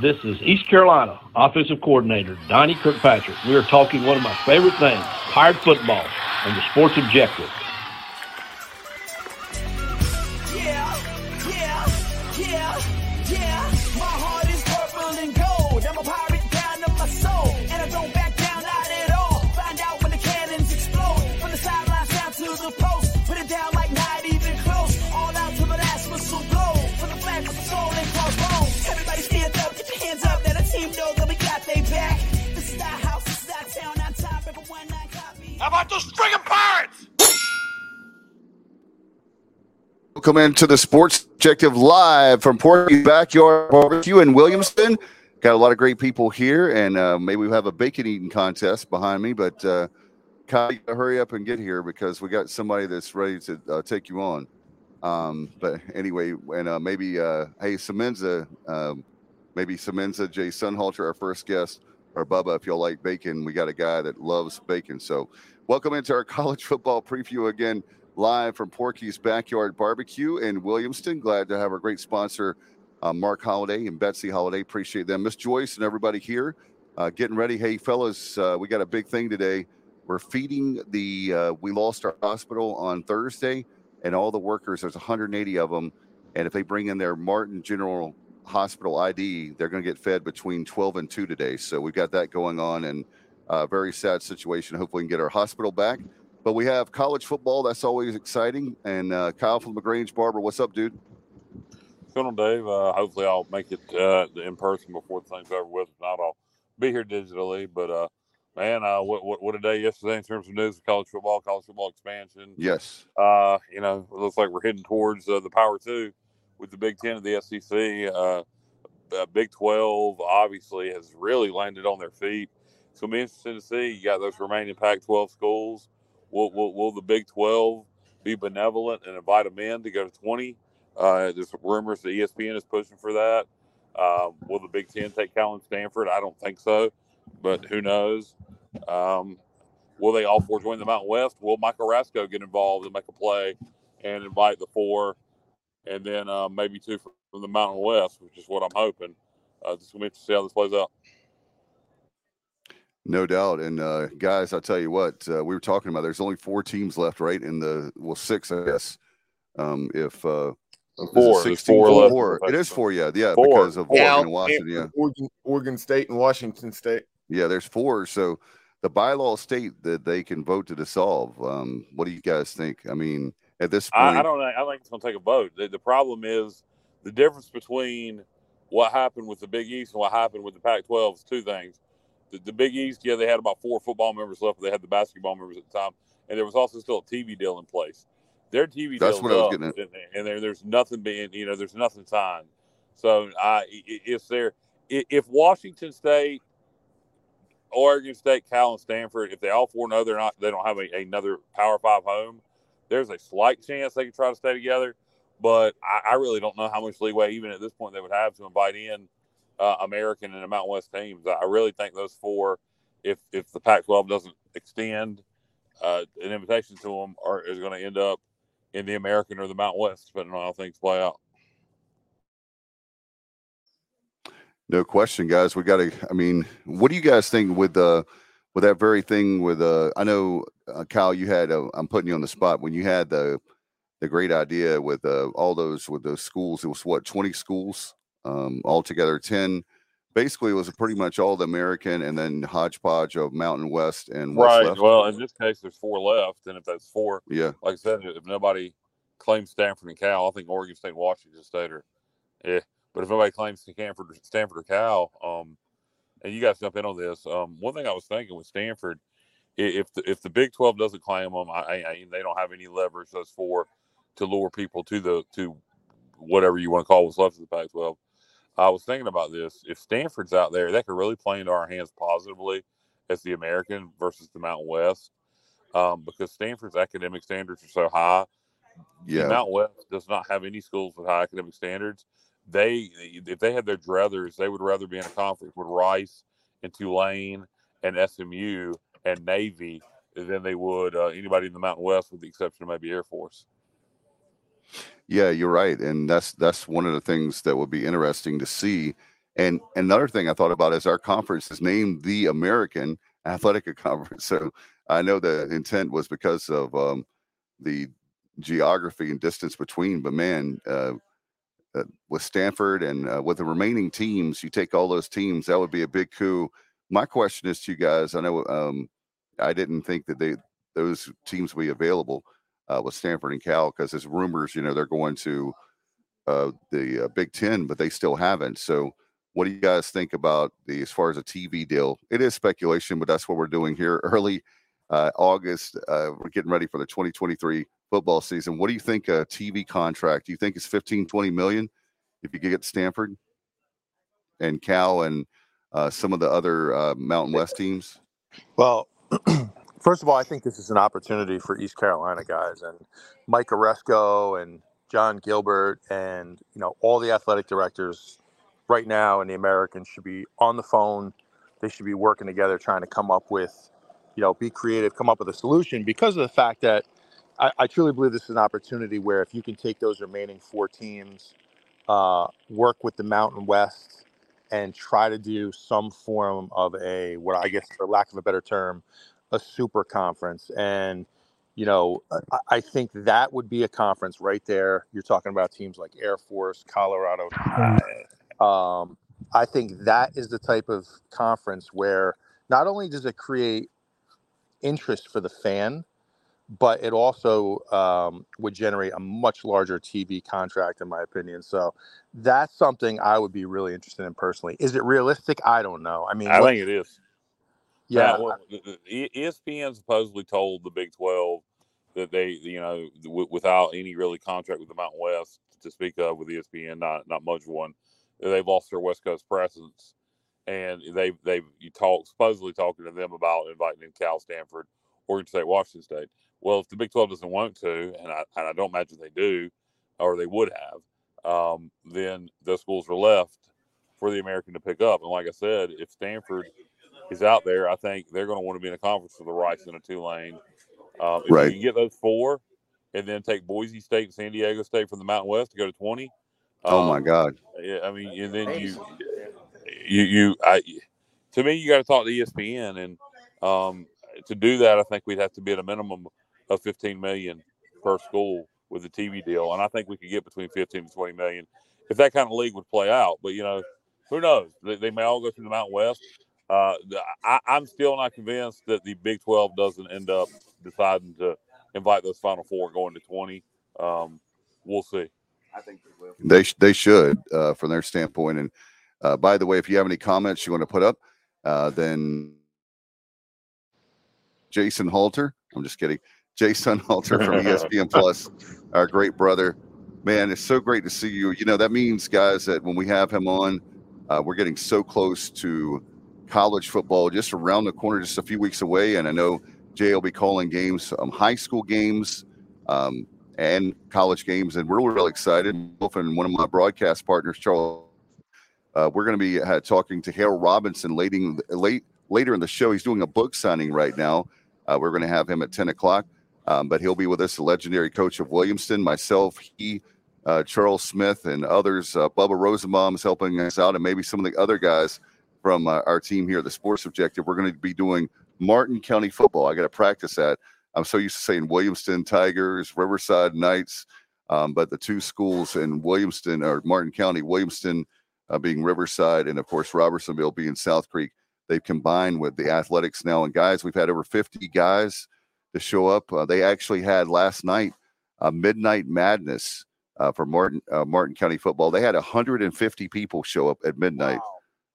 This is East Carolina offensive coordinator Donnie Kirkpatrick. We are talking one of my favorite things, Pirate football, and the Sports Objective. Welcome into the Sports Objective Live from Porky's Backyard Barbecue in Williamston. Got a lot of great people here, and uh, maybe we have a bacon eating contest behind me. But uh, Kyle, hurry up and get here because we got somebody that's ready to uh, take you on. Um, but anyway, and uh, maybe uh, hey, Semenza, um, maybe Semenza, Jay Sonnhalter, our first guest, or Bubba, if y'all like bacon, we got a guy that loves bacon. So Welcome into our college football preview again, live from Porky's Backyard Barbecue in Williamston. Glad to have our great sponsor, uh, Mark Holiday and Betsy Holiday. Appreciate them. Miss Joyce and everybody here uh, getting ready. Hey, fellas, uh, we got a big thing today. We're feeding the, uh, we lost our hospital on Thursday, and all the workers, there's 180 of them. And if they bring in their Martin General Hospital ID, they're going to get fed between 12 and 2 today. So we've got that going on. And uh, very sad situation. Hopefully, we can get our hospital back. But we have college football. That's always exciting. And uh, Kyle from LaGrange Barber, what's up, dude? Going on, Dave? Uh, hopefully, I'll make it uh, in person before the thing's over with. If not, I'll be here digitally. But uh, man, uh, what, what, what a day yesterday in terms of news of college football, college football expansion. Yes. Uh, you know, it looks like we're heading towards uh, the Power Two with the Big Ten of the SEC. Uh, uh, Big Twelve obviously has really landed on their feet. It's going to be interesting to see. You got those remaining Pac 12 schools. Will, will, will, the Big 12 be benevolent and invite them in to go to 20? Uh, there's rumors that ESPN is pushing for that. Um, will the Big Ten take Cal and Stanford? I don't think so, but who knows? Um, will they all four join the Mountain West? Will Mike Aresco get involved and make a play and invite the four, and then uh, maybe two from the Mountain West, which is what I'm hoping. Uh, it's going to see how this plays out. No doubt. And uh, guys, I'll tell you what, uh, we were talking about there's only four teams left, right? In the, well, six, I guess. Um, if, uh, four, 16, four, four. It is four, yeah, yeah, four. because of Oregon and Washington, yeah. Oregon, Oregon State and Washington State. Yeah, there's four. So the bylaw state that they can vote to dissolve. Um, what do you guys think? I mean, at this point, I, I don't know. I think it's going to take a vote. The, the problem is the difference between what happened with the Big East and what happened with the Pac-12 is two things the, the Big East, yeah, they had about four football members left, but they had the basketball members at the time, and there was also still a TV deal in place. Their TV That's what I was getting at. And, and there, there's nothing being, you know, there's nothing signed. So I, if there, if Washington State, Oregon State, Cal, and Stanford, if they all four know they're not, they don't have a, another Power Five home, there's a slight chance they could try to stay together. But I, I really don't know how much leeway, even at this point, they would have to invite in uh, American and the Mountain West teams. I really think those four, if if the Pac-12 doesn't extend uh, an invitation to them, are is going to end up in the American or the Mountain West, depending on how things play out. No question, guys. We got to. I mean, what do you guys think with the with that very thing? With uh, I know uh, Kyle, you had. Uh, I'm putting you on the spot when you had the the great idea with uh, all those with those schools. It was what 20 schools um, altogether 10 basically it was pretty much all the american and then hodgepodge of mountain west and west right left. well in this case there's four left and if that's four yeah like i said if nobody claims stanford and cal i think oregon state washington state are yeah but if nobody claims stanford stanford or cal um and you guys jump in on this um one thing i was thinking with stanford if the, if the big 12 doesn't claim them I, I, they don't have any leverage those four to lure people to the to whatever you want to call what's left of the pac 12 I was thinking about this. If Stanford's out there, that could really play into our hands positively as the American versus the Mountain West, um, because Stanford's academic standards are so high. Yeah, the Mountain West does not have any schools with high academic standards. They, if they had their druthers, they would rather be in a conference with Rice and Tulane and SMU and Navy than they would uh, anybody in the Mountain West, with the exception of maybe Air Force. Yeah, you're right, and that's that's one of the things that will be interesting to see And another thing I thought about is our conference is named the American Athletic Conference. So I know the intent was because of um, the geography and distance between, but man, uh, uh, with Stanford and uh, with the remaining teams, you take all those teams, that would be a big coup. My question is to you guys. I know um, I didn't think that they those teams would be available uh, with Stanford and Cal because there's rumors, you know, they're going to uh, the uh, Big Ten, but they still haven't. So, what do you guys think about the as far as a TV deal? It is speculation, but that's what we're doing here early uh, August. Uh, we're getting ready for the 2023 football season. What do you think a TV contract? Do you think it's 15, 20 million if you could get Stanford and Cal and uh, some of the other uh, Mountain West teams? Well, first of all, I think this is an opportunity for East Carolina guys and Mike Aresco and Jon Gilbert and you know all the athletic directors right now in the Americans should be on the phone. They should be working together, trying to come up with, you know, be creative, come up with a solution because of the fact that I, I truly believe this is an opportunity where if you can take those remaining four teams, uh, work with the Mountain West, and try to do some form of a what I guess, for lack of a better term, a super conference. And you know, I, I think that would be a conference right there. You're talking about teams like Air Force, Colorado. Um, I think that is the type of conference where not only does it create interest for the fan, but it also um, would generate a much larger TV contract, in my opinion. So that's something I would be really interested in personally. Is it realistic? I don't know. I mean, I think it is. Yeah, well, ESPN supposedly told the Big Twelve that they, you know, w- without any really contract with the Mountain West to speak of with ESPN, not not much one, they've lost their West Coast presence, and they they you talk supposedly talking to them about inviting in Cal, Stanford, Oregon State, Washington State. Well, if the Big Twelve doesn't want to, and I and I don't imagine they do, or they would have, um, then those schools are left for the American to pick up. And like I said, if Stanford is out there, I think they're going to want to be in a conference with the Rice and a Tulane. Um, if Right. you can get those four, and then take Boise State and San Diego State from the Mountain West to go to twenty. Oh my um, God! Yeah, I mean, and then you, you, you, I, to me, you got to talk to ESPN, and um, to do that, I think we'd have to be at a minimum of 15 million per school with the TV deal, and I think we could get between 15 and 20 million if that kind of league would play out. But you know, who knows? They, they may all go through the Mountain West. Uh, I, I'm still not convinced that the Big 12 doesn't end up deciding to invite those Final Four going to 20. Um, we'll see. I think They sh- they should uh, from their standpoint. And uh, by the way, if you have any comments you want to put up, uh, then Jay Sonnhalter. I'm just kidding. Jay Sonnhalter from ESPN Plus, our great brother. Man, it's so great to see you. You know that means, guys, that when we have him on, uh, we're getting so close to college football, just around the corner, just a few weeks away. And I know Jay will be calling games, um, high school games. Um, and college games, and we're really excited. And one of my broadcast partners, Charles, uh, we're going to be uh, talking to Harold Robinson late, late later in the show. He's doing a book signing right now. Uh, we're going to have him at 10 o'clock, um, but he'll be with us, the legendary coach of Williamston, myself, he, uh, Charles Smith, and others. Uh, Bubba Rosenbaum is helping us out, and maybe some of the other guys from uh, our team here, the Sports Objective. We're going to be doing Martin County football. I got to practice that. I'm so used to saying Williamston Tigers, Riverside Knights, um, but the two schools in Williamston or Martin County, Williamston uh, being Riverside, and of course Robertsonville being South Creek, they've combined with the athletics now. And guys, we've had over 50 guys to show up. Uh, they actually had last night a midnight madness uh, for Martin uh, Martin County football. They had 150 people show up at midnight.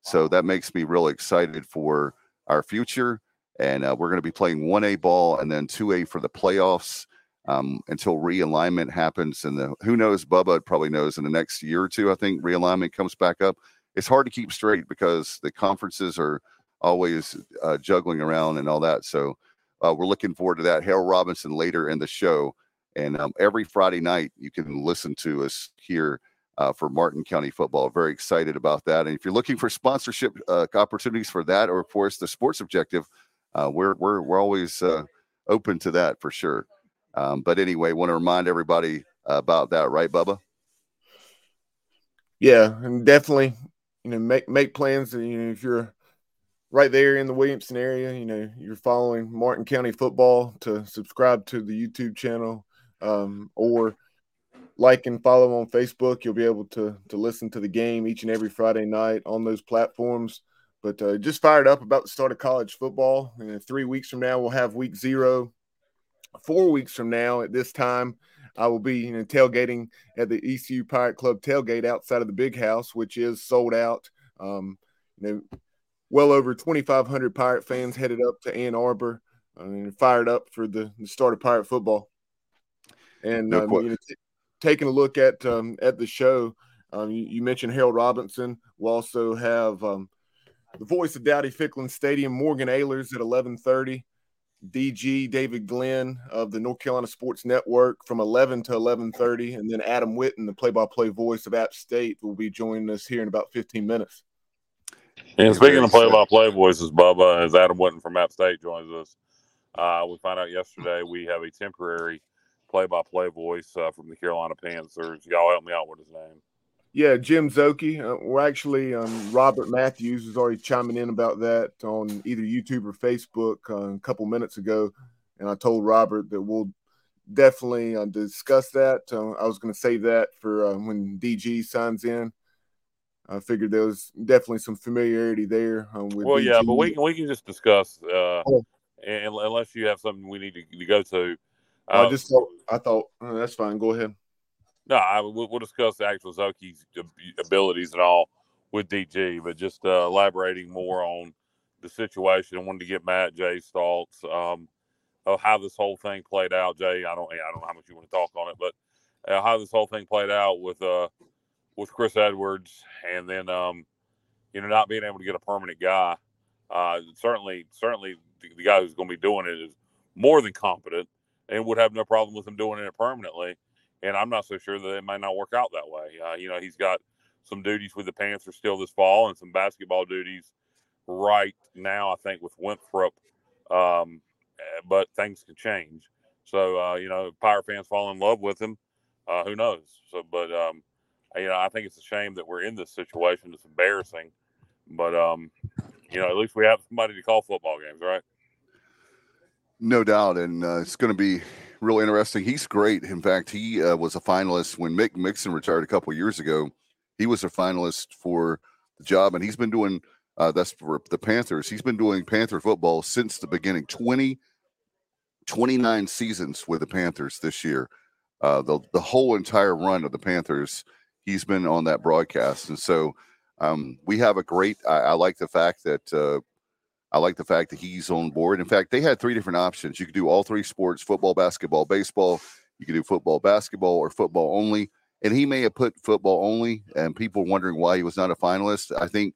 So that makes me really excited for our future. And uh, we're going to be playing 1A ball and then 2A for the playoffs um, until realignment happens. And the, who knows, Bubba probably knows in the next year or two, I think realignment comes back up. It's hard to keep straight because the conferences are always uh, juggling around and all that. So uh, we're looking forward to that. Harold Robinson later in the show. And um, every Friday night, you can listen to us here uh, for Martin County football. Very excited about that. And if you're looking for sponsorship uh, opportunities for that, or of course the sports objective, uh, we're we're we're always uh, open to that for sure. Um, but anyway, want to remind everybody about that, right, Bubba? Yeah, and definitely, you know, make make plans. You know, if you're right there in the Williamston area, you know, you're following Martin County football to subscribe to the YouTube channel um, or like and follow on Facebook. You'll be able to to listen to the game each and every Friday night on those platforms. But uh, just fired up about the start of college football. And three weeks from now, we'll have week zero. Four weeks from now, at this time, I will be you know, tailgating at the ECU Pirate Club tailgate outside of the big house, which is sold out. Um, you know, well over 2,500 Pirate fans headed up to Ann Arbor and fired up for the, the start of Pirate football. And No um, you know, t- taking a look at um, at the show, um, you, you mentioned Harold Robinson. We'll also have um, the voice of Dowdy Ficklen Stadium, Morgan Ahlers at 11:30. DG David Glenn of the North Carolina Sports Network from 11 to 11:30, and then Adam Witten, the play-by-play voice of App State, will be joining us here in about 15 minutes. And speaking of play-by-play voices, Bubba, as Adam Witten from App State joins us, uh, we found out yesterday we have a temporary play-by-play voice uh, from the Carolina Panthers. Y'all help me out with his name. Yeah, Jim Szoke. Uh, we're actually um, Robert Matthews is already chiming in about that on either YouTube or Facebook uh, a couple minutes ago, and I told Robert that we'll definitely uh, discuss that. Uh, I was going to save that for uh, when DG signs in. I figured there was definitely some familiarity there. Uh, with Well, yeah, but we can we can just discuss uh, Oh. unless you have something we need to, to go to. I Uh, just thought I thought uh, that's fine. Go ahead. No, I, we'll, we'll discuss the actual Szoke's abilities and all with DG, but just uh, elaborating more on the situation. I wanted to get Matt Jay's thoughts um, of how this whole thing played out. Jay, I don't, I don't know how much you want to talk on it, but uh, how this whole thing played out with uh, with Chris Edwards, and then um, you know not being able to get a permanent guy. Uh, certainly, certainly, the, the guy who's going to be doing it is more than competent, and would have no problem with him doing it permanently and I'm not so sure that it might not work out that way. Uh, you know, he's got some duties with the Panthers still this fall, and some basketball duties right now. I think with Winthrop, um, eh, but things can change. So uh, you know, Pirate fans fall in love with him. Uh, who knows? So, but um, you know, I think it's a shame that we're in this situation. It's embarrassing, but um, you know, at least we have somebody to call football games, right? No doubt, and uh, it's going to be real interesting. He's great. In fact, he uh, was a finalist when Mick Mixon retired a couple years ago. He was a finalist for the job, and he's been doing uh, that's for the Panthers. He's been doing Panther football since the beginning 20, 29 seasons with the Panthers this year. Uh, the the whole entire run of the Panthers, he's been on that broadcast, and so um, we have a great. I, I like the fact that uh, I like the fact that he's on board. In fact, they had three different options. You could do all three sports football, basketball, baseball. You could do football, basketball, or football only. And he may have put football only, and people wondering why he was not a finalist. I think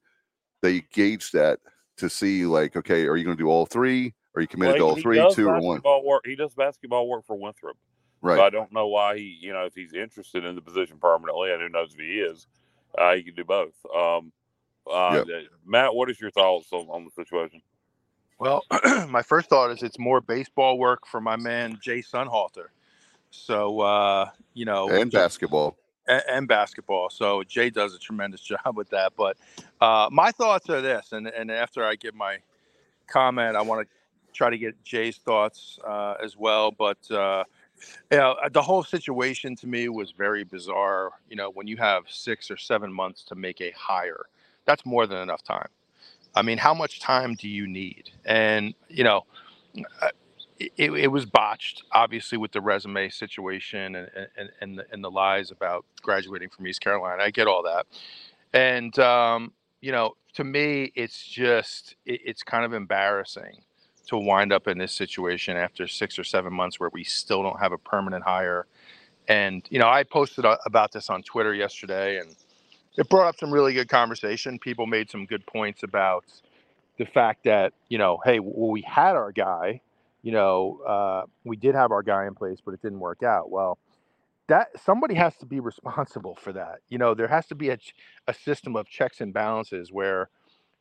they gauged that to see, like, okay, are you going to do all three? Are you committed Well, to all three, two, or one? Work. He does basketball work for Winthrop. Right. So I don't know why he, you know, if he's interested in the position permanently, and who knows if he is, uh, he can do both. Um, uh, Matt, what is your thoughts on, on the situation? Well, my first thought is it's more baseball work for my man Jay Sonnhalter. So uh, you know, and basketball. and, and basketball. So Jay does a tremendous job with that. But uh, my thoughts are this, and and after I give my comment, I want to try to get Jay's thoughts uh, as well. But uh, you know, the whole situation to me was very bizarre. You know, when you have six or seven months to make a hire, that's more than enough time. I mean, how much time do you need? And you know, uh, it, it was botched, obviously, with the resume situation and and and the, and the lies about graduating from East Carolina. I get all that, and um, you know, to me, it's just it, it's kind of embarrassing to wind up in this situation after six or seven months where we still don't have a permanent hire. And you know, I posted about this on Twitter yesterday, and it brought up some really good conversation. People made some good points about the fact that you know, hey, well, we had our guy, you know, uh, we did have our guy in place, but it didn't work out. Well, that somebody has to be responsible for that. You know, there has to be a, a system of checks and balances where,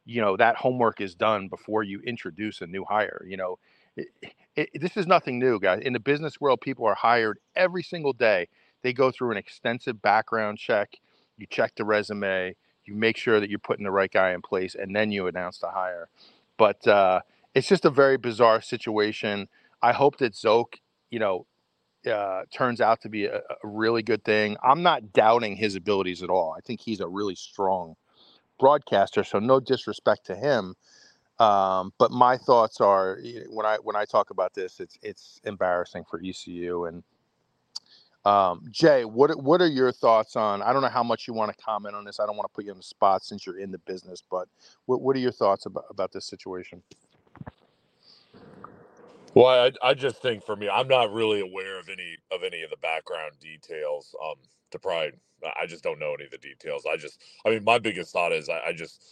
you know, that homework is done before you introduce a new hire. You know, it, it, this is nothing new, guys. In the business world, people are hired every single day. They go through an extensive background check. You check the resume. you make sure that you're putting the right guy in place, and then you announce the hire. But uh, it's just a very bizarre situation. I hope that Szoke, you know, uh, turns out to be a, a, really good thing. I'm not doubting his abilities at all. I think he's a really strong broadcaster. So no disrespect to him, um, but my thoughts are when I when I talk about this, it's it's embarrassing for ECU and um, Jay. What what are your thoughts on? I don't know how much you want to comment on this. I don't want to put you on the spot since you're in the business, but what what are your thoughts about about this situation? Well, I, I just think for me, I'm not really aware of any of any of the background details. Um, to probably, I just don't know any of the details. I just, I mean, my biggest thought is, I, I just,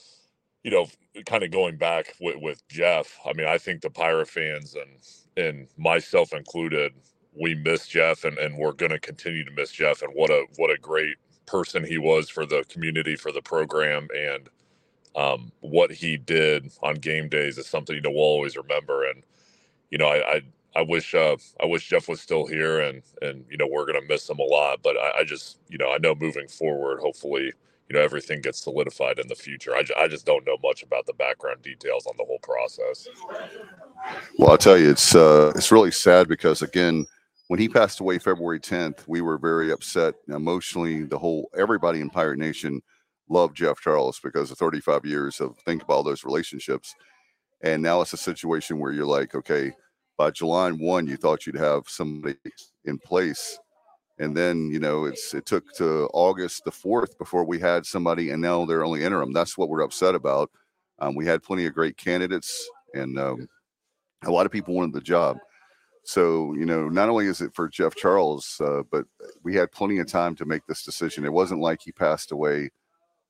you know, kind of going back with, with Jeff. I mean, I think the Pirate fans and and myself included, we miss Jeff, and and we're going to continue to miss Jeff. And what a what a great person he was for the community, for the program, and um, what he did on game days is something you know we'll always remember. And you know, I I, I wish uh, I wish Jeff was still here, and and you know we're gonna miss him a lot. But I, I just you know I know moving forward, hopefully you know everything gets solidified in the future. I, I just don't know much about the background details on the whole process. Well, I'll tell you, it's uh, it's really sad because again, when he passed away February 10th, we were very upset emotionally. The whole everybody in Pirate Nation loved Jeff Charles because of 35 years of think about all those relationships. And now it's a situation where you're like, okay, by July 1, you thought you'd have somebody in place. And then, you know, it's it took to August the 4th before we had somebody, and now they're only interim. That's what we're upset about. Um, we had plenty of great candidates, and um, a lot of people wanted the job. So, you know, not only is it for Jeff Charles, uh, but we had plenty of time to make this decision. It wasn't like he passed away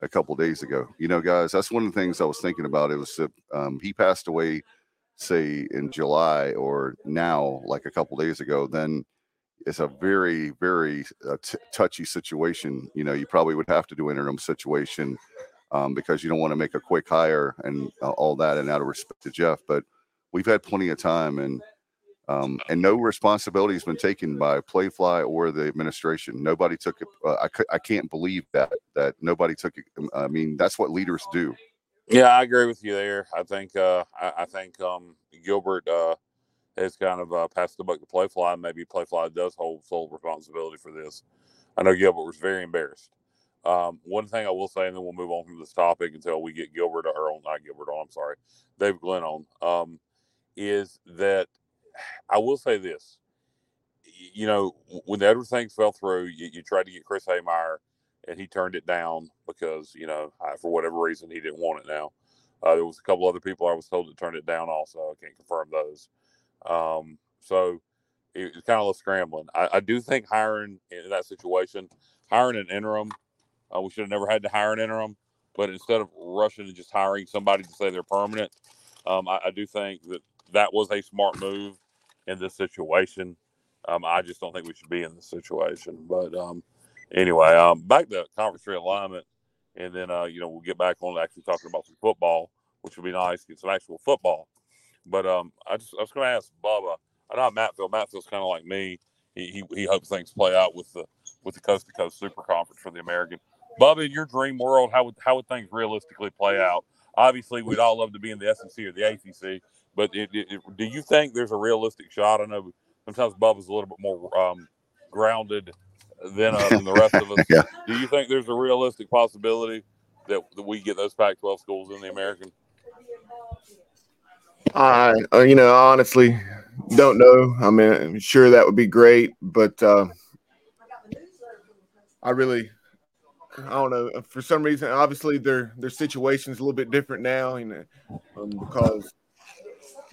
a couple days ago. You know, guys, that's one of the things I was thinking about. It was that um, he passed away, say in July or now, like a couple days ago. Then it's a very, very uh, t- touchy situation. You know, you probably would have to do interim situation um, because you don't want to make a quick hire and uh, all that. And out of respect to Jeff, but we've had plenty of time and um, and no responsibility has been taken by Playfly or the administration. Nobody took it. Uh, I, I can't believe that that nobody took it. Um, I mean, that's what leaders do. Yeah, I agree with you there. I think uh, I, I, think um, Gilbert uh, has kind of uh, passed the buck to Playfly. Maybe Playfly does hold sole responsibility for this. I know Gilbert was very embarrassed. Um, one thing I will say, and then we'll move on from this topic until we get Gilbert or not Gilbert on. I'm sorry, Dave Glenn on. Um, is that I will say this. You know, when everything fell through, you, you tried to get Chris Haymeyer, and he turned it down because you know for whatever reason he didn't want it. Now uh, there was a couple other people I was told to turn it down. Also, I can't confirm those. Um, so it, it's kind of a scrambling. I, I, do think hiring in that situation, hiring an interim, uh, we should have never had to hire an interim. But instead of rushing and just hiring somebody to say they're permanent, um, I, I, do think that that was a smart move in this situation. Um, I just don't think we should be in this situation. But um, anyway, um, back to conference realignment, and then uh, you know we'll get back on actually talking about some football, which would be nice, get some actual football. But um, I just I was going to ask Bubba. I know Matt Phil. Matt kind of like me. He, he he hopes things play out with the with the coast to coast super conference for the American. Bubba, in your dream world, how would how would things realistically play out? Obviously, we'd all love to be in the SEC or the ACC, but it, it, it, do you think there's a realistic shot? I know sometimes Bubba's a little bit more um, grounded than, uh, than the rest of us. yeah. Do you think there's a realistic possibility that, that we get those Pac-12 schools in the American? I, uh, you know, honestly don't know. I mean, I'm sure that would be great, but uh, I really, I don't know. For some reason, obviously their their situation is a little bit different now, you know, um, because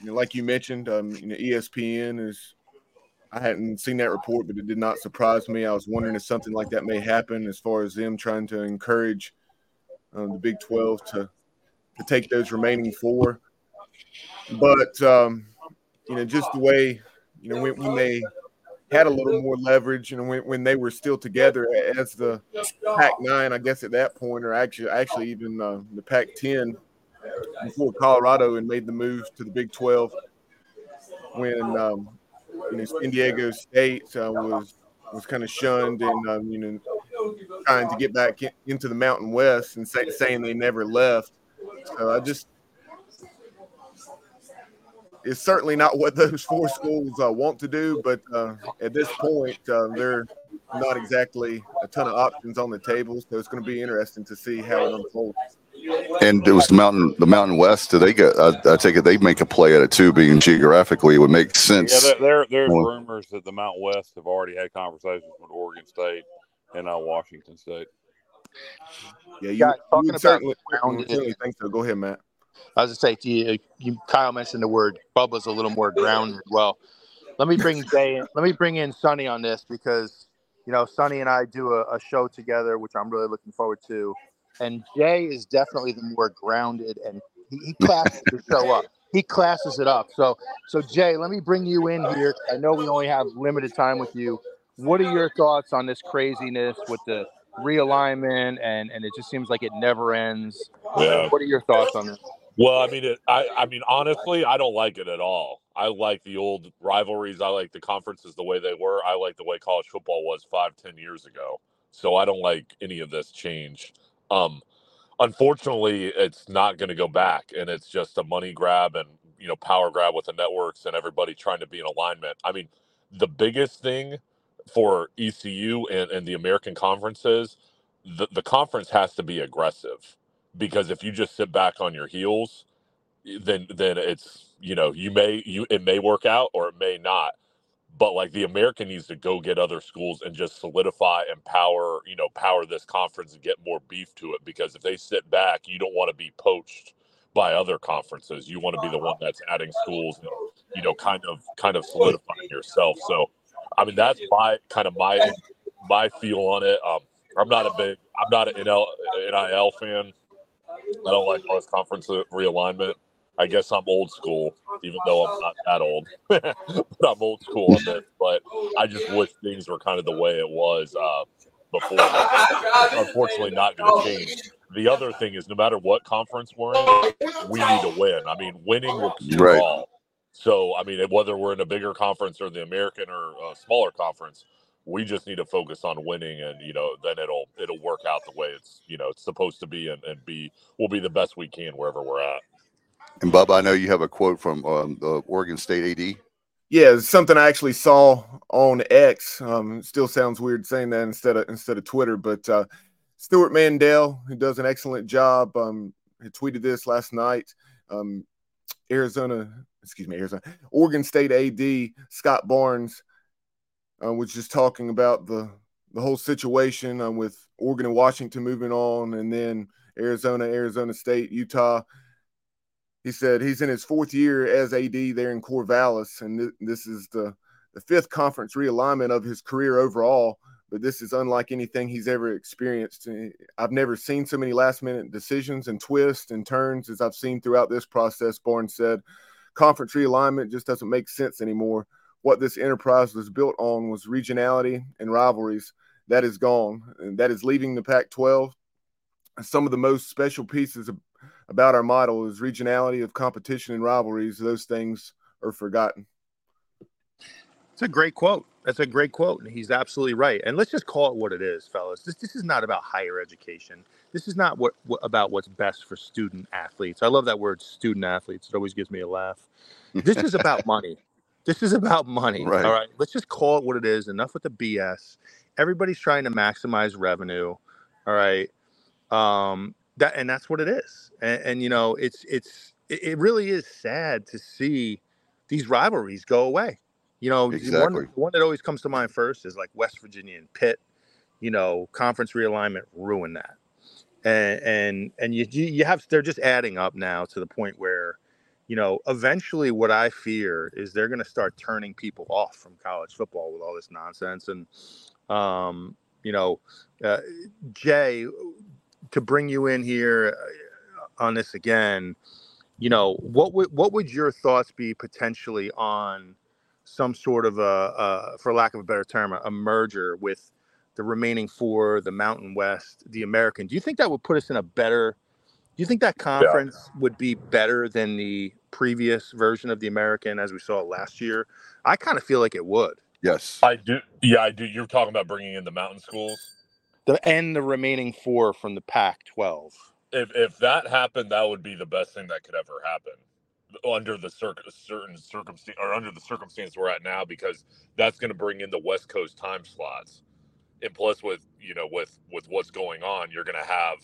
like you mentioned, um, you know, ESPN is. I hadn't seen that report, but it did not surprise me. I was wondering if something like that may happen, as far as them trying to encourage uh, the Big Twelve to to take those remaining four. But um, you know, just the way you know when, when they had a little more leverage, you know, when, when they were still together as the Pac nine, I guess at that point, or actually actually even uh, the Pac ten before Colorado and made the move to the Big 12 when um, you know San Diego State uh, was was kind of shunned and um, you know trying to get back in, into the Mountain West and say, saying they never left. So I just it's certainly not what those four schools uh, want to do, but uh, at this point, uh, they're not exactly a ton of options on the table. So it's going to be interesting to see how it unfolds. And it was the mountain, the Mountain West. Do they get? I, I take it they make a play at it too, being geographically, it would make sense. Yeah, there, there there's Well- rumors that the Mountain West have already had conversations with Oregon State and uh, Washington State. Yeah, you, Guys, talking would about certainly, grounded- certainly think so. Go ahead, Matt. I was to say to you, you, Kyle mentioned the word Bubba's a little more grounded. Well, let me bring Jay. In, let me bring in Sonny on this because you know Sonny and I do a, a show together, which I'm really looking forward to. And Jay is definitely the more grounded, and he, he classes the show up. He classes it up. So, so Jay, let me bring you in here. I know we only have limited time with you. What are your thoughts on this craziness with the realignment, and and it just seems like it never ends? Yeah. What are your thoughts on this? Well, I mean, it, I, I mean, honestly, I don't like it at all. I like the old rivalries. I like the conferences the way they were. I like the way college football was five, ten years ago. So I don't like any of this change. Um, unfortunately, it's not going to go back, and it's just a money grab and you know power grab with the networks and everybody trying to be in alignment. I mean, the biggest thing for ECU and, and the American conferences, the, the conference has to be aggressive because if you just sit back on your heels, then then it's you know you may you it may work out or it may not. But like the American needs to go get other schools and just solidify and power you know power this conference and get more beef to it because if they sit back, you don't want to be poached by other conferences. You want to be the one that's adding schools and you know kind of kind of solidifying yourself. So I mean that's my kind of my my feel on it. Um, I'm not a big I'm not an NL, NIL fan. I don't like all this conference realignment. I guess I'm old school, even though I'm not that old. but I'm old school on this. But I just wish things were kind of the way it was uh, before. Unfortunately, not going to change. The other thing is, no matter what conference we're in, we need to win. I mean, winning will cure Right. all. So, I mean, whether we're in a bigger conference or the American or a smaller conference, we just need to focus on winning, and you know, then it'll it'll work out the way it's you know it's supposed to be, and, and be we'll be the best we can wherever we're at. And Bub, I know you have a quote from um, the Oregon State AD. Yeah, something I actually saw on X. Um, still sounds weird saying that instead of instead of Twitter, but uh, Stewart Mandel, who does an excellent job, um, tweeted this last night. Um, Arizona, excuse me, Arizona, Oregon State AD Scott Barnes uh, was just talking about the the whole situation um, with Oregon and Washington moving on, and then Arizona, Arizona State, Utah. He said he's in his fourth year as AD there in Corvallis, and th- this is the the fifth conference realignment of his career overall. But this is unlike anything he's ever experienced. I've never seen so many last minute decisions and twists and turns as I've seen throughout this process. Barnes said, conference realignment just doesn't make sense anymore. What this enterprise was built on was regionality and rivalries. That is gone, and that is leaving the Pac 12. Some of the most special pieces about our model is regionality of competition and rivalries. Those things are forgotten. It's a great quote. That's a great quote, and he's absolutely right. And let's just call it what it is, fellas. This this is not about higher education. This is not what, what about what's best for student athletes. I love that word, student athletes. It always gives me a laugh. This is about money. This is about money. Right. All right. Let's just call it what it is. Enough with the BS. Everybody's trying to maximize revenue. All right. Um, that and that's what it is. And, and you know, it's it's it, it really is sad to see these rivalries go away. You know, Exactly. one, one that always comes to mind first is like West Virginia and Pitt. You know, conference realignment ruined that, and and and you you you have they're just adding up now to the point where, you know, eventually what I fear is they're going to start turning people off from college football with all this nonsense, and um, you know, uh, Jay, to bring you in here uh, on this again, you know, what would what would your thoughts be potentially on some sort of a, a for lack of a better term, a, a merger with the remaining four, the Mountain West, the American? Do you think that would put us in a better? Do you think that conference would be better than the previous version of the American as we saw it last year? I kind of feel like it would. Yes. I do. Yeah, I do. You're talking about bringing in the mountain schools. The and the remaining four from the Pac-12. If if that happened, that would be the best thing that could ever happen under the cir- certain circumstance or under the circumstance we're at now, because that's going to bring in the West Coast time slots, and plus with you know with with what's going on, you're going to have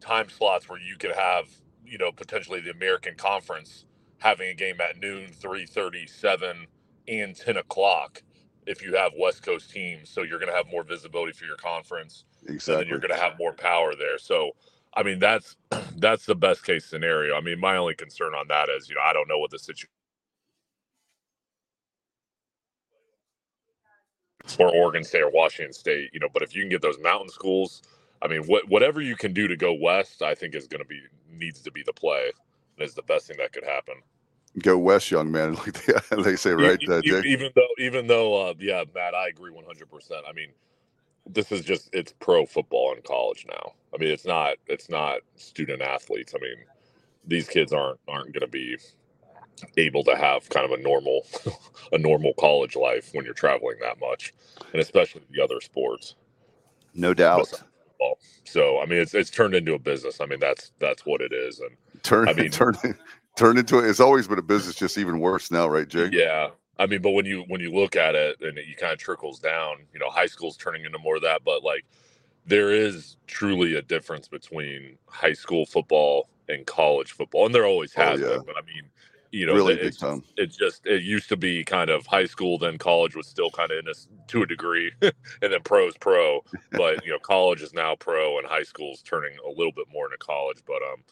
time slots where you could have you know potentially the American Conference having a game at noon, three thirty, seven, and ten o'clock. If you have West Coast teams, so you're going to have more visibility for your conference, Exactly. you're going to have more power there. So, I mean, that's that's the best case scenario. I mean, my only concern on that is, you know, I don't know what the situation or Oregon State or Washington State, you know, but if you can get those mountain schools, I mean, what whatever you can do to go west, I think is going to be needs to be the play. And is the best thing that could happen. Go west, young man, like they, they say, right, E- uh, even though, even though, uh, yeah, Matt, I agree one hundred percent. I mean, this is just it's pro football in college now. I mean, it's not it's not student athletes. I mean, these kids aren't aren't going to be able to have kind of a normal a normal college life when you're traveling that much, and especially the other sports. No doubt. So I mean, it's it's turned into a business. I mean, that's that's what it is, and Turn, I mean- turn, turn into it. It's always been a business, just even worse now, right, Jake? Yeah. I mean, but when you when you look at it and it kind of trickles down, you know, high school's turning into more of that, but like there is truly a difference between high school football and college football, and there always Oh, has yeah. been. But I mean, you know, Really it's, time. it's just it used to be kind of high school, then college was still kind of in a to a degree, and then pro's pro. But you know, college is now pro, and high school's turning a little bit more into college. But um,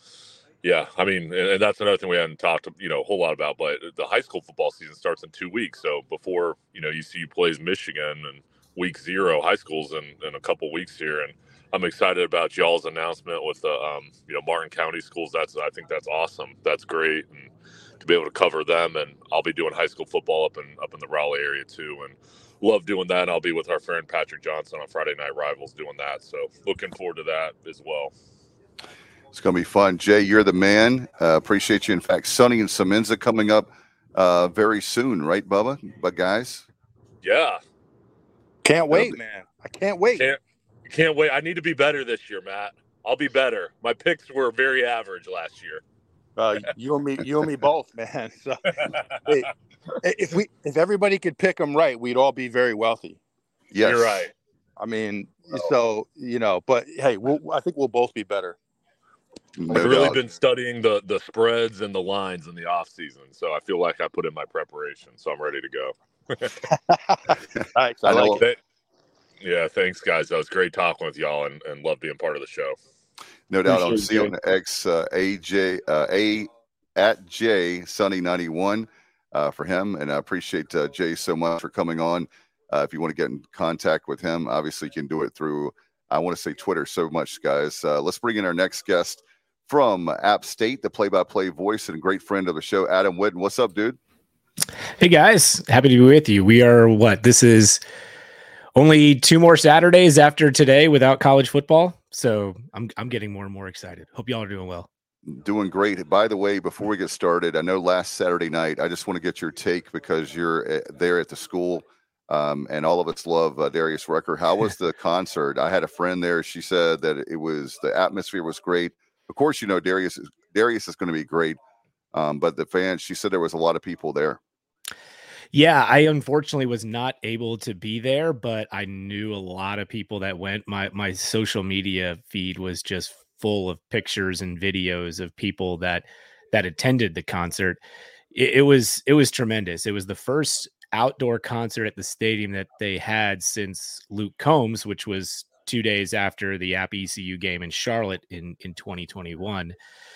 yeah, I mean, and, that's another thing we haven't talked, you know, a whole lot about. But the high school football season starts in two weeks, so before you know, ECU plays Michigan and week zero, high school's in in a couple weeks here, and I'm excited about y'all's announcement with the um, you know Martin County schools. That's I think that's awesome. That's great, and to be able to cover them, and I'll be doing high school football up in up in the Raleigh area too, and love doing that. And I'll be with our friend Patrick Johnson on Friday Night Rivals doing that. So looking forward to that as well. It's going to be fun. Jay, you're the man. Uh, appreciate you. In fact, Sonny and Semenza coming up uh, very soon, right, Bubba? But guys, Yeah, Can't wait, be- man. I can't wait. Can't- can't wait. I need to be better this year, Matt. I'll be better. My picks were very average last year. Uh, you and me, you and me both, man. So hey, if we, if everybody could pick them right, we'd all be very wealthy. yes, You're right. I mean, so you know, but hey, we'll, I think we'll both be better. No I've really doubt. been studying the the spreads and the lines in the off season, so I feel like I put in my preparation, so I'm ready to go. All right, I I like it. Yeah, thanks, guys. That was great talking with y'all, and, and love being part of the show. No doubt. I'll Appreciate see you it, on X uh, AJ uh, A at J Sunny ninety one uh, for him, and I appreciate uh, Jay so much for coming on. Uh, if you want to get in contact with him, obviously you can do it through. I want to say Twitter so much, guys. Uh, let's bring in our next guest from App State, the play-by-play voice and great friend of the show, Adam Witten. What's up, dude? Hey guys, happy to be with you. We are what? This is only two more Saturdays after today without college football. So I'm I'm getting more and more excited. Hope y'all are doing well. Doing great. By the way, before we get started, I know last Saturday night, I just want to get your take because you're uh, there at the school, um, and all of us love uh, Darius Rucker. How was the concert? I had a friend there. She said that it was the atmosphere was great. Of course, you know Darius. Is, Darius is going to be great, um, but the fans. She said there was a lot of people there. Yeah, I unfortunately was not able to be there, but I knew a lot of people that went. My my social media feed was just full of pictures and videos of people that that attended the concert. It, it was it was tremendous. It was the first outdoor concert at the stadium that they had since Luke Combs, which was two days after the App ECU game in Charlotte in in 2021.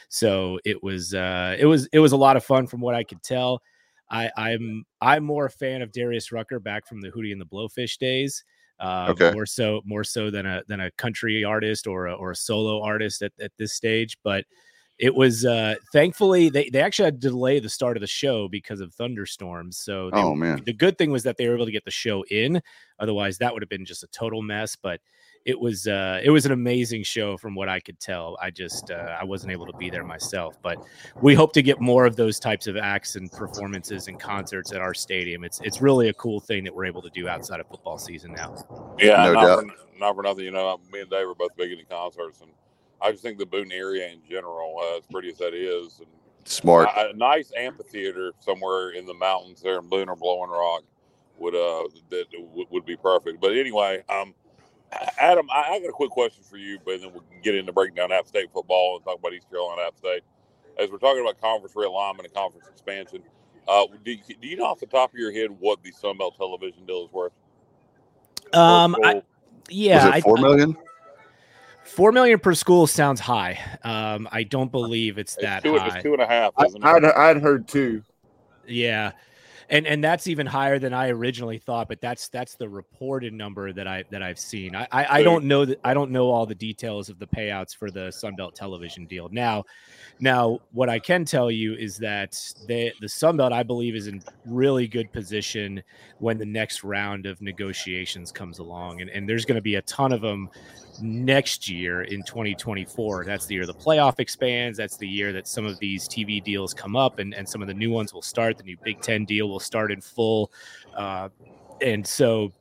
So it was uh, it was it was a lot of fun from what I could tell. I, I'm I'm more a fan of Darius Rucker back from the Hootie and the Blowfish days. Uh, Okay. More so more so than a than a country artist or a, or a solo artist at, at this stage. But it was uh thankfully they, they actually had to delay the start of the show because of thunderstorms. So they, Oh man. the good thing was that they were able to get the show in. Otherwise, that would have been just a total mess. But it was uh it was an amazing show from what I could tell. I just uh, I wasn't able to be there myself, but we hope to get more of those types of acts and performances and concerts at our stadium. It's it's really a cool thing that we're able to do outside of football season now. Yeah, No not, doubt. for, not for nothing. You know, me and Dave are both big into concerts, and I just think the Boone area in general, uh, as pretty as that is, and Smart. a, a nice amphitheater somewhere in the mountains there in Boone or Blowing Rock would uh that would, would be perfect. But anyway, um, Adam, I, I got a quick question for you, but then we can get into breaking down App State football and talk about East Carolina App State. As we're talking about conference realignment and conference expansion, uh, do, you- do you know off the top of your head what the Sunbelt television deal is worth? Um, I, yeah, Was I- it four million? Four million per school sounds high. Um, I don't believe it's It's that two, high. it's two and a half, I, isn't it? I'd, I'd heard two. Yeah. And and that's even higher than I originally thought, but that's that's the reported number that I that I've seen. I I, I don't know that I don't know all the details of the payouts for the Sunbelt television deal. Now, now what I can tell you is that the the Sunbelt I believe is in really good position when the next round of negotiations comes along, and and there's going to be a ton of them next year in 2024. That's the year the playoff expands. That's the year that some of these TV deals come up and, and some of the new ones will start. The new Big Ten deal will start in full. Uh, and so,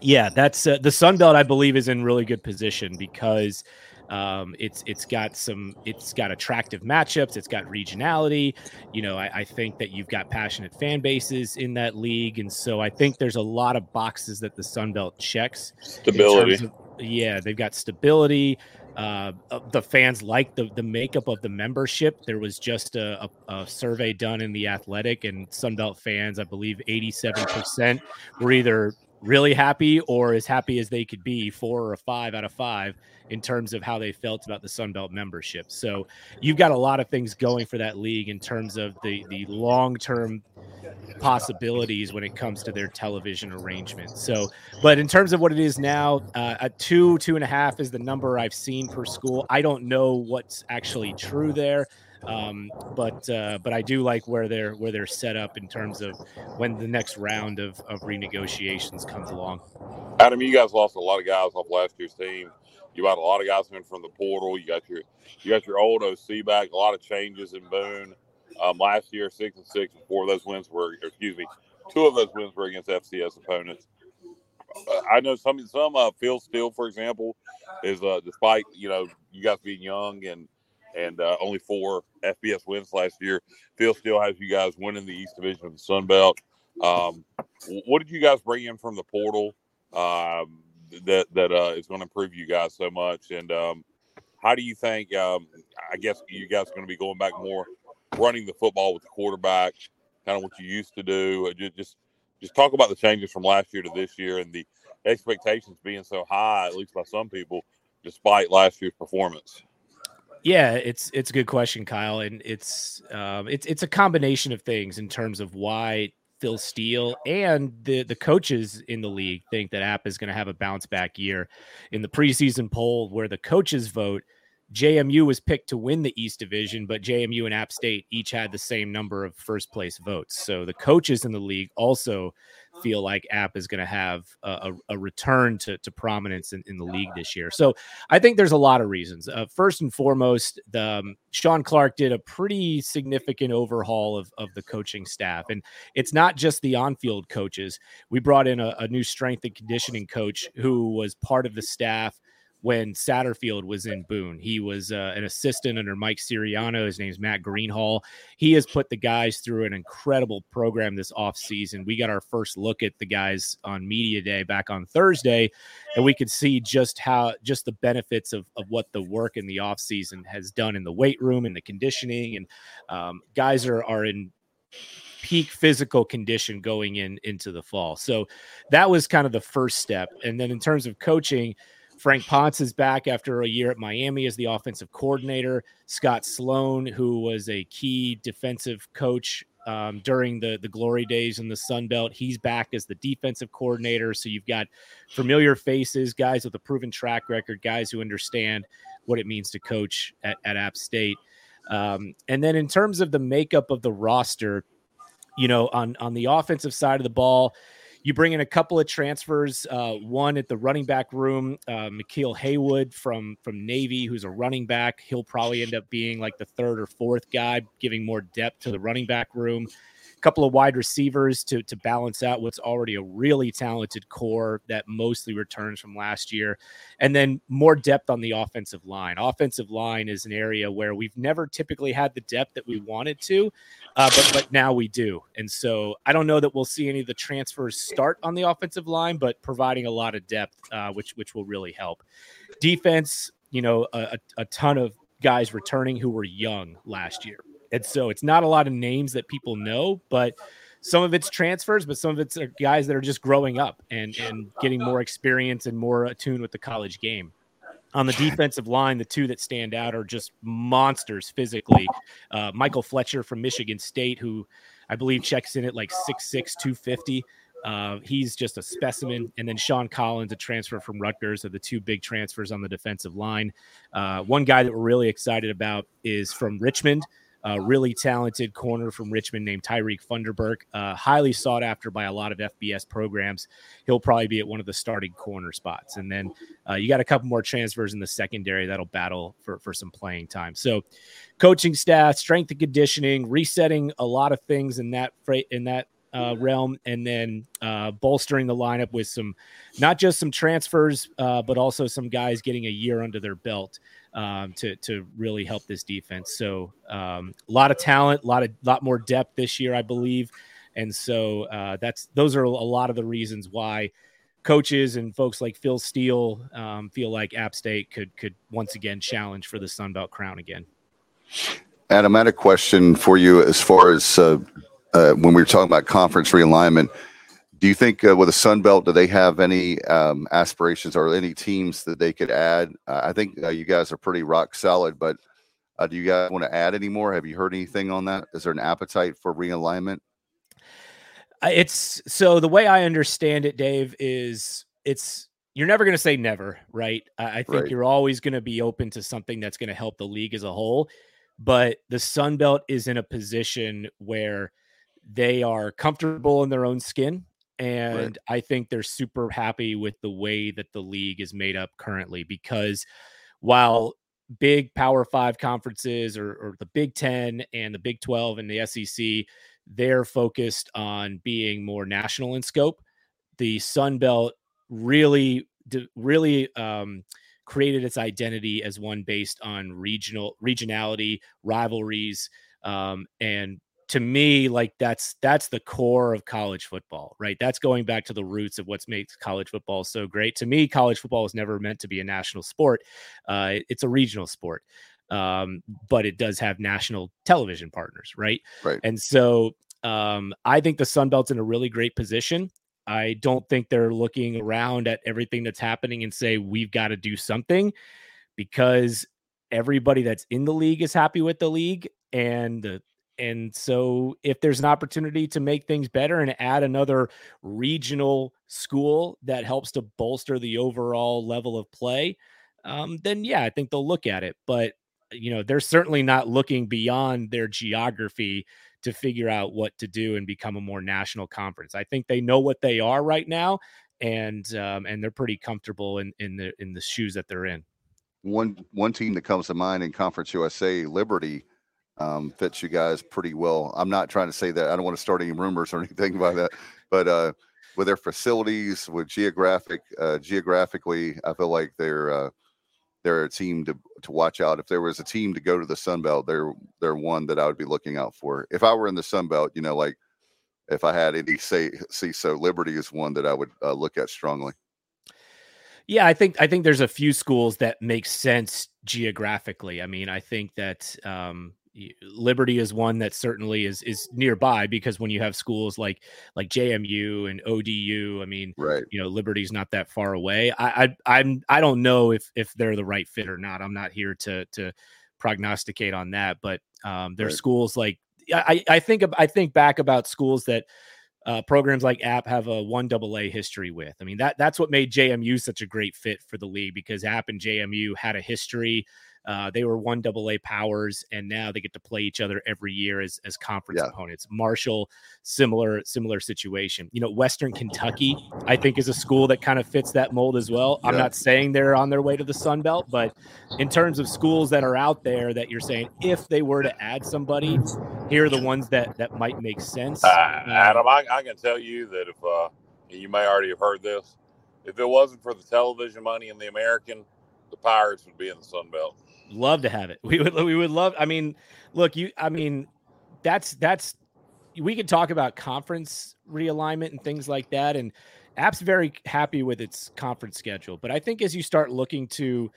yeah, that's uh, the Sun Belt, I believe, is in really good position because um, it's it's got some it's got attractive matchups. It's got regionality. You know, I, I think that you've got passionate fan bases in that league, and so I think there's a lot of boxes that the Sun Belt checks in Stability. terms of- yeah, they've got stability. Uh, uh, the fans like the the makeup of the membership. There was just a, a, a survey done in the Athletic, and Sunbelt fans, I believe, eighty seven percent were either really happy or as happy as they could be, four or a five out of five in terms of how they felt about the Sunbelt membership. So you've got a lot of things going for that league in terms of the the long term possibilities when it comes to their television arrangement. So, but in terms of what it is now, uh, at two, two and a half is the number I've seen per school. I don't know what's actually true there, um, but uh, but I do like where they're where they're set up in terms of when the next round of, of renegotiations comes along. Adam, you guys lost a lot of guys off last year's team. You got a lot of guys in from the portal. You got your you got your old OC back. A lot of changes in Boone. Um, last year, six and six, and four of those wins were, or excuse me, two of those wins were against FCS opponents. Uh, I know some some uh, Phil Steele, for example, is uh, despite you know you guys being young and and uh, only four FBS wins last year, Phil still has you guys winning the East Division of the Sun Belt. Um, what did you guys bring in from the portal? um, that that uh, is going to improve you guys so much. And um, how do you think? Um, I guess you guys are going to be going back more, running the football with the quarterback, kind of what you used to do. Uh, Just just talk about the changes from last year to this year and the expectations being so high, at least by some people, despite last year's performance. Yeah, it's it's a good question, Kyle, and it's um, it's it's a combination of things in terms of why Phil Steele and the the coaches in the league think that App is going to have a bounce back year. In the preseason poll, where the coaches vote, JMU was picked to win the East Division, but JMU and App State each had the same number of first place votes. So the coaches in the league also feel like App is going to have a, a, a return to, to prominence in, in the league this year. So I think there's a lot of reasons. Uh, first and foremost, the, um, Shawn Clark did a pretty significant overhaul of, of the coaching staff. And it's not just the on field coaches. We brought in a, a new strength and conditioning coach who was part of the staff when Satterfield was in Boone. He was uh, an assistant under Mike Siriano. His name's Matt Greenhall. He has put the guys through an incredible program this offseason. We got our first look at the guys on media day back on Thursday, and we could see just how just the benefits of, of what the work in the offseason has done in the weight room and the conditioning. And um, guys are are in peak physical condition going in into the fall. So that was kind of the first step. And then in terms of coaching, Frank Ponce is back after a year at Miami as the offensive coordinator. Scot Sloan, who was a key defensive coach um, during the the glory days in the Sun Belt, he's back as the defensive coordinator. So you've got familiar faces, guys with a proven track record, guys who understand what it means to coach at, at App State. Um, and then in terms of the makeup of the roster, you know, on on the offensive side of the ball, you bring in a couple of transfers. Uh, one at the running back room, uh, Haywood from from Navy, who's a running back. He'll probably end up being like the third or fourth guy, giving more depth to the running back room couple of wide receivers to to balance out what's already a really talented core that mostly returns from last year, and then more depth on the offensive line. Offensive line is an area where we've never typically had the depth that we wanted to, uh, but but now we do, and so I don't know that we'll see any of the transfers start on the offensive line, but providing a lot of depth, uh, which which will really help. Defense, you know, a, a ton of guys returning who were young last year. And so it's not a lot of names that people know, but some of it's transfers, but some of it's guys that are just growing up and, and getting more experience and more attuned with the college game. On the defensive line, the two that stand out are just monsters physically. Uh, Michael Fletcher from Michigan State, who I believe checks in at like 6'6, 250. Uh, he's just a specimen. And then Sean Collins, a transfer from Rutgers, are the two big transfers on the defensive line. Uh, one guy that we're really excited about is from Richmond a really talented corner from Richmond named Tyreek Funderburk, uh, highly sought after by a lot of FBS programs. He'll probably be at one of the starting corner spots. And then uh, you got a couple more transfers in the secondary that'll battle for, for some playing time. So, coaching staff, strength and conditioning, resetting a lot of things in that in that uh, realm, and then uh, bolstering the lineup with some, not just some transfers, uh, but also some guys getting a year under their belt um, to to really help this defense. So um, a lot of talent, a lot of lot more depth this year, I believe, and so uh, that's those are a lot of the reasons why coaches and folks like Phil Steele um, feel like App State could could once again challenge for the Sun Belt crown again. Adam, I had a question for you as far as uh, uh, when we were talking about conference realignment. Do you think uh, with the Sun Belt, do they have any um, aspirations or any teams that they could add? Uh, I think uh, you guys are pretty rock solid, but uh, do you guys want to add any more? Have you heard anything on that? Is there an appetite for realignment? It's so the way I understand it, Dave, is it's you're never going to say never, right? I, I think right. you're always going to be open to something that's going to help the league as a whole. But the Sun Belt is in a position where they are comfortable in their own skin and right. I think they're super happy with the way that the league is made up currently because while big Power Five conferences or, or the Big Ten and the Big 12 and the SEC, they're focused on being more national in scope. The Sun Belt really, really um, created its identity as one based on regional regionality, rivalries, um, and to me like that's that's the core of college football right? That's going back to the roots of what makes college football so great. To me college football is never meant to be a national sport uh, it's a regional sport um, but it does have national television partners right? Right. And so um, i think the sun belt's in a really great position. I don't think they're looking around at everything that's happening and say we've got to do something because everybody that's in the league is happy with the league and the and so, if there's an opportunity to make things better and add another regional school that helps to bolster the overall level of play, um, then yeah, I think they'll look at it. But, you know, they're certainly not looking beyond their geography to figure out what to do and become a more national conference. I think they know what they are right now, and um, and they're pretty comfortable in in the in the shoes that they're in. One one team that comes to mind in Conference USA, Liberty um, fits you guys pretty well. I'm not trying to say that I don't want to start any rumors or anything about that, but uh, with their facilities, with geographic, uh, geographically, I feel like they're uh, they're a team to to watch out. If there was a team to go to the Sun Belt, they're they're one that I would be looking out for. If I were in the Sun Belt, you know, like if I had any say, see, so Liberty is one that I would uh, look at strongly. Yeah, I think I think there's a few schools that make sense geographically. I mean, I think that um, Liberty is one that certainly is is nearby because when you have schools like like JMU and ODU, I mean, right. you know, Liberty's not that far away. I, I I'm I don't know if if they're the right fit or not. I'm not here to to prognosticate on that, but um, there's right. schools like I I think I think back about schools that uh, programs like App have a one double A history with. I mean that that's what made JMU such a great fit for the league because App and JMU had a history. Uh, they were one double A powers, and now they get to play each other every year as as conference Yeah. opponents. Marshall, similar similar situation. You know, Western Kentucky, I think, is a school that kind of fits that mold as well. I'm not saying they're on their way to the Sun Belt, but in terms of schools that are out there that you're saying if they were to add somebody, here are the ones that that might make sense. Uh, Um, Adam, I, I can tell you that if uh, you may already have heard this, if it wasn't for the television money in the American, the Pirates would be in the Sun Belt. Love to have it. We would we would love. I mean, look, you. I mean, that's that's. We could talk about conference realignment and things like that, and App's very happy with its conference schedule. But I think as you start looking to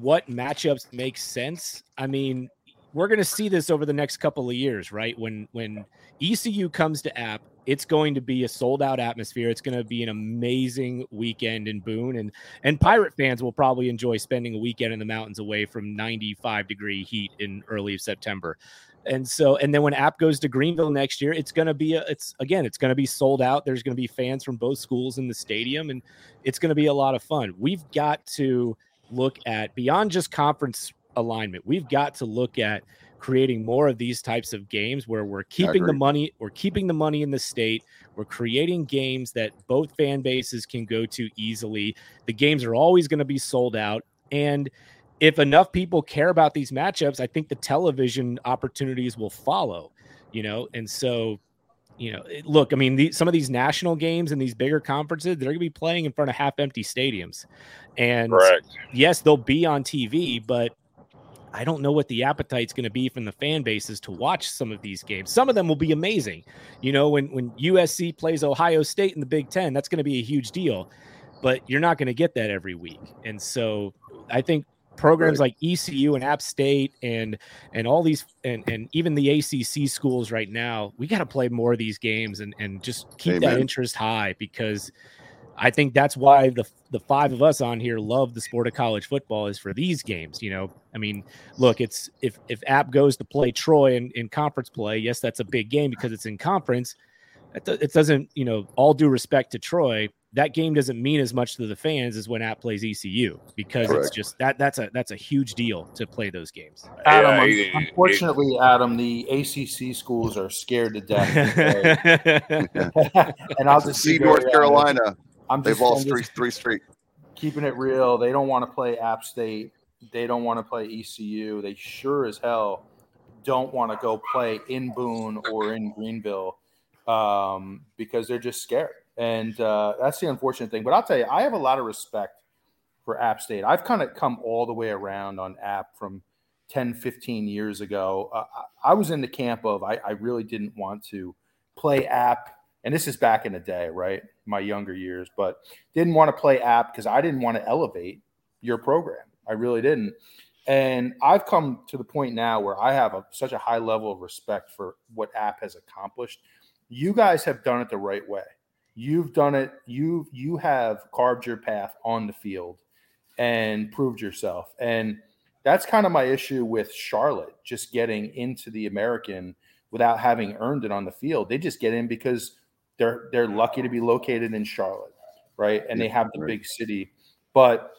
what matchups make sense, I mean, we're going to see this over the next couple of years, right? When when ECU comes to App, it's going to be a sold out atmosphere. It's going to be an amazing weekend in Boone, and and Pirate fans will probably enjoy spending a weekend in the mountains away from 95 degree heat in early September. And so, and then when App goes to Greenville next year, it's going to be a, it's again, it's going to be sold out. There's going to be fans from both schools in the stadium, and it's going to be a lot of fun. We've got to look at beyond just conference alignment. We've got to look at creating more of these types of games where we're keeping the money, we're keeping the money in the state. We're creating games that both fan bases can go to easily. The games are always going to be sold out. And if enough people care about these matchups, I think the television opportunities will follow, you know. And so, you know, look, I mean, the, some of these national games and these bigger conferences, they're going to be playing in front of half empty stadiums. And Correct. yes, they'll be on TV, but I don't know what the appetite's going to be from the fan bases to watch some of these games. Some of them will be amazing. You know, when when USC plays Ohio State in the Big 10, that's going to be a huge deal. But you're not going to get that every week. And so I think programs like ECU and App State and and all these and and even the ACC schools right now, we got to play more of these games and and just keep that interest high because I think that's why the the five of us on here love the sport of college football is for these games. You know, I mean, look, it's if if App goes to play Troy in, in conference play, yes, that's a big game because it's in conference. It, do- it doesn't, you know, all due respect to Troy, that game doesn't mean as much to the fans as when App plays ECU because it's just that that's a that's a huge deal to play those games. Adam, Yeah, un- it- it- unfortunately, Adam, the ACC schools are scared to death. and I'll just See very North honest. Carolina. I'm They've just, I'm lost just three three straight. keeping it real. They don't want to play App State. They don't want to play ECU. They sure as hell don't want to go play in Boone or in Greenville um, because they're just scared. And uh, that's the unfortunate thing. But I'll tell you, I have a lot of respect for App State. I've kind of come all the way around on App from 10, 15 years ago. Uh, I I was in the camp of I, I really didn't want to play App. And this is back in the day, right? My younger years, but didn't want to play app because I didn't want to elevate your program. I really didn't. And I've come to the point now where I have a, such a high level of respect for what app has accomplished. You guys have done it the right way. You've done it. You you have carved your path on the field and proved yourself. And that's kind of my issue with Charlotte, just getting into the American without having earned it on the field. They just get in because they're they're lucky to be located in Charlotte, right? And they have the right. big city. But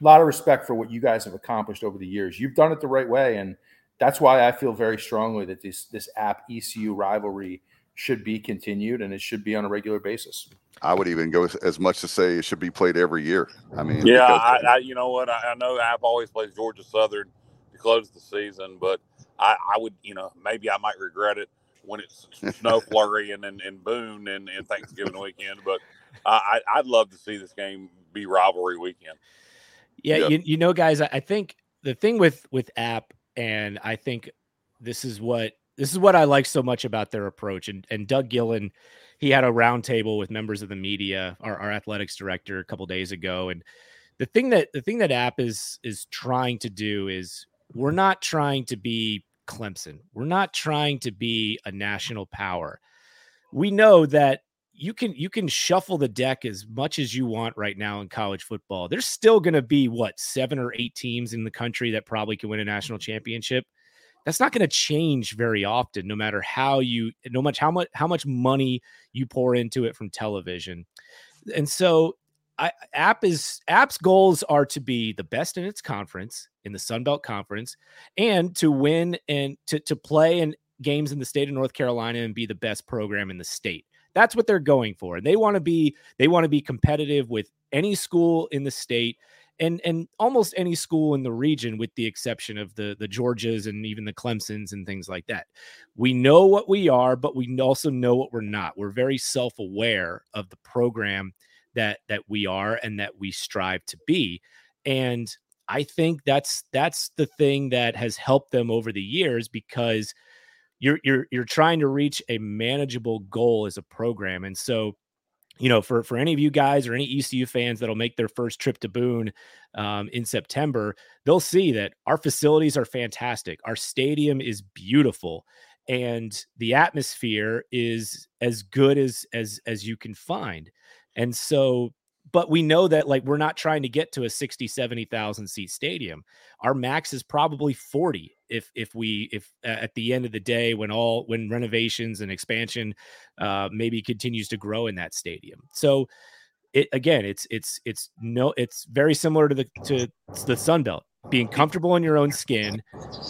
a lot of respect for what you guys have accomplished over the years. You've done it the right way, and that's why I feel very strongly that this this app ECU rivalry should be continued and it should be on a regular basis. I would even go as- as much to say it should be played every year. I mean, Yeah, because- I, I, you know what? I, know I've always played Georgia Southern to close the season, but I, I would, you know, maybe I might regret it when it's snow flurry and, and, and Boone and, and Thanksgiving weekend. But I, I- I'd love to see this game be rivalry weekend. Yeah, Yeah. You, you know, guys, I, I think the thing with with app, and I think this is what this is what I like so much about their approach. And and Doug Gillin, he had a roundtable with members of the media, our, our athletics director, a couple days ago. And the thing that the thing that app is is trying to do is we're not trying to be Clemson. We're not trying to be a national power. We know that you can you can shuffle the deck as much as you want right now in college football. There's still going to be what seven or eight teams in the country that probably can win a national championship. that's not going to change very often no matter how you no much how much how much money you pour into it from television and so App is app's goals are to be the best in its conference in the sun belt conference and to win and to, to play in games in the state of north carolina and be the best program in the state that's what they're going for And they want to be they want to be competitive with any school in the state and and almost any school in the region with the exception of the the Georgias and even the Clemsons and things like that. We know what we are, but we also know what we're not. We're very self-aware of the program that that we are and that we strive to be. And I think that's that's the thing that has helped them over the years because you're you're you're trying to reach a manageable goal as a program. And so you know, for for any of you guys or any ECU fans that'll make their first trip to Boone um, in September, they'll see that our facilities are fantastic. Our stadium is beautiful, and the atmosphere is as good as as as you can find. And so but we know that like we're not trying to get to a 60 70,000 seat stadium. Our max is probably 40 if if we if uh, at the end of the day when all when renovations and expansion uh maybe continues to grow in that stadium. So it again it's it's it's no it's very similar to the to the Sun Belt being comfortable in your own skin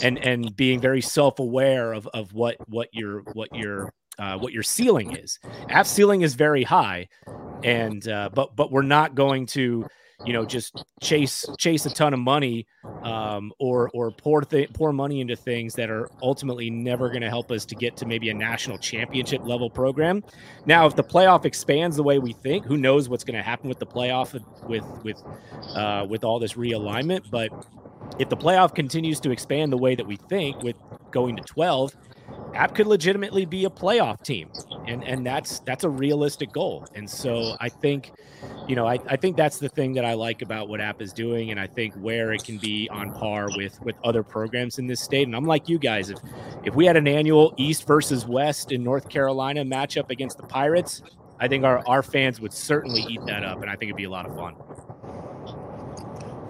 and and being very self-aware of of what what your what your uh, what your ceiling is. App ceiling is very high, and uh, but but we're not going to you know just chase chase a ton of money um, or or pour th- pour money into things that are ultimately never going to help us to get to maybe a national championship level program. Now, if the playoff expands the way we think, who knows what's going to happen with the playoff with with uh, with all this realignment? But if the playoff continues to expand the way that we think, with going to twelve App could legitimately be a playoff team, and and that's that's a realistic goal. And so I think, you know, I, I think that's the thing that I like about what App is doing, and I think where it can be on par with with other programs in this state. And I'm like you guys, if if we had an annual East versus West in North Carolina matchup against the Pirates, I think our our fans would certainly eat that up, and I think it'd be a lot of fun.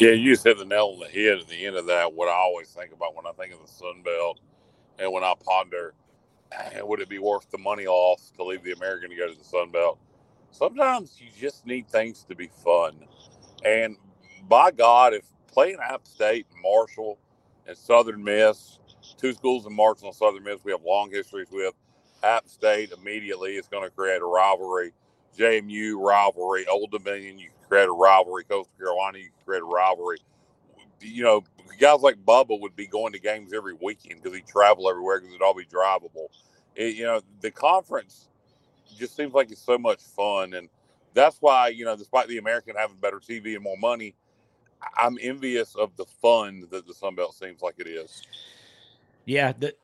Yeah, you just hit the nail on the head at the end of that. What I always think about when I think of the Sun Belt and when I ponder, would it be worth the money off to leave the American to go to the Sun Belt? Sometimes you just need things to be fun. And by God, if playing App State, Marshall, and Southern Miss, two schools in Marshall and Southern Miss, we have long histories with. App State immediately is going to create a rivalry. JMU rivalry, Old Dominion, you create a rivalry. Coastal Carolina, you create a rivalry. You know, guys like Bubba would be going to games every weekend because he'd travel everywhere because it'd all be drivable. It, you know, the conference just seems like it's so much fun. And that's why, you know, despite the American having better TV and more money, I'm envious of the fun that the Sun Belt seems like it is. Yeah. The,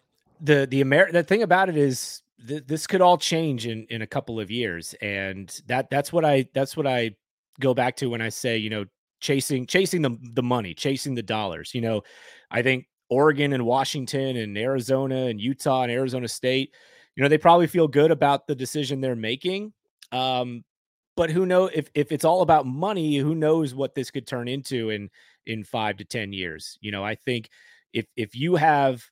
the, the Amer the thing about it is th- this could all change in, in a couple of years. And that, that's what I, that's what I go back to when I say, you know, chasing chasing the the money, chasing the dollars. You know, I think Oregon and Washington and Arizona and Utah and Arizona State, you know, they probably feel good about the decision they're making. Um, but who knows if if it's all about money, who knows what this could turn into in in five to ten years? You know, I think if if you have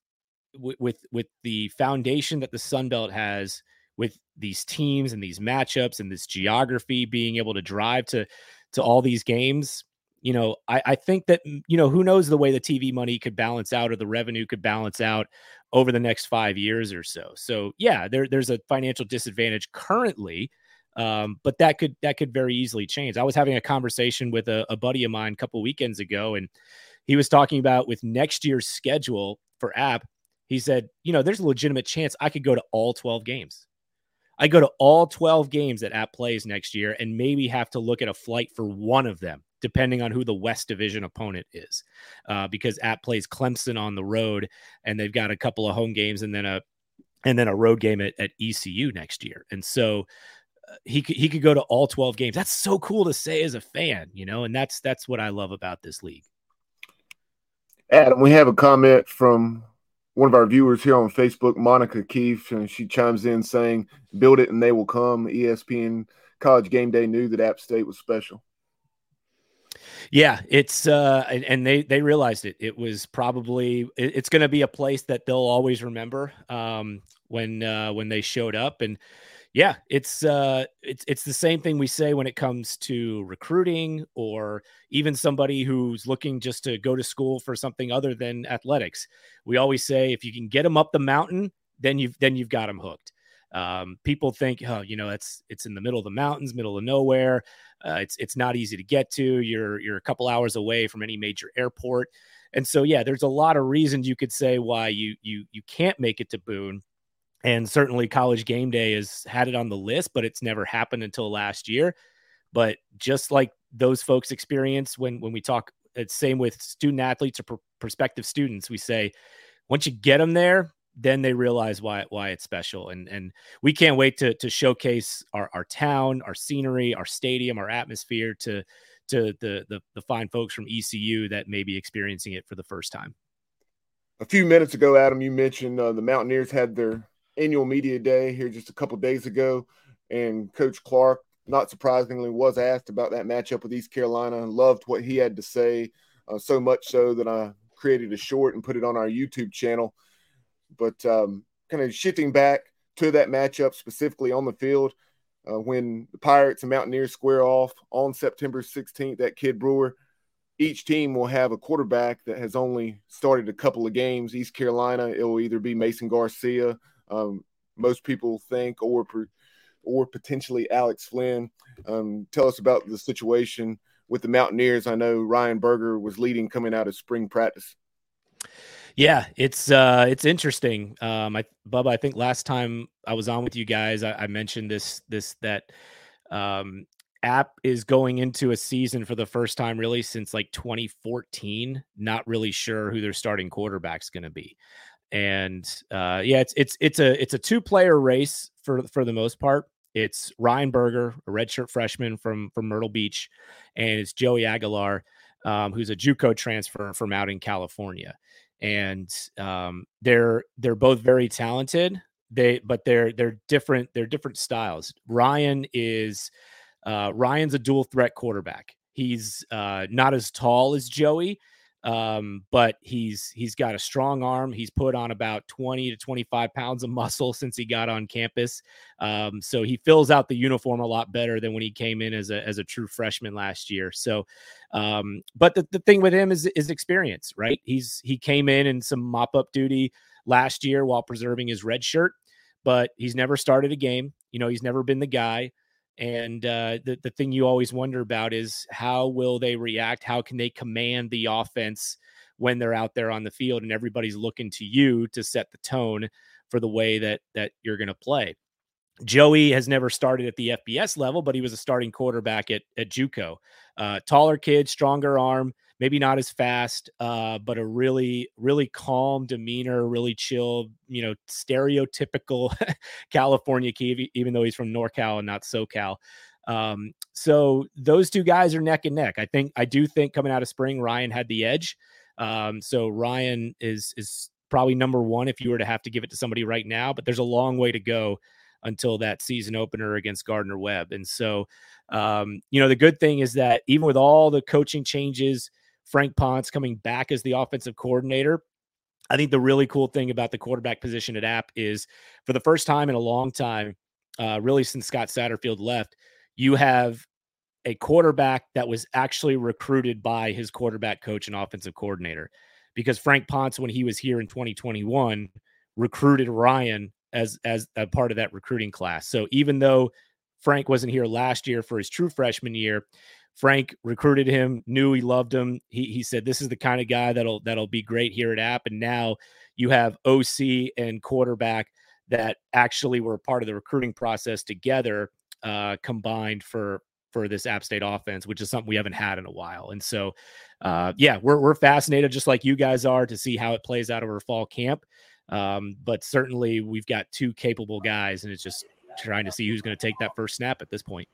with with the foundation that the Sun Belt has with these teams and these matchups and this geography being able to drive to to all these games you know, I, I think that, mm, you know, who knows the way the TV money could balance out or the revenue could balance out over the next five years or so. So yeah, there, there's a financial disadvantage currently. Um, but that could that could very easily change. I was having a conversation with a, a buddy of mine a couple weekends ago, and he was talking about with next year's schedule for app. He said, you know, there's a legitimate chance I could go to all 12 games. I go to all 12 games that app plays next year and maybe have to look at a flight for one of them depending on who the West Division opponent is, uh, because App plays Clemson on the road, and they've got a couple of home games and then a and then a road game at, at ECU next year, and so. Uh, he could he could go to all 12 games. That's so cool to say as a fan, you know, and that's that's what I love about this league. Adam, we have a comment from one of our viewers here on Facebook, Monica Keefe, and she chimes in saying, "Build it and they will come." ESPN College Game Day knew that App State was special. Yeah, it's uh, and they they realized it. It was probably it's going to be a place that they'll always remember um, when uh, when they showed up. And yeah, it's uh, it's it's the same thing we say when it comes to recruiting or even somebody who's looking just to go to school for something other than athletics. We always say if you can get them up the mountain, then you've then you've got them hooked. Um, people think, oh, you know, it's it's in the middle of the mountains, middle of nowhere. Uh, it's it's not easy to get to. You're you're a couple hours away from any major airport, and so yeah, there's a lot of reasons you could say why you you you can't make it to Boone. And certainly, College Game Day has had it on the list, but it's never happened until last year. But just like those folks experience when when we talk, it's same with student athletes or pr- prospective students. We say once you get them there, then they realize why why it's special and and we can't wait to to showcase our our town our scenery our stadium our atmosphere to to the the, the fine folks from ECU that may be experiencing it for the first time. A few minutes ago Adam you mentioned uh, the Mountaineers had their annual media day here just a couple days ago and coach Clark not surprisingly was asked about that matchup with East Carolina and loved what he had to say uh, so much so that I created a short and put it on our YouTube channel but um, kind of shifting back to that matchup specifically on the field, uh, when the Pirates and Mountaineers square off on September 16th at Kidd Brewer, each team will have a quarterback that has only started a couple of games. East Carolina, it will either be Mason Garcia, um, most people think, or or potentially Alex Flinn. Um, tell us about the situation with the Mountaineers. I know Ryan Burger was leading coming out of spring practice. Yeah, it's uh it's interesting. Um I Bubba, I think last time I was on with you guys, I, I mentioned this this that um app is going into a season for the first time really since like 2014 not really sure who their starting quarterback's going to be. And uh yeah it's it's it's a it's a two player race for for the most part. It's Ryan Burger, a redshirt freshman from from Myrtle Beach and it's Joey Aguilar um, who's a JUCO transfer from out in California and um, they're they're both very talented. They but they're they're different. They're different styles. Ryan is uh, Ryan's a dual threat quarterback. He's uh, not as tall as Joey, um, but he's he's got a strong arm. He's put on about 20 to 25 pounds of muscle since he got on campus. Um, so he fills out the uniform a lot better than when he came in as a as a true freshman last year. So, um, but the, the thing with him is is experience, right? He's he came in in some mop up duty last year while preserving his red shirt, but he's never started a game. You know, he's never been the guy. And uh, the the thing you always wonder about is how will they react? How can they command the offense when they're out there on the field and everybody's looking to you to set the tone for the way that that you're going to play. Joey has never started at the FBS level, but he was a starting quarterback at at JUCO. Uh, taller kid, stronger arm, maybe not as fast, uh, but a really, really calm demeanor, really chill, you know, stereotypical California kid, even though he's from NorCal and not SoCal. Um, so those two guys are neck and neck. I think I do think coming out of spring, Ryan had the edge. Um, so Ryan is is probably number one if you were to have to give it to somebody right now, but there's a long way to go until that season opener against Gardner Webb. And so, um, you know, the good thing is that even with all the coaching changes, Frank Ponce coming back as the offensive coordinator. I think the really cool thing about the quarterback position at App is for the first time in a long time, uh, really since Scott Satterfield left, you have a quarterback that was actually recruited by his quarterback coach and offensive coordinator. Because Frank Ponce, when he was here in 2021, recruited Ryan as as a part of that recruiting class. So even though Frank wasn't here last year for his true freshman year, Frank recruited him, knew he loved him. He he said this is the kind of guy that'll that'll be great here at App. And now you have OC and quarterback that actually were part of the recruiting process together, uh, combined for for this App State offense, which is something we haven't had in a while. And so, uh, yeah, we're we're fascinated, just like you guys are, to see how it plays out over fall camp. Um, but certainly, we've got two capable guys, and it's just trying to see who's going to take that first snap at this point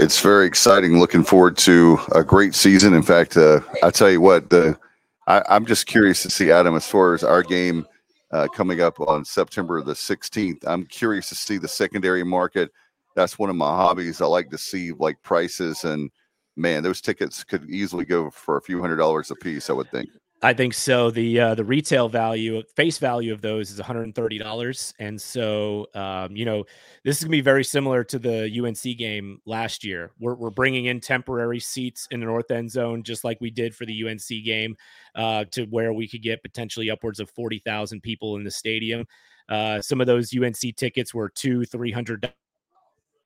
it's very exciting. Looking forward to a great season. In fact, uh, I tell you what, the I, am just curious to see Adam as far as our game uh, coming up on September the 16th. I'm curious to see the secondary market. That's one of my hobbies. I like to see like prices and man, those tickets could easily go for a few hundred dollars a piece. I would think. I think so. The uh, the retail value, face value of those is one hundred and thirty dollars, and so um, you know this is gonna be very similar to the UNC game last year. We're we're bringing in temporary seats in the north end zone, just like we did for the UNC game, uh, to where we could get potentially upwards of forty thousand people in the stadium. Uh, some of those UNC tickets were two, three hundred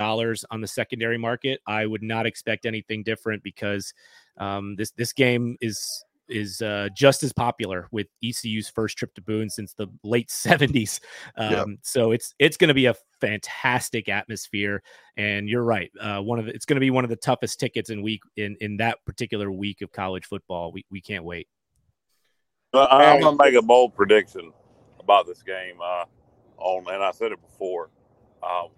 dollars on the secondary market. I would not expect anything different because um, this this game is is uh, just as popular with ECU's first trip to Boone since the late 70s. Um, yeah. So it's it's going to be a fantastic atmosphere, and you're right. Uh, one of the, it's going to be one of the toughest tickets in week in in that particular week of college football. We we can't wait. I'm going to make a bold prediction about this game. Uh, on and I said it before. Um,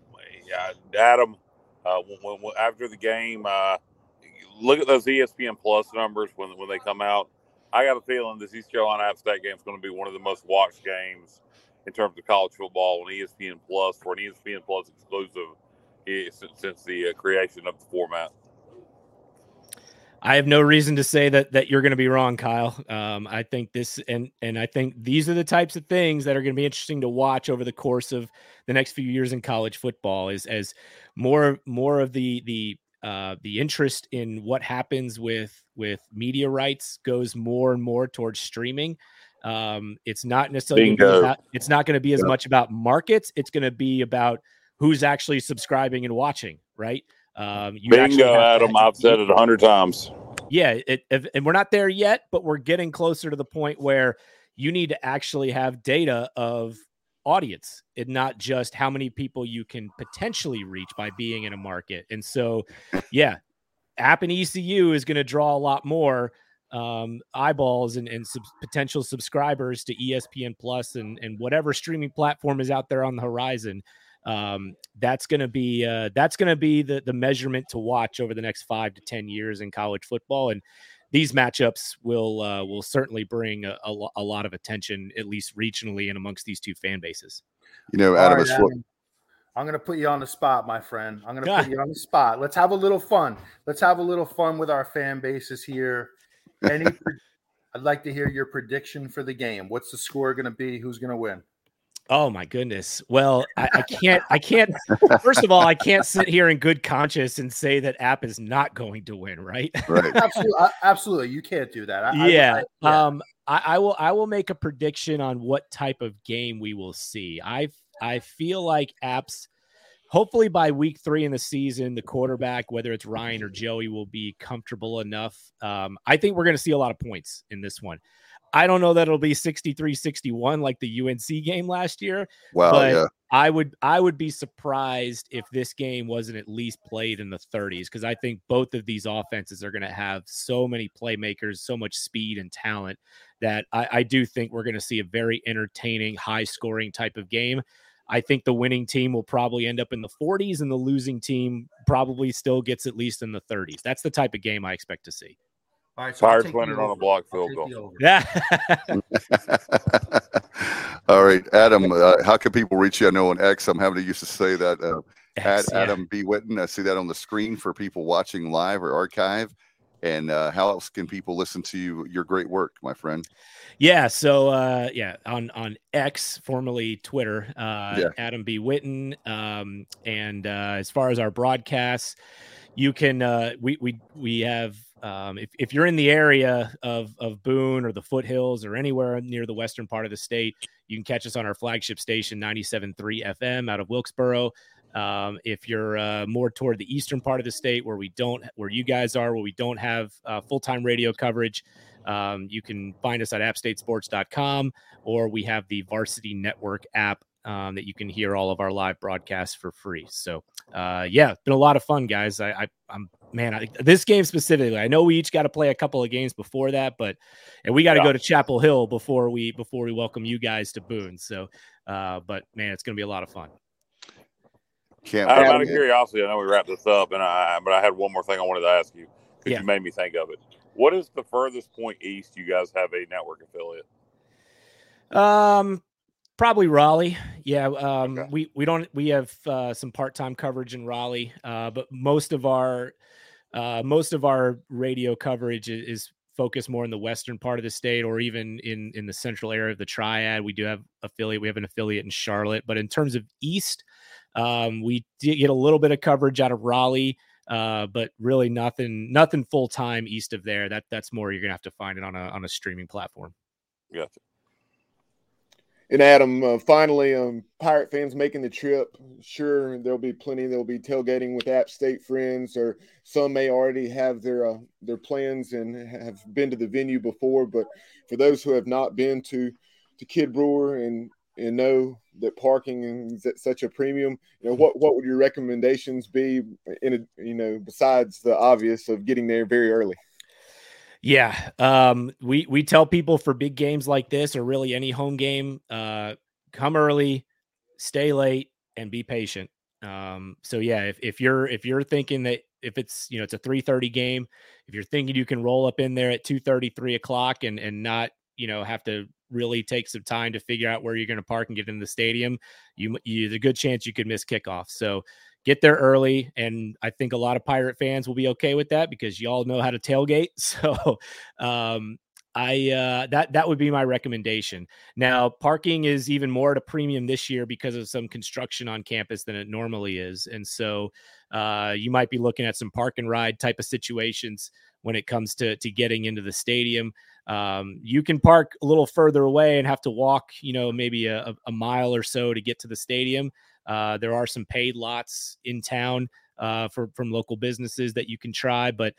yeah, Adam. Uh, when, when, after the game, uh, look at those ESPN Plus numbers when when they come out. I got a feeling this East Carolina App State game is going to be one of the most watched games in terms of college football on ESPN Plus for an ESPN Plus exclusive since, since the uh, creation of the format. I have no reason to say that that you're going to be wrong, Kyle. Um, I think this and and I think these are the types of things that are going to be interesting to watch over the course of the next few years in college football. Is as more more of the the uh, the interest in what happens with with media rights goes more and more towards streaming. Um, it's not necessarily about, it's not going to be as much about markets. It's going to be about who's actually subscribing and watching, right? Um, you Bingo, Adam. I've said it a hundred times. Yeah, it, it, and we're not there yet, but we're getting closer to the point where you need to actually have data of audience and not just how many people you can potentially reach by being in a market. And so, yeah, app and ECU is going to draw a lot more um, eyeballs and, and sub- potential subscribers to ESPN Plus and, and whatever streaming platform is out there on the horizon. Um, that's going to be uh, that's going to be the the measurement to watch over the next five to ten years in college football. And these matchups will uh, will certainly bring a, a, a, lot of attention, at least regionally and amongst these two fan bases. You know, Adam, right, Adam I'm going to put you on the spot, my friend. I'm going to put you on the spot. Let's have a little fun. Let's have a little fun with our fan bases here. Any, I'd like to hear your prediction for the game. What's the score going to be? Who's going to win? Oh my goodness. Well, I, I, can't. I can't. First of all, I can't sit here in good conscience and say that App is not going to win. Right. Right. absolutely. Absolutely. You can't do that. I, yeah. I, yeah. Um. I, I will. I will make a prediction on what type of game we will see. I. I feel like Apps. Hopefully, by week three in the season, the quarterback, whether it's Ryan or Joey, will be comfortable enough. Um, I think we're going to see a lot of points in this one. I don't know that it'll be 63-61 like the UNC game last year. Well, but yeah. I would I would be surprised if this game wasn't at least played in the 30s because I think both of these offenses are going to have so many playmakers, so much speed and talent that I, I do think we're going to see a very entertaining, high scoring type of game. I think the winning team will probably end up in the 40s and the losing team probably still gets at least in the 30s. That's the type of game I expect to see. All right, so Pirates winning on a block field goal. Yeah. All right, Adam. Uh, how can people reach you? I know on X, I'm having to used to say that. Uh, X, yeah. Adam B. Witten. I see that on the screen for people watching live or archive. And uh, how else can people listen to you, your great work, my friend? Yeah, so uh, yeah, on on X, formerly Twitter, uh, yeah. Adam B. Witten. Um, and uh, as far as our broadcasts, you can uh, we we we have um, if, if you're in the area of, of Boone or the foothills or anywhere near the western part of the state, you can catch us on our flagship station, 97.3 FM out of Wilkesboro. Um, if you're uh, more toward the eastern part of the state where we don't, where you guys are, where we don't have uh, full time radio coverage, um, you can find us at appstatesports.com or we have the Varsity Network app um, that you can hear all of our live broadcasts for free. So, uh, yeah, it's been a lot of fun, guys. I, I am man, I, this game specifically, I know we each got to play a couple of games before that, but and we got to yeah. go to Chapel Hill before we before we welcome you guys to Boone. So, uh, but man, it's going to be a lot of fun. Can't out, out of curiosity, I know we wrapped this up, and I but I had one more thing I wanted to ask you because yeah. you made me think of it. What is the furthest point east you guys have a network affiliate? Um, Probably Raleigh. Yeah. Um, okay. we, we don't, we have uh, some part time coverage in Raleigh, uh, but most of our, uh, most of our radio coverage is, is focused more in the western part of the state or even in in the central area of the triad we do have affiliate we have an affiliate in charlotte but in terms of east um, we did get a little bit of coverage out of raleigh uh, but really nothing nothing full time east of there that that's more you're gonna have to find it on a on a streaming platform Gotcha. And Adam, uh, finally, um, Pirate fans making the trip. Sure, there'll be plenty. There'll be tailgating with App State friends, or some may already have their uh, their plans and have been to the venue before. But for those who have not been to to Kidd Brewer and and know that parking is at such a premium, you know what what would your recommendations be? In a, you know, besides the obvious of getting there very early. Yeah, um, we we tell people for big games like this, or really any home game, uh, come early, stay late, and be patient. Um, so yeah, if, if you're if you're thinking that if it's you know it's a three thirty game, if you're thinking you can roll up in there at two thirty, three o'clock, and and not you know have to really take some time to figure out where you're going to park and get in the stadium, you you there's a good chance you could miss kickoff. So get there early. And I think a lot of Pirate fans will be okay with that because y'all know how to tailgate. So, um, I uh, that that would be my recommendation. Now, parking is even more at a premium this year because of some construction on campus than it normally is, and so uh, you might be looking at some park and ride type of situations when it comes to to getting into the stadium. Um, you can park a little further away and have to walk, you know, maybe a, a mile or so to get to the stadium. Uh, there are some paid lots in town uh, for from local businesses that you can try, but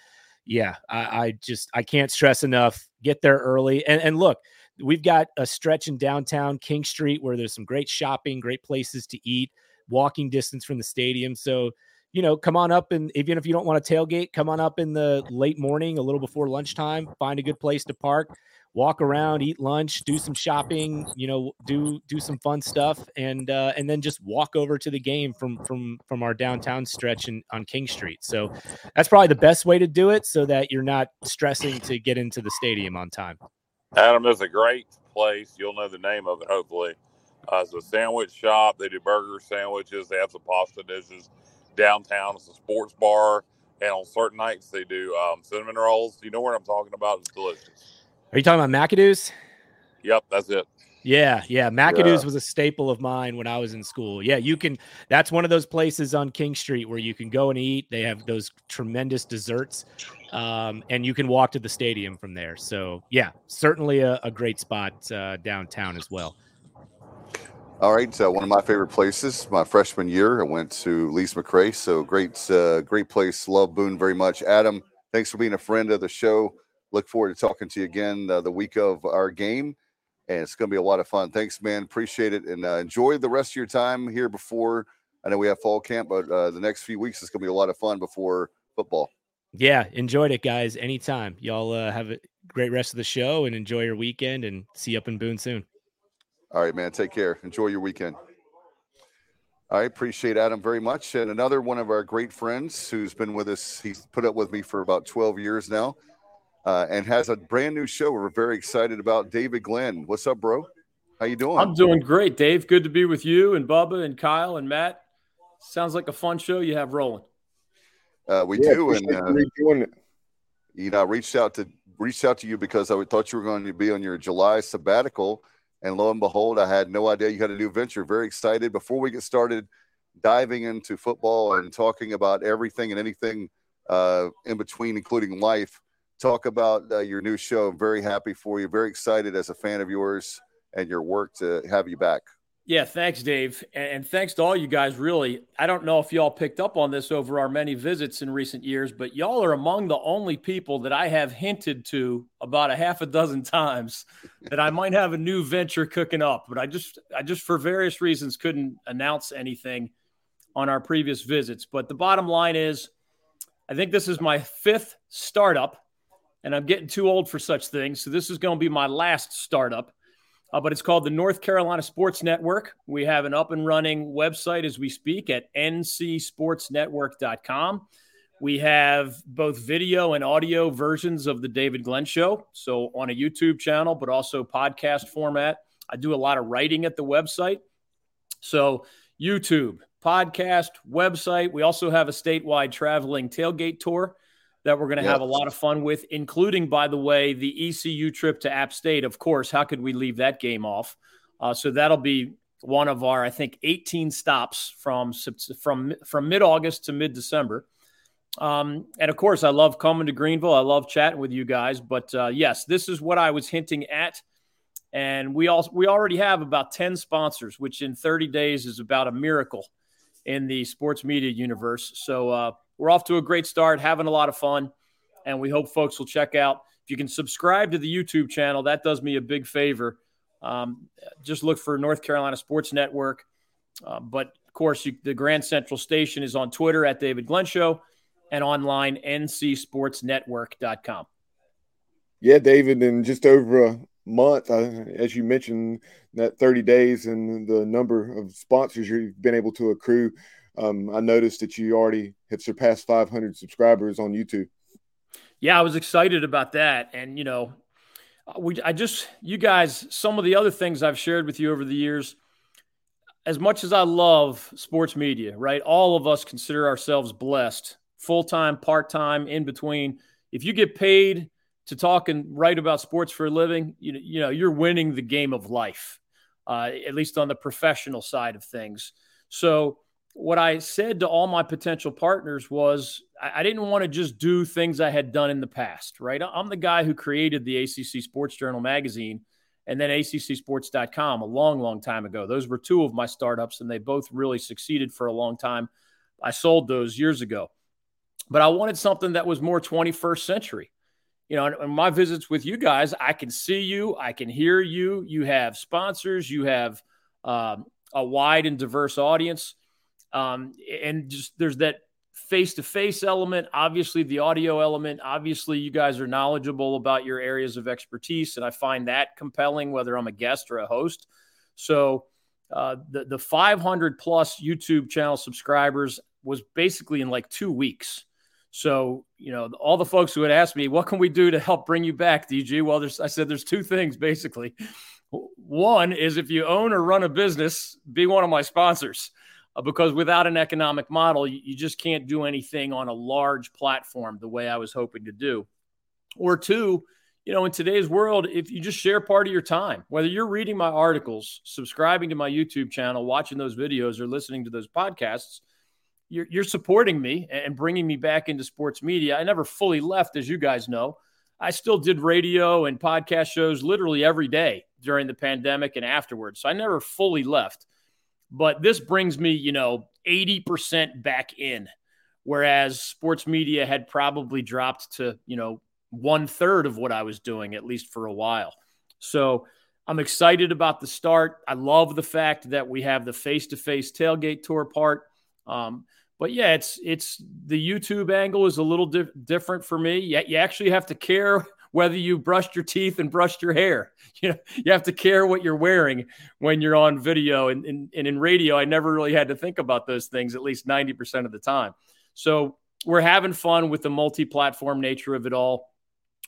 yeah, I, I, just I can't stress enough. Get there early and and look, we've got a stretch in downtown King Street where there's some great shopping, great places to eat, walking distance from the stadium. So you know, come on up and even if you don't want to tailgate, come on up in the late morning, a little before lunchtime, find a good place to park walk around, eat lunch, do some shopping, you know, do do some fun stuff, and uh, and then just walk over to the game from from from our downtown stretch in, on King Street. So that's probably the best way to do it, so that you're not stressing to get into the stadium on time. Adam, there's a great place. You'll know the name of it hopefully. Uh, it's a sandwich shop. They do burgers, sandwiches. They have some pasta dishes downtown. It's a sports bar, and on certain nights they do um, cinnamon rolls. You know what I'm talking about? It's delicious. Are you talking about McAdoo's? Yep, that's it. Yeah, yeah. McAdoo's yeah. was a staple of mine when I was in school. Yeah, you can. That's one of those places on King Street where you can go and eat. They have those tremendous desserts, um, and you can walk to the stadium from there. So, yeah, certainly a, a great spot uh, downtown as well. All right, so one of my favorite places. My freshman year, I went to Lees McRae. So great, uh, great place. Love Boone very much. Adam, thanks for being a friend of the show. Look forward to talking to you again uh, the week of our game. And it's going to be a lot of fun. Thanks, man. Appreciate it. And uh, enjoy the rest of your time here before. I know we have fall camp, but uh, the next few weeks is going to be a lot of fun before football. Yeah, enjoyed it, guys. Anytime. Y'all uh, have a great rest of the show and enjoy your weekend and see you up in Boone soon. All right, man. Take care. Enjoy your weekend. I appreciate Adam very much. And another one of our great friends who's been with us, he's put up with me for about 12 years now uh, and has a brand new show we're very excited about. David Glenn, what's up, bro? How you doing? I'm doing great, Dave. Good to be with you and Bubba and Kyle and Matt. Sounds like a fun show you have rolling. Uh, we yeah, do, and uh, doing it. You know, I reached out to reached out to you because I thought you were going to be on your July sabbatical, and lo and behold, I had no idea you had a new venture. Very excited. Before we get started diving into football and talking about everything and anything uh, in between, including life, talk about uh, your new show. I'm very happy for you. Very excited as a fan of yours and your work to have you back. Yeah, thanks, Dave. And thanks to all you guys, really. I don't know if y'all picked up on this over our many visits in recent years, but y'all are among the only people that I have hinted to about a half a dozen times that I might have a new venture cooking up. But I just, I just, for various reasons, couldn't announce anything on our previous visits. But the bottom line is, I think this is my fifth startup and I'm getting too old for such things. So this is going to be my last startup. Uh, but it's called the North Carolina Sports Network. We have an up and running website as we speak at ncsportsnetwork.com. We have both video and audio versions of the David Glenn Show. So on a YouTube channel, but also podcast format. I do a lot of writing at the website. So YouTube, podcast, website. We also have a statewide traveling tailgate tour that we're going to yep. have a lot of fun with, including, by the way, the ECU trip to App State. Of course, how could we leave that game off? Uh, so that'll be one of our, I think, 18 stops from from from mid August to mid December. Um, and of course, I love coming to Greenville. I love chatting with you guys. But uh, yes, this is what I was hinting at. And we also we already have about 10 sponsors, which in 30 days is about a miracle in the sports media universe. So uh, we're off to a great start, having a lot of fun, and we hope folks will check out. If you can subscribe to the YouTube channel, that does me a big favor. Um, just look for North Carolina Sports Network. Uh, but of course, you, the Grand Central Station is on Twitter at David Glenn Show and online ncsportsnetwork.com. Yeah, David, in just over a month, as you mentioned, that 30 days and the number of sponsors you've been able to accrue, um, I noticed that you already have surpassed 500 subscribers on YouTube. Yeah, I was excited about that. And, you know, we, I just, you guys, some of the other things I've shared with you over the years, as much as I love sports media, right? All of us consider ourselves blessed full time, part time, in between. If you get paid to talk and write about sports for a living, you, you know, you're winning the game of life, uh, at least on the professional side of things. So, what I said to all my potential partners was I, didn't want to just do things I had done in the past, right? I'm the guy who created the ACC Sports Journal magazine and then ACCSports.com a long, long time ago. Those were two of my startups, and they both really succeeded for a long time. I sold those years ago but I wanted something that was more 21st century. You know, in my visits with you guys, I can see you, I can hear you. You have sponsors, you have um, a wide and diverse audience, um, and just there's that face-to-face element. Obviously, the audio element. Obviously, you guys are knowledgeable about your areas of expertise, and I find that compelling, whether I'm a guest or a host. So. Uh, the the 500 plus YouTube channel subscribers was basically in like two weeks. So, you know, all the folks who had asked me, what can we do to help bring you back, DG? Well, there's, I said, there's two things basically. One is if you own or run a business, be one of my sponsors. Uh, because without an economic model, you, just can't do anything on a large platform the way I was hoping to do. Or two, you know, in today's world, if you just share part of your time, whether you're reading my articles, subscribing to my YouTube channel, watching those videos, or listening to those podcasts, you're, you're supporting me and bringing me back into sports media. I never fully left, as you guys know. I still did radio and podcast shows literally every day during the pandemic and afterwards. So I never fully left. But this brings me, you know, 80% back in, whereas sports media had probably dropped to, you know, one third of what I was doing, at least for a while. So I'm excited about the start. I love the fact that we have the face to face tailgate tour part. Um, but yeah, it's it's the YouTube angle is a little di- different for me. You, you actually have to care whether you brushed your teeth and brushed your hair. You know, you have to care what you're wearing when you're on video and, and, and in radio. I never really had to think about those things at least 90% of the time. So we're having fun with the multi-platform nature of it all.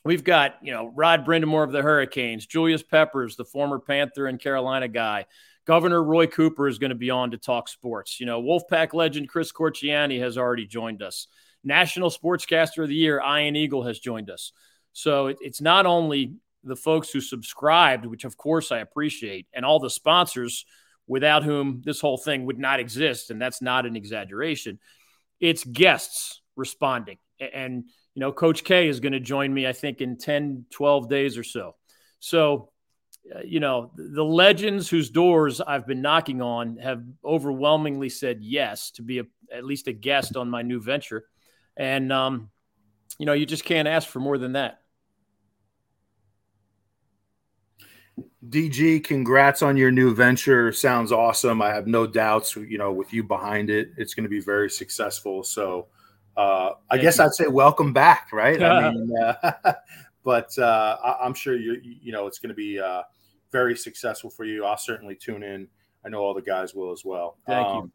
We've got, you know, Rod Brind'Amour of the Hurricanes, Julius Peppers, the former Panther and Carolina guy, Governor Roy Cooper is going to be on to talk sports. You know, Wolfpack legend Chris Corchiani has already joined us. National Sportscaster of the Year, Ian Eagle, has joined us. So it, it's not only the folks who subscribed, which of course I appreciate, and all the sponsors without whom this whole thing would not exist. And that's not an exaggeration. It's guests responding. And, you know, Coach K is going to join me, I think, in 10, 12 days or so. So uh, you know, the legends whose doors I've been knocking on have overwhelmingly said yes to be a, at least a guest on my new venture. And, um, you know, you just can't ask for more than that. DG, congrats on your new venture. Sounds awesome. I have no doubts, you know, with you behind it, it's going to be very successful. So, uh, I Thank guess you. I'd say welcome back, right? I mean, uh, but uh, I, am sure you you know it's going to be uh, very successful for you. I'll certainly tune in. I know all the guys will as well. Thank um,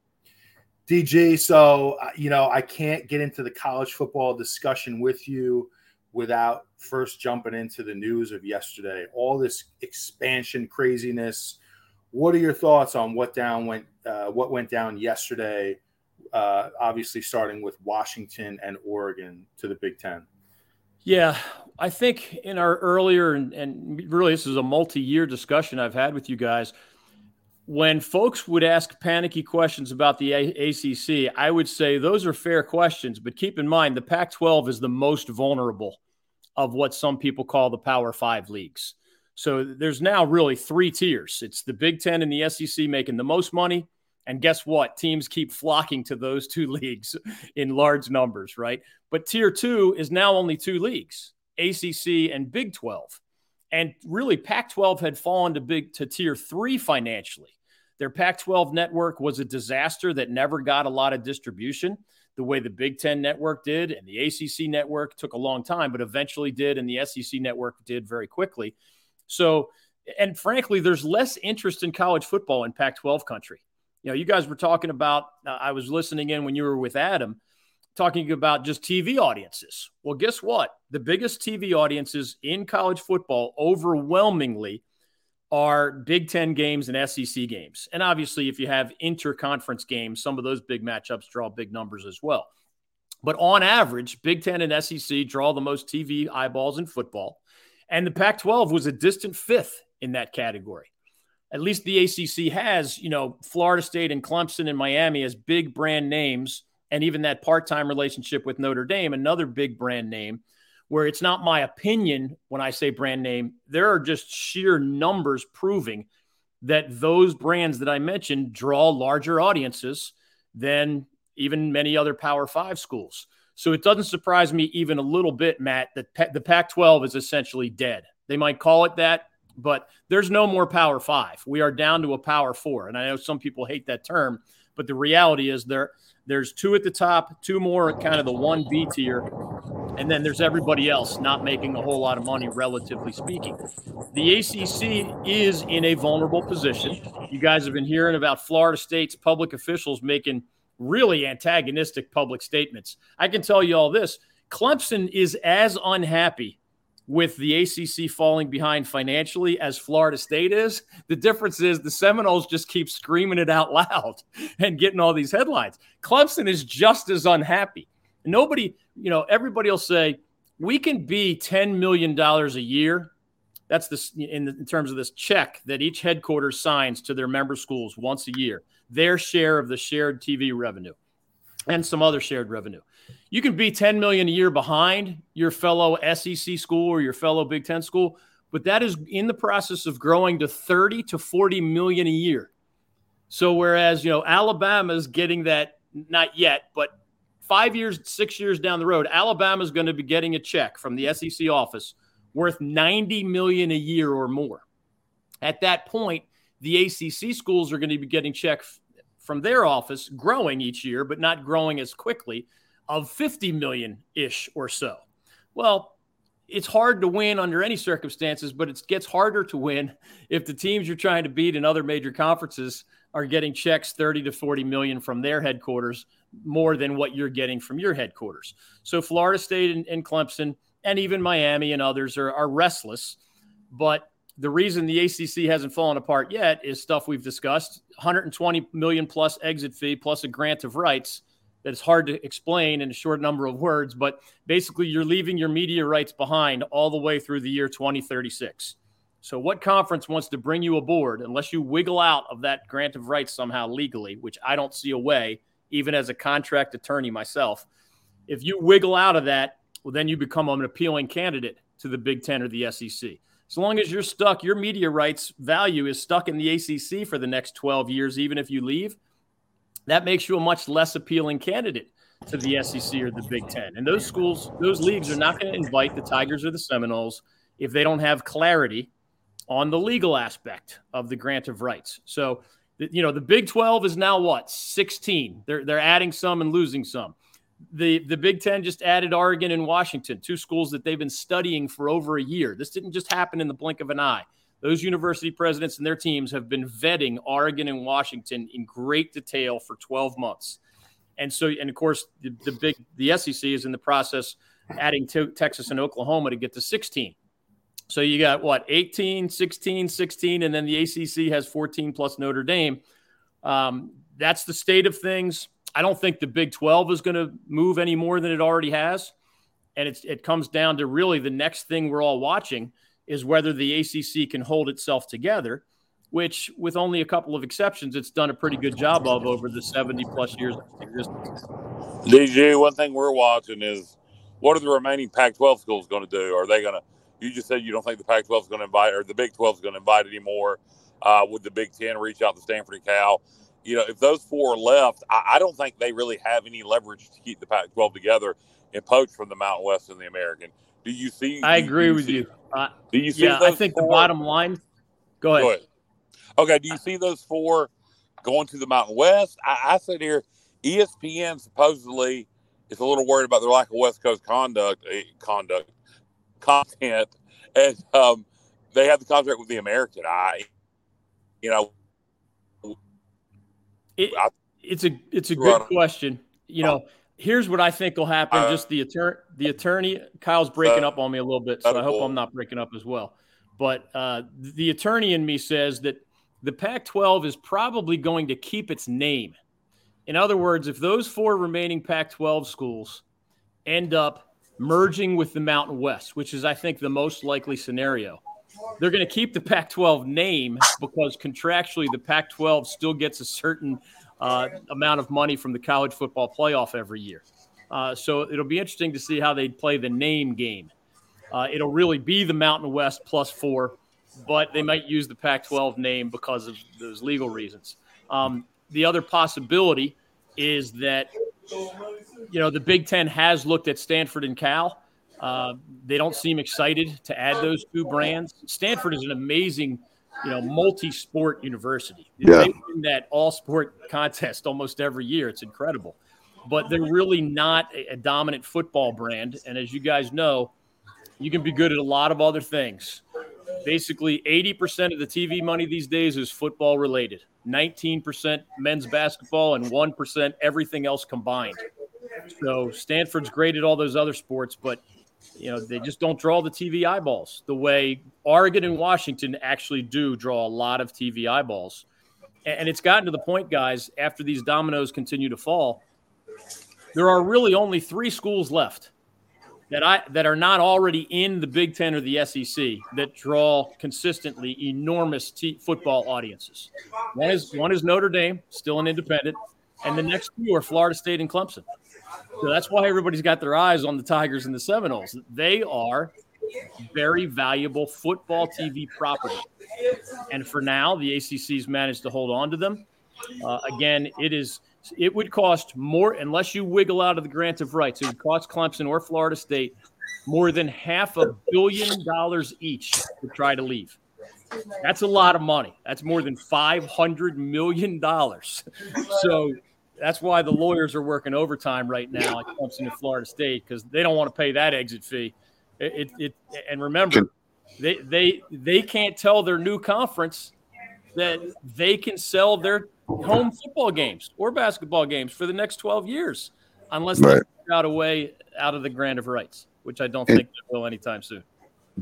you, DG. So uh, you know I can't get into the college football discussion with you without first jumping into the news of yesterday. All this expansion craziness. What are your thoughts on what down went uh, what went down yesterday? Uh, obviously, starting with Washington and Oregon to the Big Ten. Yeah, I think in our earlier and, and really this is a multi-year discussion I've had with you guys. When folks would ask panicky questions about the a- ACC, I would say those are fair questions, but keep in mind the Pac-12 is the most vulnerable of what some people call the Power Five leagues. So there's now really three tiers. It's the Big Ten and the SEC making the most money. And guess what? Teams keep flocking to those two leagues in large numbers, right? But tier two is now only two leagues ACC and Big 12. And really, Pac 12 had fallen to, big, to tier three financially. Their Pac 12 network was a disaster that never got a lot of distribution the way the Big Ten network did. And the ACC network took a long time, but eventually did. And the SEC network did very quickly. So, and frankly, there's less interest in college football in Pac 12 country. You know, you guys were talking about, uh, I was listening in when you were with Adam, talking about just TV audiences. Well, guess what? The biggest TV audiences in college football overwhelmingly are Big Ten games and SEC games. And obviously, if you have interconference games, some of those big matchups draw big numbers as well. But on average, Big Ten and SEC draw the most TV eyeballs in football. And the Pac 12 was a distant fifth in that category. At least the ACC has, you know, Florida State and Clemson and Miami as big brand names, and even that part time relationship with Notre Dame, another big brand name, where it's not my opinion when I say brand name. There are just sheer numbers proving that those brands that I mentioned draw larger audiences than even many other Power Five schools. So it doesn't surprise me even a little bit, Matt, that the Pac 12 is essentially dead. They might call it that, but there's no more Power Five. We are down to a Power Four. And I know some people hate that term, but the reality is there there's two at the top, two more kind of the one B tier, and then there's everybody else not making a whole lot of money, relatively speaking. The ACC is in a vulnerable position. You guys have been hearing about Florida State's public officials making really antagonistic public statements. I can tell you all this Clemson is as unhappy with the ACC falling behind financially as Florida State is. The difference is the Seminoles just keep screaming it out loud and getting all these headlines. Clemson is just as unhappy. Nobody, you know, everybody will say, we can be $10 million a year. That's this in, in terms of this check that each headquarters signs to their member schools once a year their share of the shared TV revenue and some other shared revenue. You can be 10 million a year behind your fellow SEC school or your fellow Big 10 school, but that is in the process of growing to 30 to 40 million a year. So whereas, you know, Alabama's getting that not yet, but 5 years, 6 years down the road, Alabama's going to be getting a check from the SEC office worth 90 million a year or more. At that point, the ACC schools are going to be getting checks from their office growing each year, but not growing as quickly of 50 million ish or so. Well, it's hard to win under any circumstances, but it gets harder to win if the teams you're trying to beat in other major conferences are getting checks 30 to 40 million from their headquarters more than what you're getting from your headquarters. So Florida State and, and Clemson and even Miami and others are, are restless, but the reason the ACC hasn't fallen apart yet is stuff we've discussed 120 million plus exit fee plus a grant of rights that is hard to explain in a short number of words. But basically, you're leaving your media rights behind all the way through the year 2036. So, what conference wants to bring you aboard unless you wiggle out of that grant of rights somehow legally, which I don't see a way, even as a contract attorney myself? If you wiggle out of that, well, then you become an appealing candidate to the Big Ten or the SEC. As long as you're stuck, your media rights value is stuck in the ACC for the next 12 years, even if you leave. That makes you a much less appealing candidate to the SEC or the Big Ten. And those schools, those leagues are not going to invite the Tigers or the Seminoles if they don't have clarity on the legal aspect of the grant of rights. So, you know, the Big 12 is now what? 16. They're, they're adding some and losing some the the Big Ten just added Oregon and Washington, two schools that they've been studying for over a year. This didn't just happen in the blink of an eye. Those university presidents and their teams have been vetting Oregon and Washington in great detail for 12 months. And so, and of course, the, the big the SEC is in the process adding to Texas and Oklahoma to get to 16. So you got what 18, 16, 16, and then the ACC has 14 plus Notre Dame. Um, that's the state of things I don't think the Big 12 is going to move any more than it already has. and it comes down to really the next thing we're all watching is whether the ACC can hold itself together, which, with only a couple of exceptions, it's done a pretty good job of over the 70 plus years of existence. DG, one thing we're watching is what are the remaining Pac-12 schools going to do? Are they going to? You just said you don't think the Pac-12 is going to invite, or the Big 12 is going to invite anymore. Uh, would the Big Ten reach out to Stanford and Cal? You know, if those four are left, I, I don't think they really have any leverage to keep the Pac-12 together and poach from the Mountain West and the American. Do you see? I agree you with see- you. Uh, Do you see? yeah, I think the bottom line. Go ahead. Go ahead. Okay, do you see those four going to the Mountain West? I, I said here, ESPN supposedly is a little worried about their lack of West Coast conduct, eh, conduct, content, and um, they have the contract with the American. I, you know, It, I- it's a it's a good question. You know, here's what I think will happen. Uh, Just the attorney, the attorney, Kyle's breaking up on me a little bit, so I hope I'm not breaking up as well. But uh, the attorney in me says that the Pac-12 is probably going to keep its name. In other words, if those four remaining Pac-12 schools end up merging with the Mountain West, which is, I think, the most likely scenario, they're going to keep the Pac 12 name because contractually the Pac 12 still gets a certain uh, amount of money from the college football playoff every year. Uh, so it'll be interesting to see how they play the name game. Uh, it'll really be the Mountain West plus four, but they might use the Pac 12 name because of those legal reasons. Um, the other possibility is that, you know, the Big Ten has looked at Stanford and Cal. Uh, they don't seem excited to add those two brands. Stanford is an amazing, you know, multi-sport university. Yeah. They win that all-sport contest almost every year. It's incredible, but they're really not a, a dominant football brand. And as you guys know, you can be good at a lot of other things. Basically, 80% of the TV money these days is football related. 19% men's basketball and 1% everything else combined. So Stanford's great at all those other sports, but you know they just don't draw the TV eyeballs the way Oregon and Washington actually do draw a lot of TV eyeballs. And it's gotten to the point, guys, after these dominoes continue to fall, there are really only three schools left that I that are not already in the Big Ten or the SEC that draw consistently enormous t- football audiences. One is one is Notre Dame, still an independent, and the next two are Florida State and Clemson. So that's why everybody's got their eyes on the Tigers and the Seminoles. They are very valuable football TV property. And for now, the ACC's managed to hold on to them. Uh, again, it is it would cost more unless you wiggle out of the grant of rights. It would cost Clemson or Florida State more than half a billion dollars each to try to leave. That's a lot of money. That's more than five hundred million dollars. So that's why the lawyers are working overtime right now at Clemson and Florida State because they don't want to pay that exit fee. It, it, it and remember, they they they can't tell their new conference that they can sell their home football games or basketball games for the next 12 years unless they Right. figure out a way out of the grant of rights, which I don't think they will anytime soon.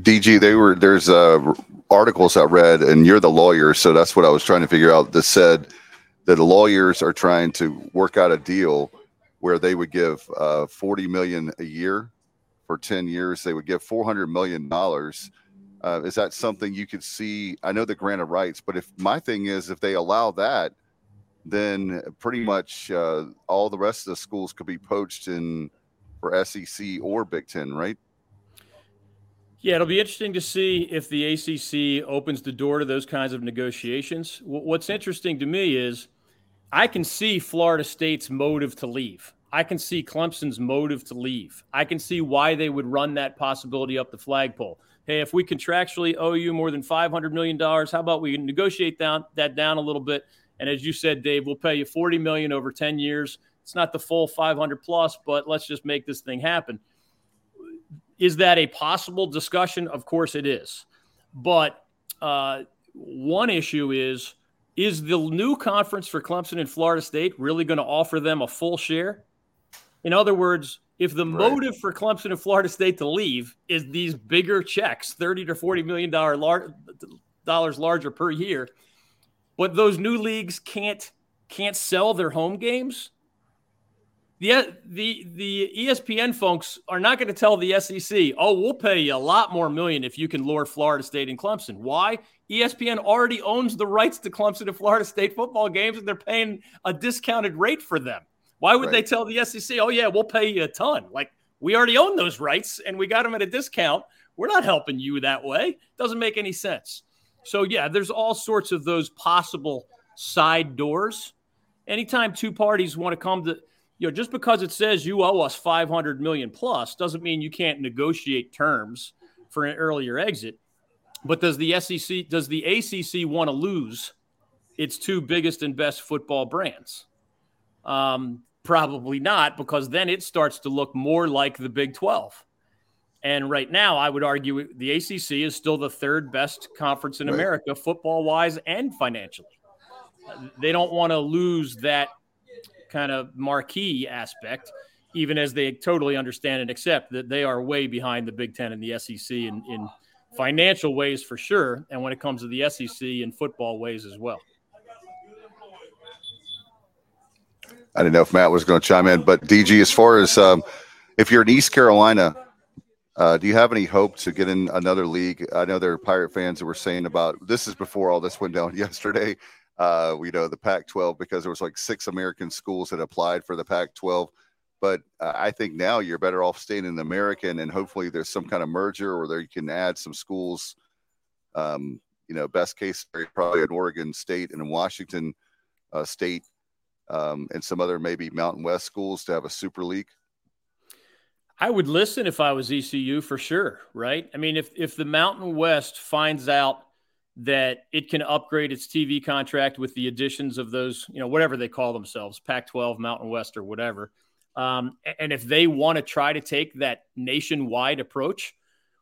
DG, they were there's uh, articles I read, and you're the lawyer, so that's what I was trying to figure out. That said that the lawyers are trying to work out a deal where they would give uh, 40 million a year for 10 years. They would give 400 million dollars. Uh, is that something you could see? I know the grant of rights, but if my thing is if they allow that, then pretty much uh, all the rest of the schools could be poached in for SEC or Big Ten, right? Yeah, it'll be interesting to see if the ACC opens the door to those kinds of negotiations. Wh- What's interesting to me is I can see Florida State's motive to leave. I can see Clemson's motive to leave. I can see why they would run that possibility up the flagpole. Hey, if we contractually owe you more than $500 million, how about we negotiate down, that down a little bit? And as you said, Dave, we'll pay you 40 million over 10 years. It's not the full 500 plus, but let's just make this thing happen. Is that a possible discussion? Of course it is. But uh, one issue is is the new conference for Clemson and Florida State really going to offer them a full share? In other words, if the motive for Clemson and Florida State to leave is these bigger checks, 30 to 40 million dollar lar- dollars larger per year, but those new leagues can't can't sell their home games, the the the ESPN folks are not going to tell the SEC, "Oh, we'll pay you a lot more million if you can lure Florida State and Clemson." Why? ESPN already owns the rights to Clemson and Florida State football games, and they're paying a discounted rate for them. Why would right. they tell the SEC, "Oh yeah, we'll pay you a ton"? Like we already own those rights, and we got them at a discount. We're not helping you that way. Doesn't make any sense. So yeah, there's all sorts of those possible side doors. Anytime two parties want to come to you know, just because it says you owe us 500 million plus doesn't mean you can't negotiate terms for an earlier exit. But does the SEC, does the ACC want to lose its two biggest and best football brands? Um, probably not, because then it starts to look more like the Big 12. And right now, I would argue the ACC is still the third best conference in right. America, football wise and financially. They don't want to lose that kind of marquee aspect, even as they totally understand and accept that they are way behind the Big Ten and the SEC in, in financial ways for sure. And when it comes to the SEC in football ways as well. I didn't know if Matt was going to chime in, but DG, as far as um, if you're in East Carolina, uh, do you have any hope to get in another league? I know there are Pirate fans that were saying about this is before all this went down yesterday uh, you know, the Pac 12 because there was like six American schools that applied for the Pac 12. But uh, I think now you're better off staying in the American and hopefully there's some kind of merger or there you can add some schools. Um, you know, best case probably in Oregon State and in Washington uh, State um, and some other maybe Mountain West schools to have a super league. I would listen if I was ECU for sure, right? I mean, if if the Mountain West finds out that it can upgrade its TV contract with the additions of those, you know, whatever they call themselves, Pac 12, Mountain West, or whatever. Um, and if they want to try to take that nationwide approach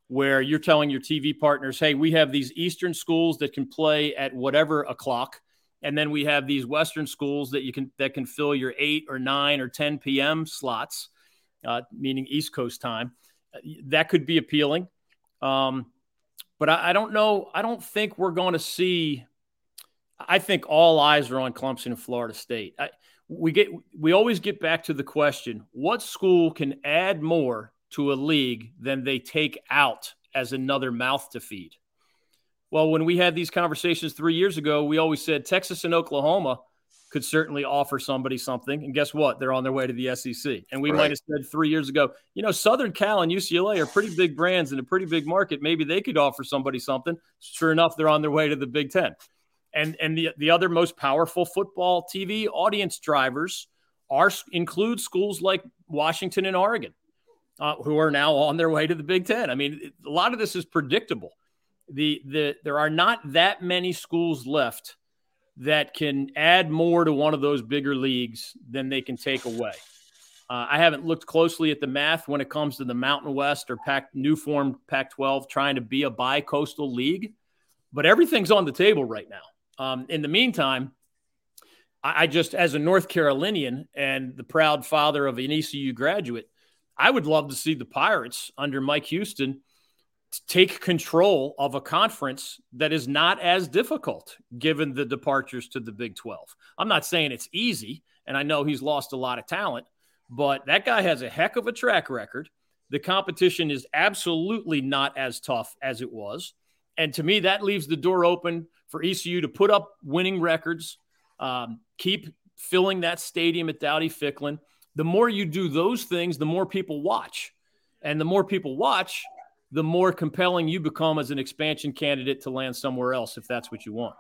where you're telling your TV partners, hey, we have these Eastern schools that can play at whatever o'clock. And then we have these Western schools that you can that can fill your eight or nine or 10 p.m. slots, uh, meaning East Coast time. That could be appealing. Um, but I, I don't know. I don't think we're going to see. I think all eyes are on Clemson and Florida State. I, we get we always get back to the question: What school can add more to a league than they take out as another mouth to feed? Well, when we had these conversations three years ago, we always said Texas and Oklahoma could certainly offer somebody something. And guess what? They're on their way to the SEC. And we right. might have said three years ago, you know, Southern Cal and UCLA are pretty big brands in a pretty big market. Maybe they could offer somebody something. Sure enough, they're on their way to the Big Ten. And and the the other most powerful football TV audience drivers are include schools like Washington and Oregon, uh, who are now on their way to the Big Ten. I mean, a lot of this is predictable. The the there are not that many schools left that can add more to one of those bigger leagues than they can take away. Uh, I haven't looked closely at the math when it comes to the Mountain West or Pac, new formed Pac 12 trying to be a bi coastal league, but everything's on the table right now. Um, in the meantime, I, I just, as a North Carolinian and the proud father of an ECU graduate, I would love to see the Pirates under Mike Houston take control of a conference that is not as difficult given the departures to the Big 12. I'm not saying it's easy, and I know he's lost a lot of talent, but that guy has a heck of a track record. The competition is absolutely not as tough as it was. And to me, that leaves the door open for ECU to put up winning records, um, keep filling that stadium at Dowdy Ficklen. The more you do those things, the more people watch. And the more people watch, the more compelling you become as an expansion candidate to land somewhere else if that's what you want.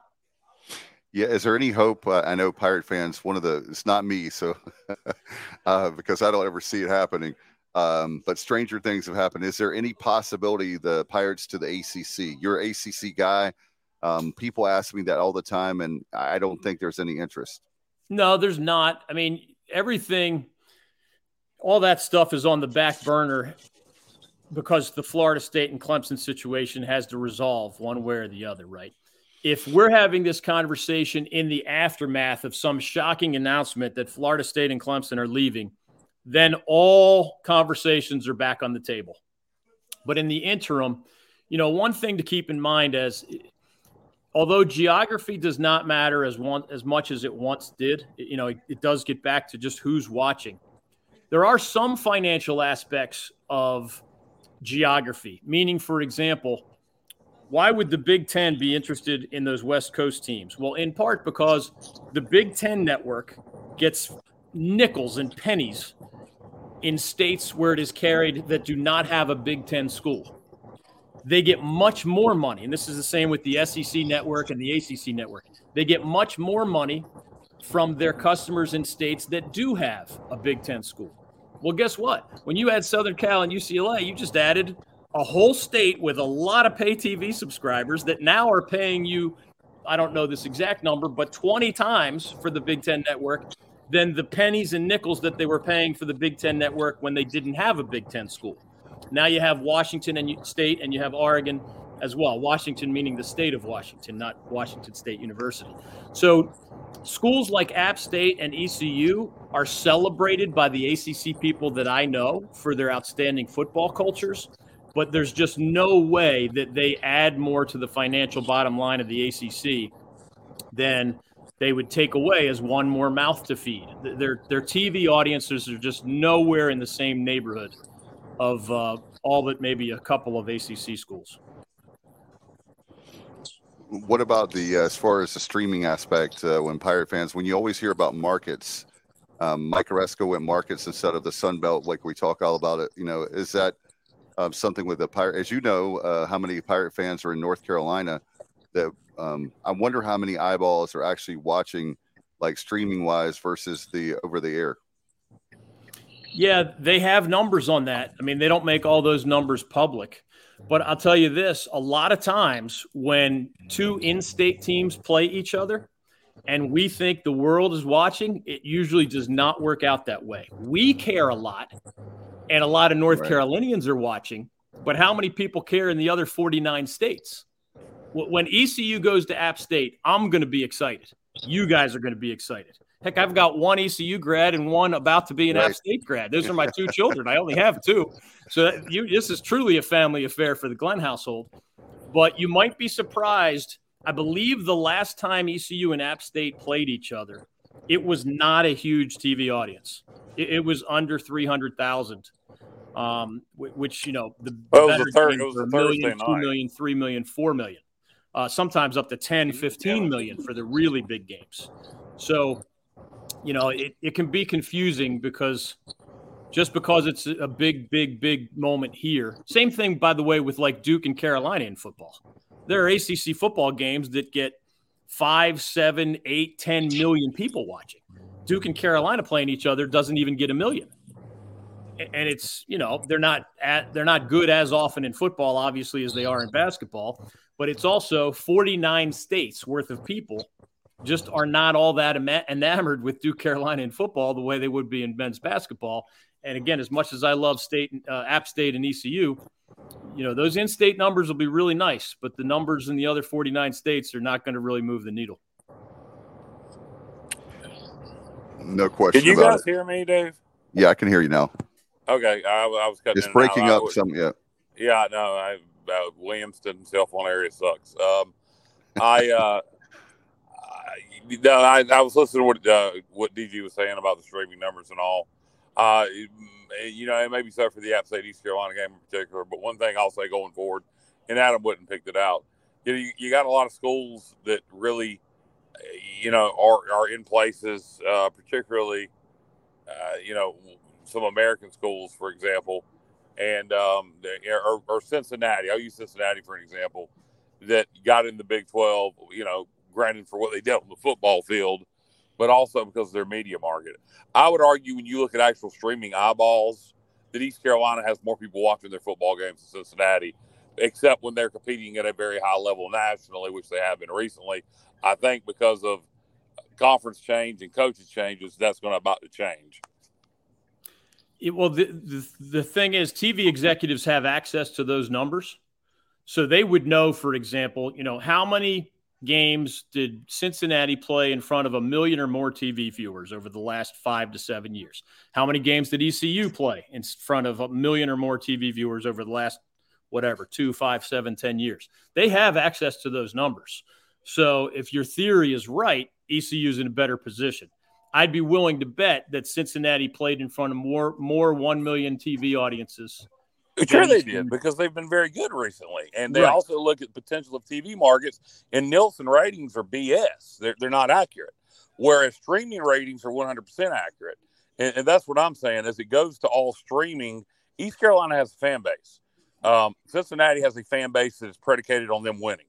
Yeah, is there any hope? Uh, I know Pirate fans. One of the it's not me, so uh, because I don't ever see it happening. Um, but stranger things have happened. Is there any possibility the Pirates to the ACC? You're an ACC guy. Um, people ask me that all the time, and I don't think there's any interest. No, there's not. I mean, everything, all that stuff is on the back burner because the Florida State and Clemson situation has to resolve one way or the other, right? If we're having this conversation in the aftermath of some shocking announcement that Florida State and Clemson are leaving, then all conversations are back on the table. But in the interim, you know, one thing to keep in mind as although geography does not matter as one as much as it once did, you know, it, it does get back to just who's watching there are some financial aspects of geography, meaning, for example, why would the Big Ten be interested in those West Coast teams? Well, in part because the Big Ten network gets nickels and pennies in states where it is carried that do not have a Big Ten school. They get much more money, and this is the same with the SEC network and the ACC network. They get much more money from their customers in states that do have a Big Ten school. Well, guess what? When you add Southern Cal and UCLA, you just added a whole state with a lot of pay TV subscribers that now are paying you, I don't know this exact number, but 20 times for the Big Ten network than the pennies and nickels that they were paying for the Big Ten network when they didn't have a Big Ten school. Now you have Washington and State and you have Oregon as well. Washington meaning the state of Washington, not Washington State University. So schools like App State and ECU are celebrated by the ACC people that I know for their outstanding football cultures, but there's just no way that they add more to the financial bottom line of the ACC than they would take away as one more mouth to feed. Their their TV audiences are just nowhere in the same neighborhood of uh, all but maybe a couple of ACC schools what about the uh, as far as the streaming aspect uh, when pirate fans when you always hear about markets um, mike Aresco went markets instead of the sun belt like we talk all about it you know is that um, something with the pirate as you know uh, how many pirate fans are in north carolina that um, i wonder how many eyeballs are actually watching like streaming wise versus the over the air? Yeah they have numbers on that. I mean they don't make all those numbers public but I'll tell you this a lot of times when two in state teams play each other and we think the world is watching, it usually does not work out that way. We care a lot, and a lot of North right. Carolinians are watching, but how many people care in the other 49 states? When ECU goes to App State, I'm going to be excited. You guys are going to be excited. Heck, I've got one ECU grad and one about to be an right. App State grad. Those are my two children. I only have two. So that, you, this is truly a family affair for the Glenn household. But you might be surprised. I believe the last time ECU and App State played each other, it was not a huge TV audience. It, it was under 300,000. Um, which you know the, well, better the third, games were a million, two million, three million, four million, uh, sometimes up to 10, 15 million for the really big games. So you know, it, it can be confusing because just because it's a big, big, big moment here. Same thing, by the way, with like Duke and Carolina in football. There are ACC football games that get five, seven, eight, ten million people watching. Duke and Carolina playing each other doesn't even get a million. And it's you know they're not at they're not good as often in football, obviously, as they are in basketball. But it's also 49 states worth of people just are not all that enamored with Duke Carolina in football the way they would be in men's basketball. And again, as much as I love State, uh, App State, and ECU, you know those in-state numbers will be really nice, but the numbers in the other 49 states are not going to really move the needle. No question. Can you guys it. hear me, Dave? Yeah, I can hear you now. Okay, I, I was cutting. It's breaking up some. Yeah. Yeah, no, I, uh, Williamston cell phone area sucks. Um, I uh, no, I, I, was listening to what uh, what DG was saying about the streaming numbers and all. Uh, you know, it may be so for the App State East Carolina game in particular, but one thing I'll say going forward, and Adam Witten picked it out. You know, you, you got a lot of schools that really, you know, are are in places, uh, particularly, uh, you know, some American schools, for example, and um, or, or Cincinnati. I'll use Cincinnati for an example that got in the Big Twelve. You know, granted for what they did on the football field, but also because of their media market. I would argue when you look at actual streaming eyeballs, that East Carolina has more people watching their football games than Cincinnati, except when they're competing at a very high level nationally, which they have been recently. I think because of conference change and coaches changes, that's going to about to change. It, well, the, the the thing is, TV executives have access to those numbers, so they would know, for example, you know how many games did Cincinnati play in front of a million or more TV viewers over the last five to seven years? How many games did ECU play in front of a million or more TV viewers over the last whatever two, five, seven, ten years? They have access to those numbers. So if your theory is right, ECU is in a better position. I'd be willing to bet that Cincinnati played in front of more more one million TV audiences. Sure, they did because they've been very good recently, and they Right. also look at potential of TV markets. And Nielsen ratings are BS; they're they're not accurate. Whereas streaming ratings are 100 percent accurate, and, and that's what I'm saying. As it goes to all streaming, East Carolina has a fan base. Um, Cincinnati has a fan base that is predicated on them winning,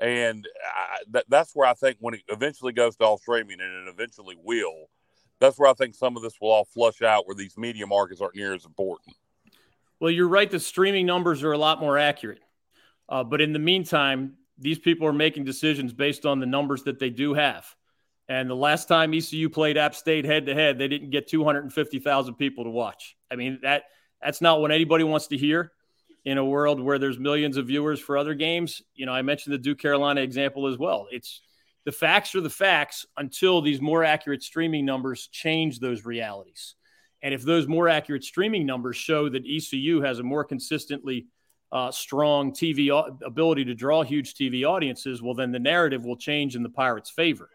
and I, that, that's where I think when it eventually goes to all streaming, and it eventually will, that's where I think some of this will all flush out, where these media markets aren't near as important. Well, you're right. The streaming numbers are a lot more accurate. Uh, but in the meantime, these people are making decisions based on the numbers that they do have. And the last time ECU played App State head to head, they didn't get 250,000 people to watch. I mean, that that's not what anybody wants to hear in a world where there's millions of viewers for other games. You know, I mentioned the Duke Carolina example as well. It's the facts are the facts until these more accurate streaming numbers change those realities. And if those more accurate streaming numbers show that ECU has a more consistently uh, strong TV au- ability to draw huge TV audiences, well, then the narrative will change in the Pirates' favor.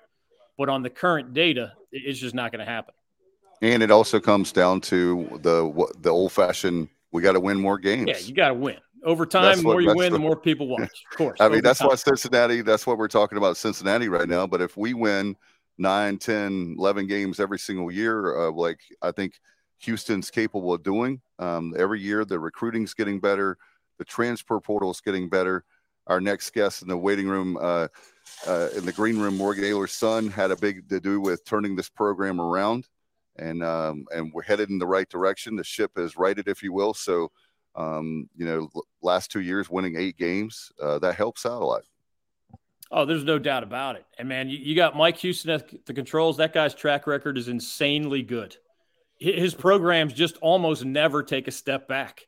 But on the current data, it's just not going to happen. And it also comes down to the the old fashioned. We got to win more games. Yeah, you got to win. Over time, That's the more what- you win, the the- more people watch. Of course. I mean, that's why Cincinnati, that's what we're talking about Cincinnati right now. But if we win 9, 10, 11 games every single year, uh, like I think Houston's capable of doing, um, every year the recruiting's getting better, the transfer portal is getting better. Our next guest in the waiting room, uh, uh, in the green room, Morgan Ahlers' son, had a big to do with turning this program around. And um, and we're headed in the right direction. The ship is righted, if you will. So, um, you know, last two years winning eight games, uh, that helps out a lot. Oh, there's no doubt about it. And man, you, you got Mike Houston at the controls. That guy's track record is insanely good. Hi- His programs just almost never take a step back.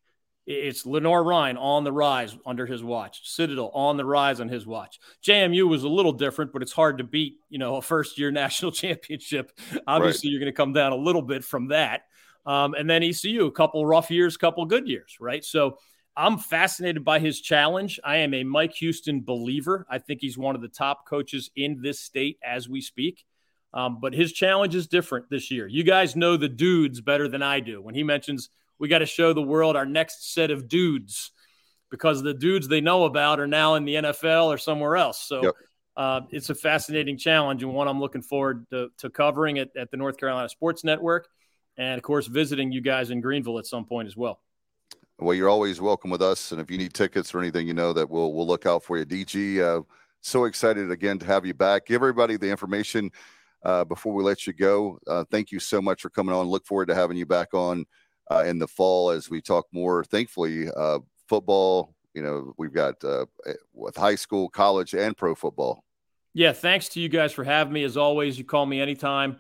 It's Lenoir-Rhyne on the rise under his watch, Citadel on the rise on his watch. JMU was a little different, but it's hard to beat, you know, a first year national championship. Obviously, you're going to come down a little bit from that. Um, and then ECU, a couple rough years, couple good years, right? So I'm fascinated by his challenge. I am a Mike Houston believer. I think he's one of the top coaches in this state as we speak. Um, but his challenge is different this year. You guys know the dudes better than I do. When he mentions we got to show the world our next set of dudes because the dudes they know about are now in the NFL or somewhere else. So Yep. uh, it's a fascinating challenge and one I'm looking forward to, to covering at, at the North Carolina Sports Network. And of course, visiting you guys in Greenville at some point as well. Well, you're always welcome with us, and if you need tickets or anything, you know that we'll we'll look out for you. DG, uh, so excited again to have you back. Give everybody the information uh, before we let you go. Uh, thank you so much for coming on. Look forward to having you back on uh, in the fall as we talk more. Thankfully, uh, football. You know, we've got uh, with high school, college, and pro football. Yeah, thanks to you guys for having me. As always, you call me anytime.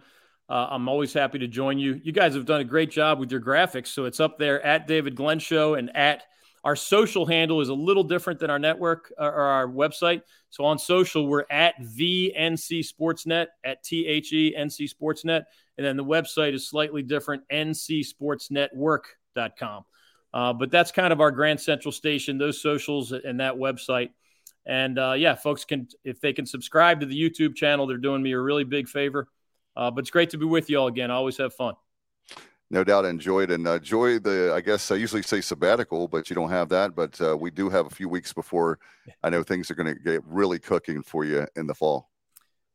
Uh, I'm always happy to join you. You guys have done a great job with your graphics. So it's up there at David Glenn Show and at our social handle is a little different than our network uh, or our website. So on social, we're at the NC Sportsnet at T H E NC Sportsnet. And then the website is slightly different, ncsportsnetwork.com. Uh, but that's kind of our Grand Central station, those socials and that website. And uh, yeah, folks can, if they can subscribe to the YouTube channel, they're doing me a really big favor. Uh, but it's great to be with you all again. I always have fun. No doubt, enjoyed and uh, enjoy the. I guess I usually say sabbatical, but you don't have that. But uh, we do have a few weeks before I know things are going to get really cooking for you in the fall.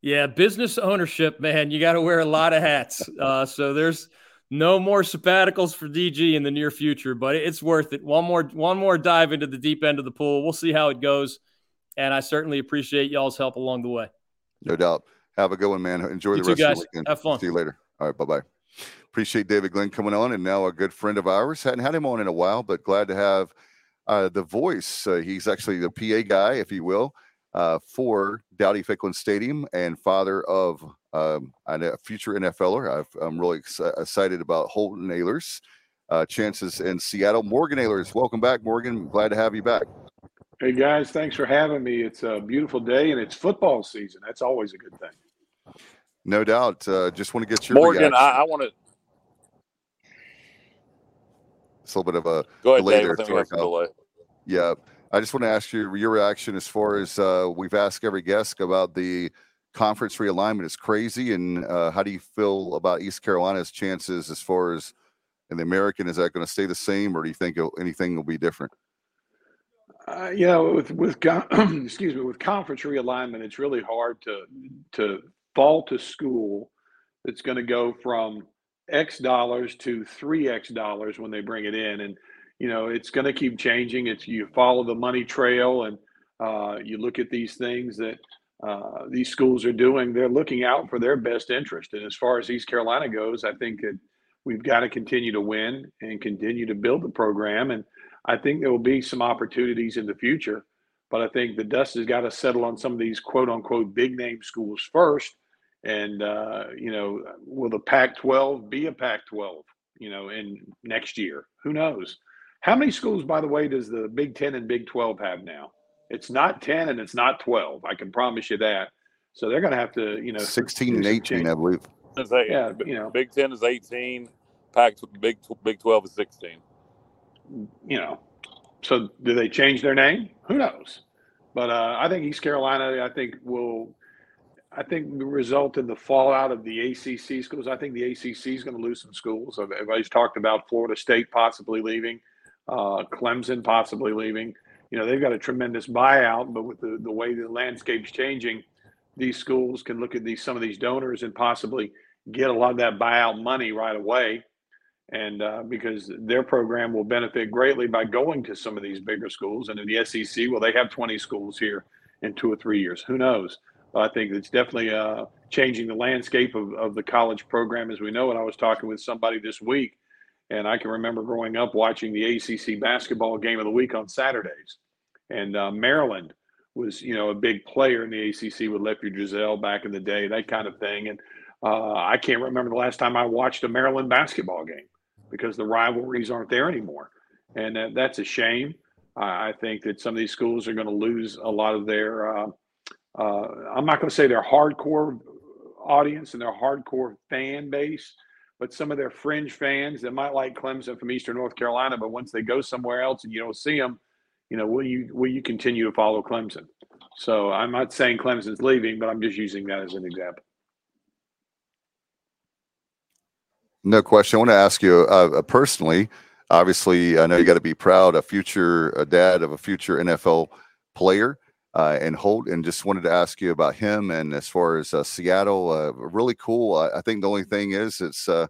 Yeah, business ownership, man, you got to wear a lot of hats. Uh, so there's no more sabbaticals for DG in the near future, but it's worth it. One more, one more dive into the deep end of the pool. We'll see how it goes, and I certainly appreciate y'all's help along the way. No doubt. Have a good one, man. Enjoy You the rest of the weekend. Have fun. See you later. All right, bye bye. Appreciate David Glenn coming on, and now a good friend of ours. Hadn't had him on in a while, but glad to have uh, the voice. Uh, he's actually the PA guy, if you will, uh, for Dowdy Ficklen Stadium and father of um, a future NFLer. I've, I'm really ex- excited about Holton Ahlers' uh, chances in Seattle. Morgan Ahlers, welcome back, Morgan. Glad to have you back. Hey guys, thanks for having me. It's a beautiful day and it's football season. That's always a good thing. No doubt. Uh, just want to get your Morgan, reaction. I, I want to It's a little bit of a go ahead, delay Dave. there. I think we Sorry, have some Kyle. delay. Yeah, I just want to ask you your reaction as far as uh, we've asked every guest about the conference realignment is crazy. And uh, how do you feel about East Carolina's chances as far as in the American? Is that going to stay the same, or do you think anything will be different? Uh, you know, with with excuse me, with conference realignment, it's really hard to to fault a school that's going to go from X dollars to three X dollars when they bring it in, and you know it's going to keep changing. It's you follow the money trail, and uh, you look at these things that uh, these schools are doing. They're looking out for their best interest, and as far as East Carolina goes, I think that we've got to continue to win and continue to build the program and I think there will be some opportunities in the future, but I think the dust has got to settle on some of these quote unquote big name schools first. And, uh, you know, will the Pac 12 be a Pac 12, you know, in next year? Who knows? How many schools, by the way, does the Big 10 and Big 12 have now? It's not 10 and it's not 12. I can promise you that. So they're going to have to, you know, 16 and 18, I believe. Yeah, you know, Big 10 is 18, Pac Big Big 12 is 16 you know, so do they change their name? Who knows? But uh, I think East Carolina, I think will, I think the result in the fallout of the ACC schools. I think the ACC is going to lose some schools. Everybody's talked about Florida State possibly leaving, uh, Clemson possibly leaving. You know, they've got a tremendous buyout, but with the, the way the landscape's changing, these schools can look at these some of these donors and possibly get a lot of that buyout money right away and uh, because their program will benefit greatly by going to some of these bigger schools. And in the SEC, well, they have 20 schools here in two or three years. Who knows? I think it's definitely uh, changing the landscape of, of the college program as we know it. I was talking with somebody this week, and I can remember growing up watching the ACC basketball game of the week on Saturdays. And uh, Maryland was, you know, a big player in the ACC with Lefty Driesell back in the day, that kind of thing. And uh, I can't remember the last time I watched a Maryland basketball game because the rivalries aren't there anymore. And that, that's a shame. I think that some of these schools are going to lose a lot of their, uh, I'm not going to say their hardcore audience and their hardcore fan base, but some of their fringe fans that might like Clemson from Eastern North Carolina, but once they go somewhere else and you don't see them, you know, will you will you continue to follow Clemson? So I'm not saying Clemson's leaving, but I'm just using that as an example. No question. I want to ask you uh, uh, personally. Obviously, I know you got to be proud, a future a dad of a future NFL player, uh, and Holt. And just wanted to ask you about him. And as far as uh, Seattle, uh, really cool. I, I, think the only thing is it's uh,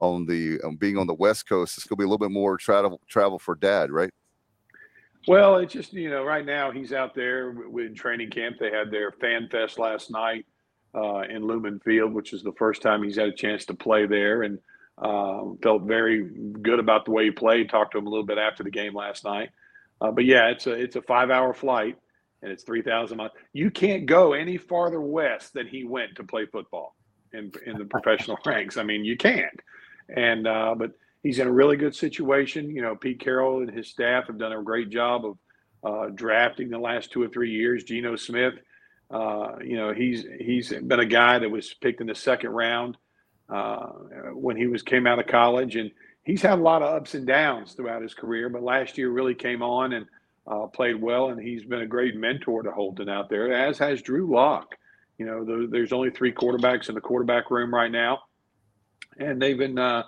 on the um, being on the West Coast. It's going to be a little bit more travel travel for dad, right? Well, it's just you know right now he's out there in training camp. They had their fan fest last night in Lumen Field, which is the first time he's had a chance to play there, and um, felt very good about the way he played. Talked to him a little bit after the game last night. Uh, but yeah, it's a it's a five hour flight and it's three thousand miles. You can't go any farther west than he went to play football in in the professional ranks. I mean, you can't. And uh, but he's in a really good situation. You know, Pete Carroll and his staff have done a great job of uh, drafting the last two or three years. Geno Smith, uh, you know, he's he's been a guy that was picked in the second round uh, when he was came out of college, and he's had a lot of ups and downs throughout his career. But last year really came on and uh, played well, and he's been a great mentor to Holton out there, as has Drew Lock. You know, there's only three quarterbacks in the quarterback room right now, and they've been, uh,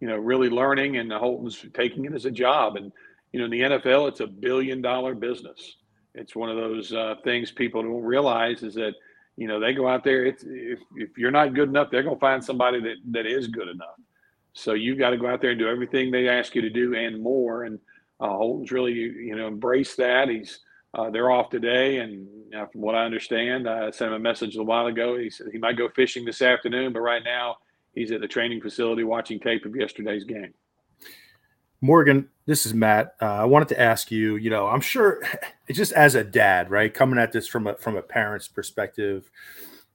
you know, really learning, and Holton's taking it as a job. And you know, in the NFL, it's a billion dollar business. It's one of those uh, things people don't realize is that you know, they go out there. It's if, if you're not good enough, they're going to find somebody that, that is good enough. So you've got to go out there and do everything they ask you to do and more. And uh, Holton's really, you know, embraced that. He's uh, they're off today, and uh, from what I understand, I sent him a message a while ago. He said he might go fishing this afternoon, but right now he's at the training facility watching tape of yesterday's game. Morgan, this is Matt. Uh, I wanted to ask you. You know, I'm sure, just as a dad, right, coming at this from a from a parent's perspective,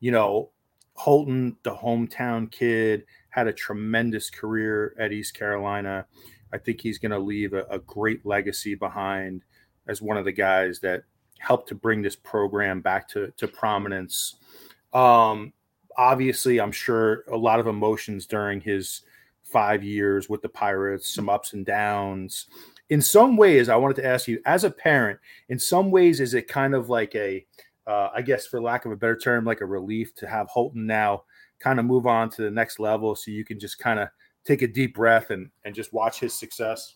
you know, Holton, the hometown kid, had a tremendous career at East Carolina. I think he's going to leave a, a, great legacy behind as one of the guys that helped to bring this program back to to prominence. Um, obviously, I'm sure a lot of emotions during his five years with the Pirates, some ups and downs. In some ways, I wanted to ask you, as a parent, in some ways, is it kind of like a uh, I guess for lack of a better term, like a relief to have Holton now kind of move on to the next level, so you can just kind of take a deep breath and and just watch his success?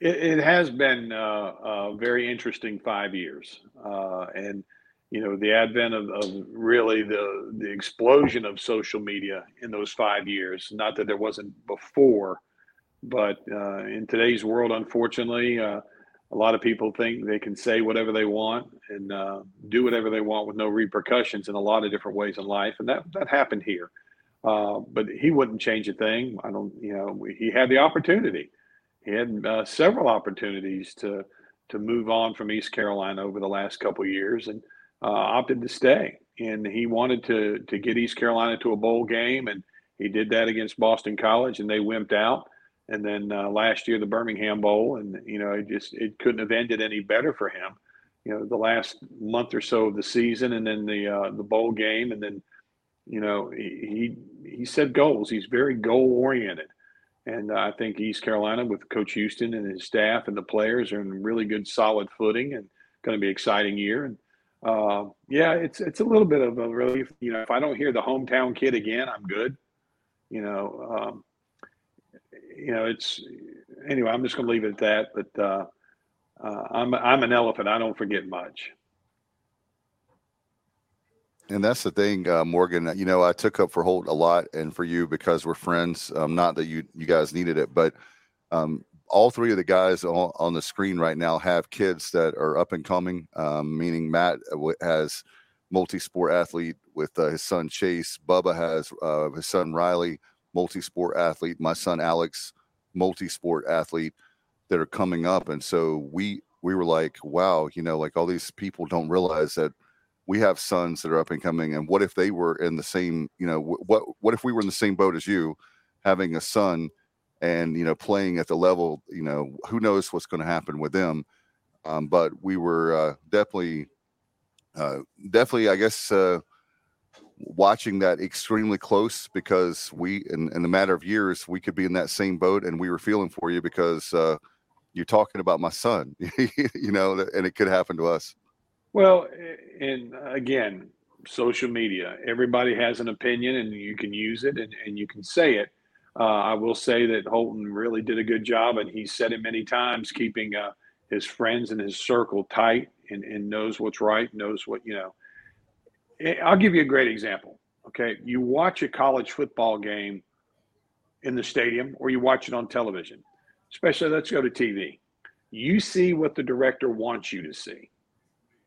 It, it has been uh, a very interesting five years, uh, and you know the advent of, of, really the the explosion of social media in those five years. Not that there wasn't before, but uh, in today's world, unfortunately, uh, a lot of people think they can say whatever they want and uh, do whatever they want with no repercussions in a lot of different ways in life, and that that happened here. Uh, but he wouldn't change a thing. I don't, you know, he had the opportunity. He had uh, several opportunities to to move on from East Carolina over the last couple years, and uh, opted to stay. And he wanted to to get East Carolina to a bowl game, and he did that against Boston College, and they wimped out and then uh, last year the Birmingham Bowl, and you know it just it couldn't have ended any better for him. You know, the last month or so of the season, and then the uh, the bowl game, and then you know he he, set goals. He's very goal oriented, and I think East Carolina with Coach Houston and his staff and the players are in really good solid footing, and going to be exciting year. And uh, yeah, it's it's a little bit of a relief. You know, if I don't hear the hometown kid again, I'm good. You know. Um, you know, it's anyway. I'm just going to leave it at that. But uh, uh, I'm I'm an elephant. I don't forget much. And that's the thing, uh, Morgan. You know, I took up for Holt a lot, and for you because we're friends. Um, not that you you guys needed it, but um, all three of the guys on, on, the screen right now have kids that are up and coming. Um, meaning Matt has multi-sport athlete with uh, his son Chase. Bubba has uh, his son Riley multi-sport athlete, my son Alex, multi-sport athlete that are coming up. And so we we were like, wow, you know, like all these people don't realize that we have sons that are up and coming. And what if they were in the same, you know, what what if we were in the same boat as you, having a son and you know playing at the level, you know, who knows what's going to happen with them. Um, but we were uh, definitely, uh, definitely, I guess, uh, watching that extremely close because we, in, in a matter of years, we could be in that same boat and we were feeling for you because uh, you're talking about my son, you know, and it could happen to us. Well, and again, social media, everybody has an opinion and you can use it and, and you can say it. Uh, I will say that Holton really did a good job, and he said it many times, keeping uh, his friends and his circle tight and, and knows what's right, knows what, you know, I'll give you a great example. Okay. You watch a college football game in the stadium or you watch it on television, especially let's go to TV. You see what the director wants you to see.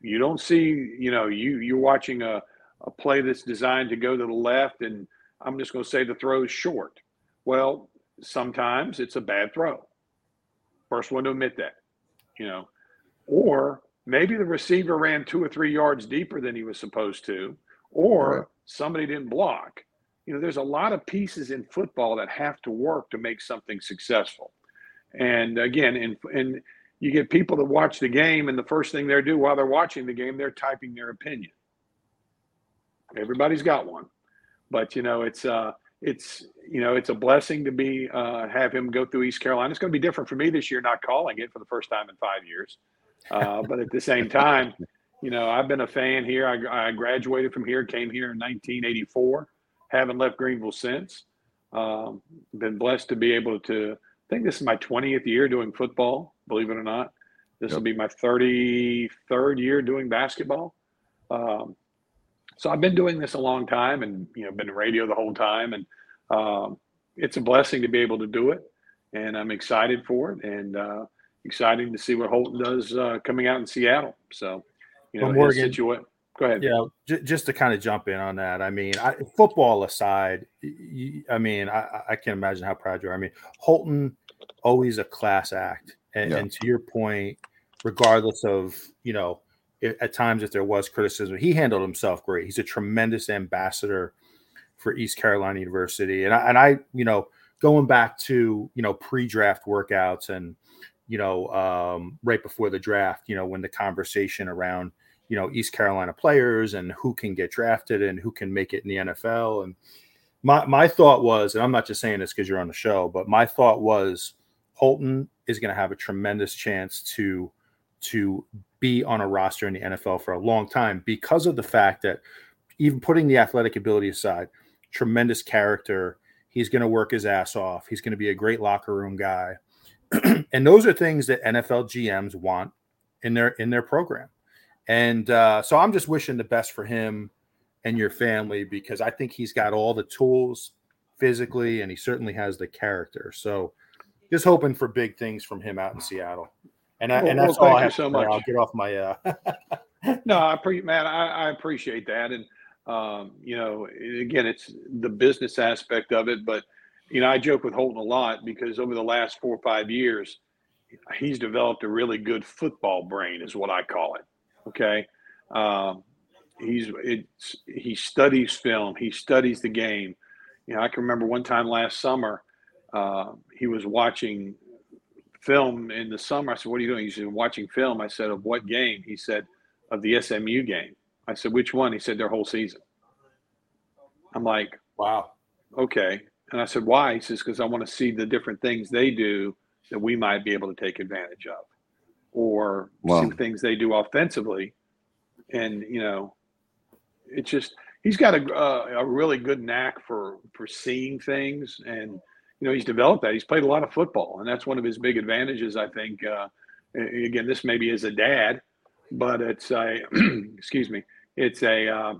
You don't see, you know, you you're watching a, a play that's designed to go to the left and I'm just going to say the throw is short. Well, sometimes it's a bad throw. First one to admit that, you know, or maybe the receiver ran two or three yards deeper than he was supposed to, or right. somebody didn't block. You know, there's a lot of pieces in football that have to work to make something successful. And again, and and you get people that watch the game, and the first thing they do while they're watching the game, they're typing their opinion. Everybody's got one, but you know, it's uh, it's you know, it's a blessing to be uh, have him go through East Carolina. It's going to be different for me this year, not calling it for the first time in five years. Uh, but at the same time, you know, I've been a fan here. I, I, graduated from here, came here in 1984, haven't left Greenville since. Um, been blessed to be able to. I think this is my 20th year doing football. Believe it or not, this yep. will be my 33rd year doing basketball. Um, so I've been doing this a long time, and you know, been in radio the whole time, and um, it's a blessing to be able to do it, and I'm excited for it. And uh, exciting to see what Holton does uh, coming out in Seattle. So, you know, well, Morgan, situa- go ahead. Yeah, j- just to kind of jump in on that. I mean, I, football aside, you, I mean, I, I can imagine how proud you are. I mean, Holton always a class act, and, yeah. and to your point, regardless of you know, at times if there was criticism, he handled himself great. He's a tremendous ambassador for East Carolina University, and I, and I, you know, going back to you know pre-draft workouts and you know, um, right before the draft, you know, when the conversation around, you know, East Carolina players and who can get drafted and who can make it in the NFL. And my, my thought was, and I'm not just saying this because you're on the show, but my thought was Holton is going to have a tremendous chance to to be on a roster in the NFL for a long time because of the fact that even putting the athletic ability aside, tremendous character. He's going to work his ass off. He's going to be a great locker room guy. and those are things that NFL GMs want in their in their program. And uh, so I'm just wishing the best for him and your family because I think he's got all the tools physically and he certainly has the character. So just hoping for big things from him out in Seattle. And, I, Well, and that's well, all thank I you have so much. I'll get off my uh no, I pre- man, I, I appreciate that, and um, you know, again, it's the business aspect of it. But you know, I joke with Holton a lot because over the last four or five years, he's developed a really good football brain, is what I call it. Okay, um, he's it's he studies film, he studies the game. You know, I can remember one time last summer, uh, he was watching film in the summer. I said, "What are you doing?" He said, "Watching film." I said, "Of what game?" He said, "Of the SMU game." I said, "Which one?" He said, "Their whole season." I'm like, "Wow, okay." And I said, "Why?" He says, "Because I want to see the different things they do that we might be able to take advantage of, or Wow. see things they do offensively." And you know, it's just he's got a uh, a really good knack for for seeing things and you know he's developed that. He's played a lot of football and that's one of his big advantages i think uh, again this maybe as a dad but it's a excuse me it's a uh,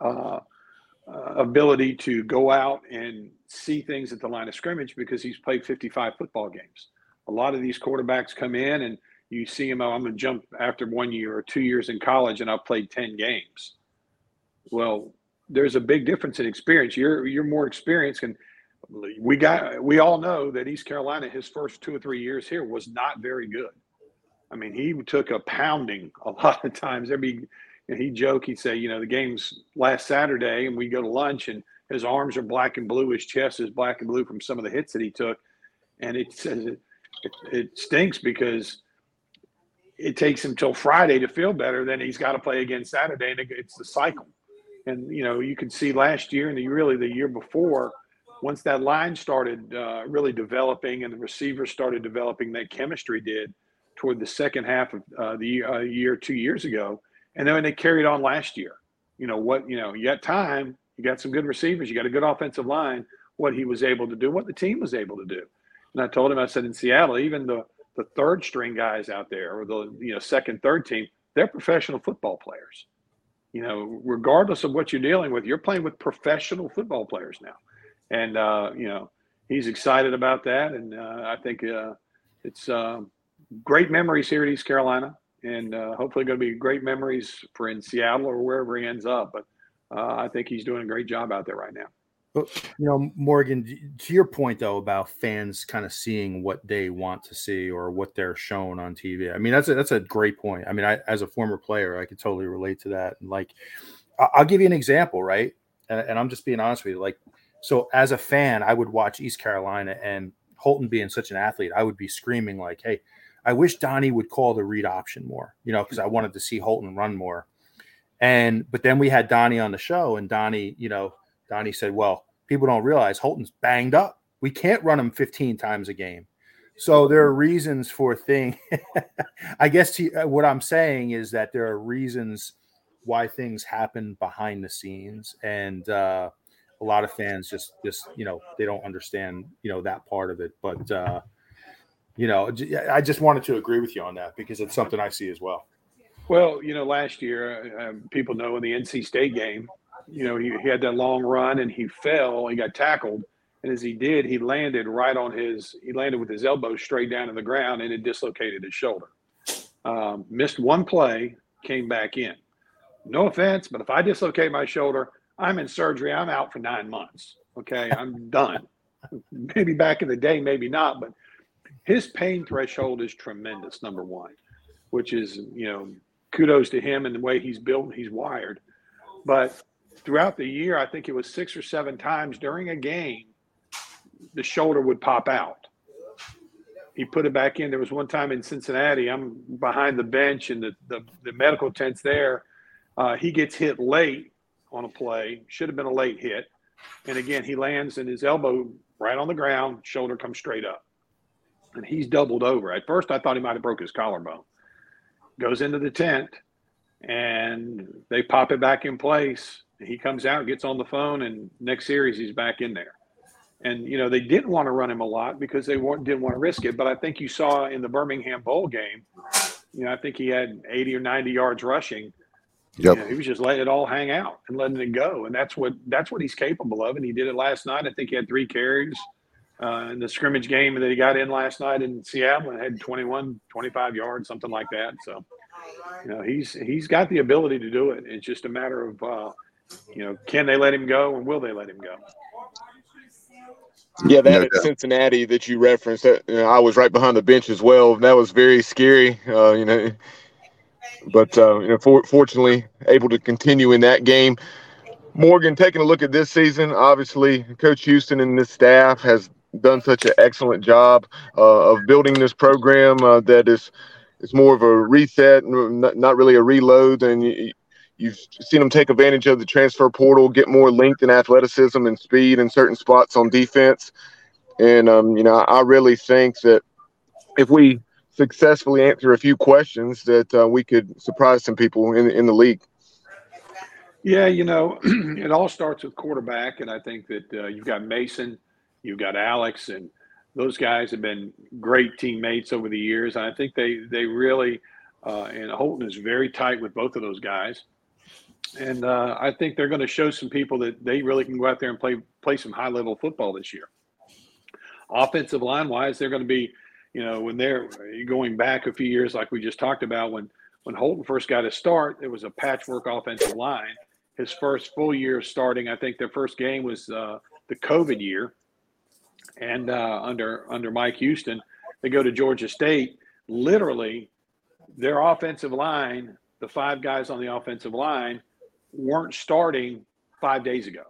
uh, ability to go out and see things at the line of scrimmage because he's played 55 football games. A lot of these quarterbacks come in and you see him oh, i'm going to jump after one year or two years in college and i've played 10 games. Well, there's a big difference in experience. You're you're more experienced, and we got we all know that East Carolina, his first two or three years here was not very good. I mean, he took a pounding a lot of times. There'd and he'd joke, he'd say, you know, the game's last Saturday, and we go to lunch, and his arms are black and blue, his chest is black and blue from some of the hits that he took, and it says it, it, it stinks because it takes him till Friday to feel better. Then he's got to play again Saturday, and it- it's the cycle. And you know, you could see last year and the, really the year before, once that line started uh, really developing and the receivers started developing, that chemistry did toward the second half of uh, the year, uh, year two years ago, and then they carried on last year. You know what? You know, you got time, you got some good receivers, you got a good offensive line. What he was able to do, what the team was able to do, and I told him, I said, in Seattle, even the the third string guys out there, or the you know second, third team, they're professional football players. You know, regardless of what you're dealing with, you're playing with professional football players now, and uh, you know he's excited about that, and uh, I think uh, it's um great memories here at East Carolina, and uh, hopefully going to be great memories for in Seattle or wherever he ends up. But uh, I think he's doing a great job out there right now. You know, Morgan, to your point though about fans kind of seeing what they want to see or what they're shown on TV. I mean, that's a, that's a great point. I mean, I as a former player, I could totally relate to that. And like, I'll give you an example, right? And, and I'm just being honest with you. Like, so as a fan, I would watch East Carolina and Holton being such an athlete, I would be screaming like, "Hey, I wish Donnie would call the read option more," you know, because I wanted to see Holton run more. And but then we had Donnie on the show, and Donnie, you know, Donnie said, "Well, people don't realize Holton's banged up. We can't run him 15 times a game." So there are reasons for thing. I guess to, uh, what I'm saying is that there are reasons why things happen behind the scenes, and uh, a lot of fans just just you know they don't understand you know that part of it. But uh, you know, i just wanted to agree with you on that because it's something I see as well. Well, you know, last year, uh, um, people know in the NC State game, you know, he, he had that long run and he fell, he got tackled. And as he did, he landed right on his, he landed with his elbow straight down to the ground and it dislocated his shoulder. Um, missed one play, came back in. No offense, but if I dislocate my shoulder, I'm in surgery. I'm out for nine months. Okay. I'm done. maybe back in the day, maybe not, but his pain threshold is tremendous, number one, which is, you know, kudos to him and the way he's built he's wired. But throughout the year, I think it was six or seven times during a game, the shoulder would pop out. He put it back in. There was one time in Cincinnati, I'm behind the bench and the, the, the medical tent's there. Uh, he gets hit late on a play, should have been a late hit. And again, he lands and his elbow right on the ground, shoulder comes straight up. And he's doubled over. At first, I thought he might have broke his collarbone. goes into the tent, and they pop it back in place. He comes out, gets on the phone, and next series he's back in there. And you know they didn't want to run him a lot because they didn't want to risk it. But I think you saw in the Birmingham Bowl game, you know, I think he had 80 or 90 yards rushing. Yep. You know, he was just letting it all hang out and letting it go, and that's what that's what he's capable of. And he did it last night. I think he had three carries uh, in the scrimmage game that he got in last night in Seattle and had 21, 25 yards, something like that. So, you know, he's he's got the ability to do it. It's just a matter of, uh, you know, can they let him go and will they let him go? Yeah, that No at. Cincinnati that you referenced, that, you know, I was right behind the bench as well. That was very scary, uh, you know. But uh, you know, for, fortunately, able to continue in that game. Morgan, taking a look at this season, obviously, Coach Houston and this staff has done such an excellent job uh, of building this program uh, that is it's more of a reset, not, not really a reload. And you, you've seen them take advantage of the transfer portal, get more length and athleticism and speed in certain spots on defense. And um, you know, I really think that if we successfully answer a few questions, that uh, we could surprise some people in in the league. Yeah, you know, it all starts with quarterback, and I think that uh, you've got Mason, you've got Alex, and those guys have been great teammates over the years. And I think they they really uh, and Holton is very tight with both of those guys, and uh, I think they're going to show some people that they really can go out there and play play some high level football this year. Offensive line wise, they're going to be, you know, when they're going back a few years, like we just talked about, when when Holton first got his start, it was a patchwork offensive line. His first full year starting, I think their first game was uh, the COVID year, and uh, under under Mike Houston, they go to Georgia State. Literally, their offensive line, the five guys on the offensive line, weren't starting five days ago.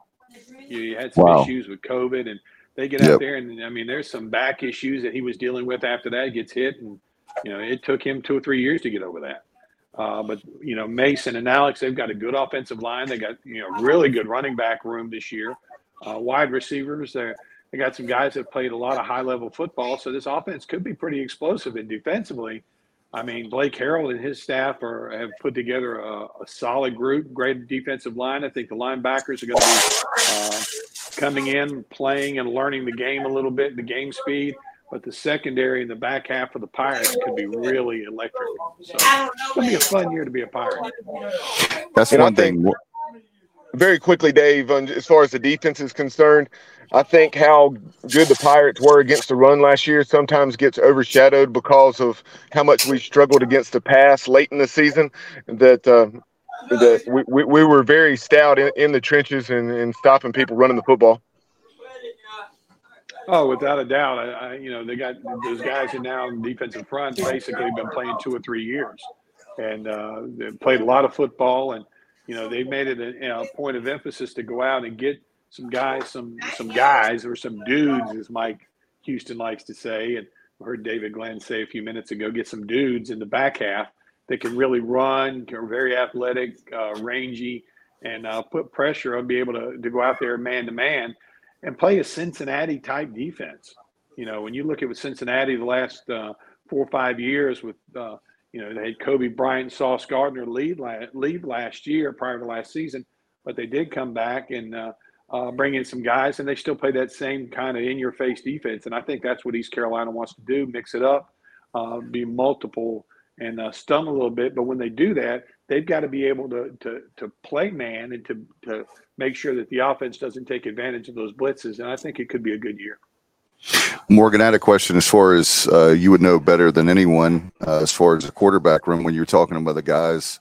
You had some Wow. issues with COVID, and they get Yep. out there, and I mean, there's some back issues that he was dealing with after that. He gets hit, and you know, it took him two or three years to get over that. Uh, but you know, Mason and Alex, they've got a good offensive line. They got you know really good running back room this year. Uh, wide receivers, they they got some guys that played a lot of high level football. So this offense could be pretty explosive. And defensively, I mean, Blake Harrell and his staff are have put together a, a solid group, great defensive line. I think the linebackers are going to be uh, coming in, playing, and learning the game a little bit, the game speed. But the secondary and the back half of the Pirates could be really electric. So it's going to be a fun year to be a Pirate. That's And one think- thing. Very quickly, Dave, as far as the defense is concerned, I think how good the Pirates were against the run last year sometimes gets overshadowed because of how much we struggled against the pass late in the season. That uh, we, we, we were very stout in, in the trenches and, and stopping people running the football. Oh, without a doubt. I, I, you know, they got those guys in now in defensive front basically been playing two or three years, and uh, they played a lot of football. And you know, they made it a, you know, a point of emphasis to go out and get some guys, some some guys or some dudes, as Mike Houston likes to say. And I heard David Glenn say a few minutes ago, get some dudes in the back half that can really run, are very athletic, uh, rangy, and uh, put pressure on, be able to, to go out there man to man and play a Cincinnati type defense. You know, when you look at with Cincinnati the last uh, four or five years with, uh, you know, they had Coby Bryant, Sauce Gardner lead, la- lead last year prior to last season, but they did come back and uh, uh, bring in some guys, and they still play that same kind of in your face defense. And I think that's what East Carolina wants to do mix it up, be multiple, and uh, stun a little bit. But when they do that, they've got to be able to, to, to play man and to, to make sure that the offense doesn't take advantage of those blitzes. And I think it could be a good year. Morgan, I had a question as far as uh, you would know better than anyone uh, as far as the quarterback room when you're talking about the guys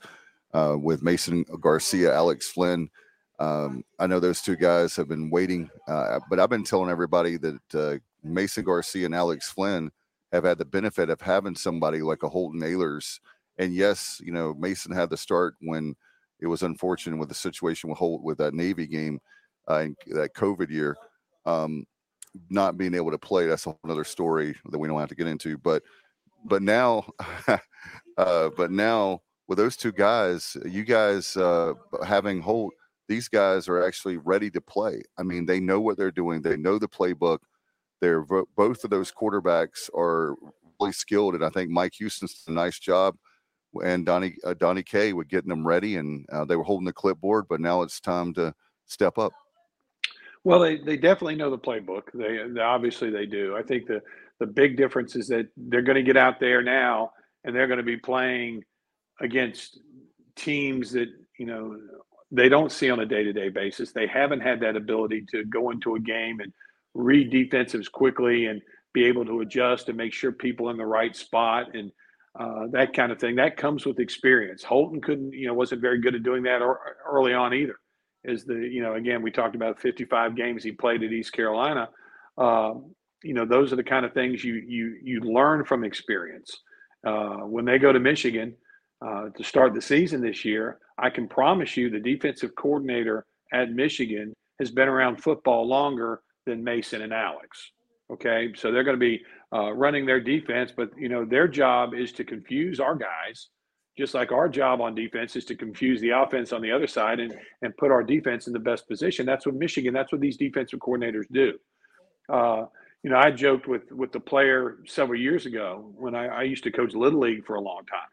uh, with Mason Garcia, Alex Flinn. Um, I know those two guys have been waiting, uh, but I've been telling everybody that uh, Mason Garcia and Alex Flinn have had the benefit of having somebody like a Holton Ahlers. And yes, you know, Mason had the start when it was unfortunate with the situation with Holt with that Navy game uh, that COVID year. Um, not being able to play that's another story that we don't have to get into but but now uh but now with those two guys you guys uh having holt these guys are actually ready to play i mean they know what they're doing they know the playbook both of those quarterbacks are really skilled and i think mike houston's done a nice job and Donnie uh, Donnie K with getting them ready, and uh, they were holding the clipboard. But now it's time to step up. Well, they, they definitely know the playbook. They, they obviously they do. I think the the big difference is that they're going to get out there now and they're going to be playing against teams that you know they don't see on a day-to-day basis. They haven't had that ability to go into a game and read defenses quickly and be able to adjust and make sure people in the right spot and uh, that kind of thing. That comes with experience. Holton couldn't, you know, wasn't very good at doing that or, early on either. Is the, you know, again, we talked about 55 games he played at East Carolina. Uh, you know, those are the kind of things you you you learn from experience. Uh, when they go to Michigan uh, to start the season this year, I can promise you the defensive coordinator at Michigan has been around football longer than Mason and Alex. Okay, so they're going to be uh, running their defense, but you know their job is to confuse our guys, just like our job on defense is to confuse the offense on the other side and and put our defense in the best position. That's what Michigan. That's what these defensive coordinators do. Uh, you know, I joked with with the player several years ago when I, I used to coach little league for a long time,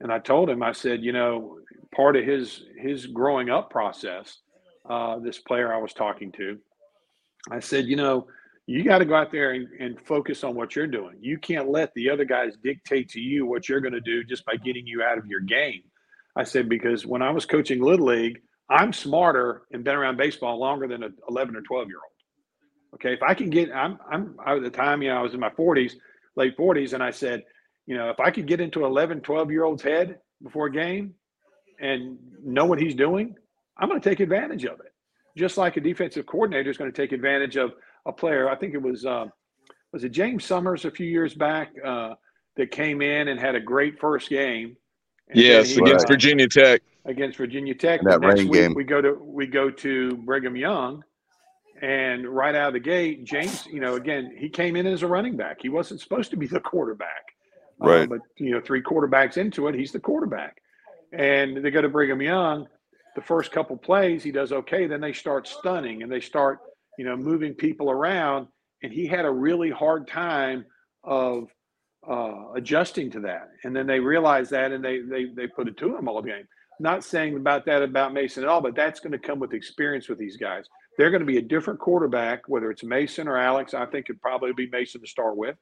and I told him I said, you know, part of his his growing up process, uh, this player I was talking to, I said, you know you got to go out there and, and, focus on what you're doing. You can't let the other guys dictate to you what you're going to do just by getting you out of your game. I said, because when I was coaching Little League, I'm smarter and been around baseball longer than an 11 or 12 year old. Okay. If I can get, I'm, I'm, at the time, you know, I was in my 40s, late 40s, and I said, you know, if I could get into 11, 12 year old's head before a game and know what he's doing, I'm going to take advantage of it. Just like a defensive coordinator is going to take advantage of a player. I think it was uh, was it James Summers a few years back uh, that came in and had a great first game. yes, against Virginia Tech. Against Virginia Tech. that next rain week game. we go to we go to Brigham Young, and right out of the gate, James, you know, again he came in as a running back. He wasn't supposed to be the quarterback. Uh, Right. but you know, three quarterbacks into it, he's the quarterback. And they go to Brigham Young. The first couple plays, he does okay. Then they start stunning and they start you know, moving people around. And he had a really hard time of uh, adjusting to that. And then they realized that and they they they put it to him all game. Not saying about that about Mason at all, but that's going to come with experience with these guys. They're going to be a different quarterback, whether it's Mason or Alex. I think it'd probably be Mason to start with.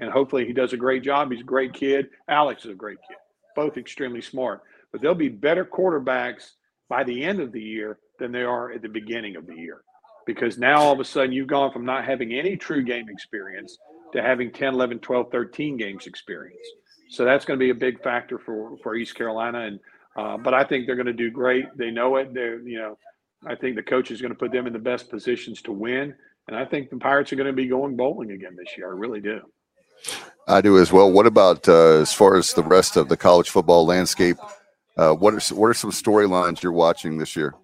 And hopefully he does a great job. He's a great kid. Alex is a great kid. Both extremely smart. But they'll be better quarterbacks by the end of the year than they are at the beginning of the year. Because now all of a sudden you've gone from not having any true game experience to having 10 11 12 13 games experience. So that's going to be a big factor for for east carolina and uh, but i think they're going to do great. They know it. They're you know i think the coach is going to put them in the best positions to win. And i think the pirates are going to be going bowling again this year. I really do. I do as well. What about uh, as far as the rest of the college football landscape? Uh, what are what are some storylines you're watching this year?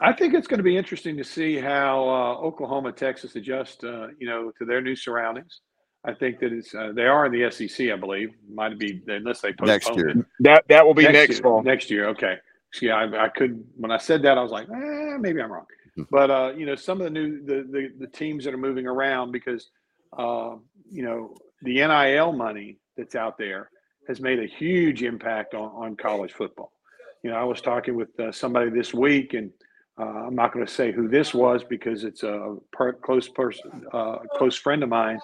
I think it's going to be interesting to see how uh, Oklahoma, Texas adjust, uh, you know, to their new surroundings. I think that it's uh, they are in the SEC, I believe. Might be unless they postpone Next year. it. That that will be next, year, fall. Next year, okay. So, yeah, I, I could when I said that I was like, eh, maybe I'm wrong. But uh, you know, some of the new the, the the teams that are moving around because uh, you know the NIL money that's out there has made a huge impact on, on college football. You know, I was talking with uh, somebody this week, and uh, I'm not going to say who this was because it's a per- close person, uh, close friend of mine,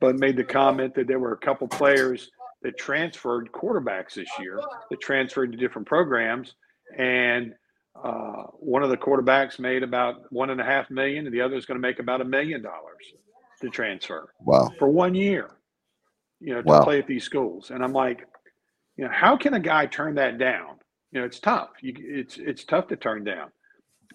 but made the comment that there were a couple players that transferred quarterbacks this year that transferred to different programs, and uh, one of the quarterbacks made about one and a half million, and the other is going to make about a million dollars to transfer Wow. for one year. You know, to Wow. play at these schools, and I'm like, you know, how can a guy turn that down? You know, it's tough. You, it's it's tough to turn down.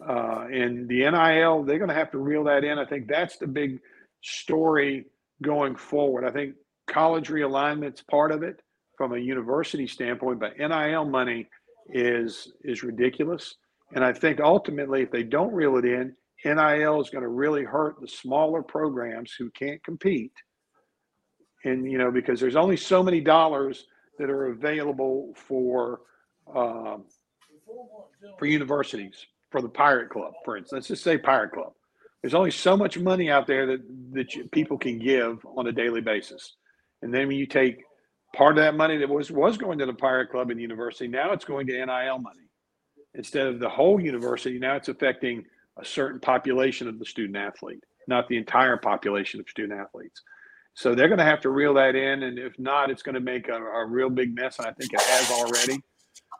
Uh, and the NIL, they're going to have to reel that in. I think that's the big story going forward. I think college realignment's part of it from a university standpoint, but NIL money is is ridiculous. And I think ultimately, if they don't reel it in, NIL is going to really hurt the smaller programs who can't compete. And you know, because there's only so many dollars that are available for um, for universities, for the Pirate Club, for instance. Let's just say Pirate Club. There's only so much money out there that that you, people can give on a daily basis. And then when you take part of that money that was was going to the Pirate Club and the university now it's going to NIL money instead of the whole university. Now it's affecting a certain population of the student athlete, not the entire population of student athletes. So they're going to have to reel that in, and if not, it's going to make a, a real big mess. And I think it has already.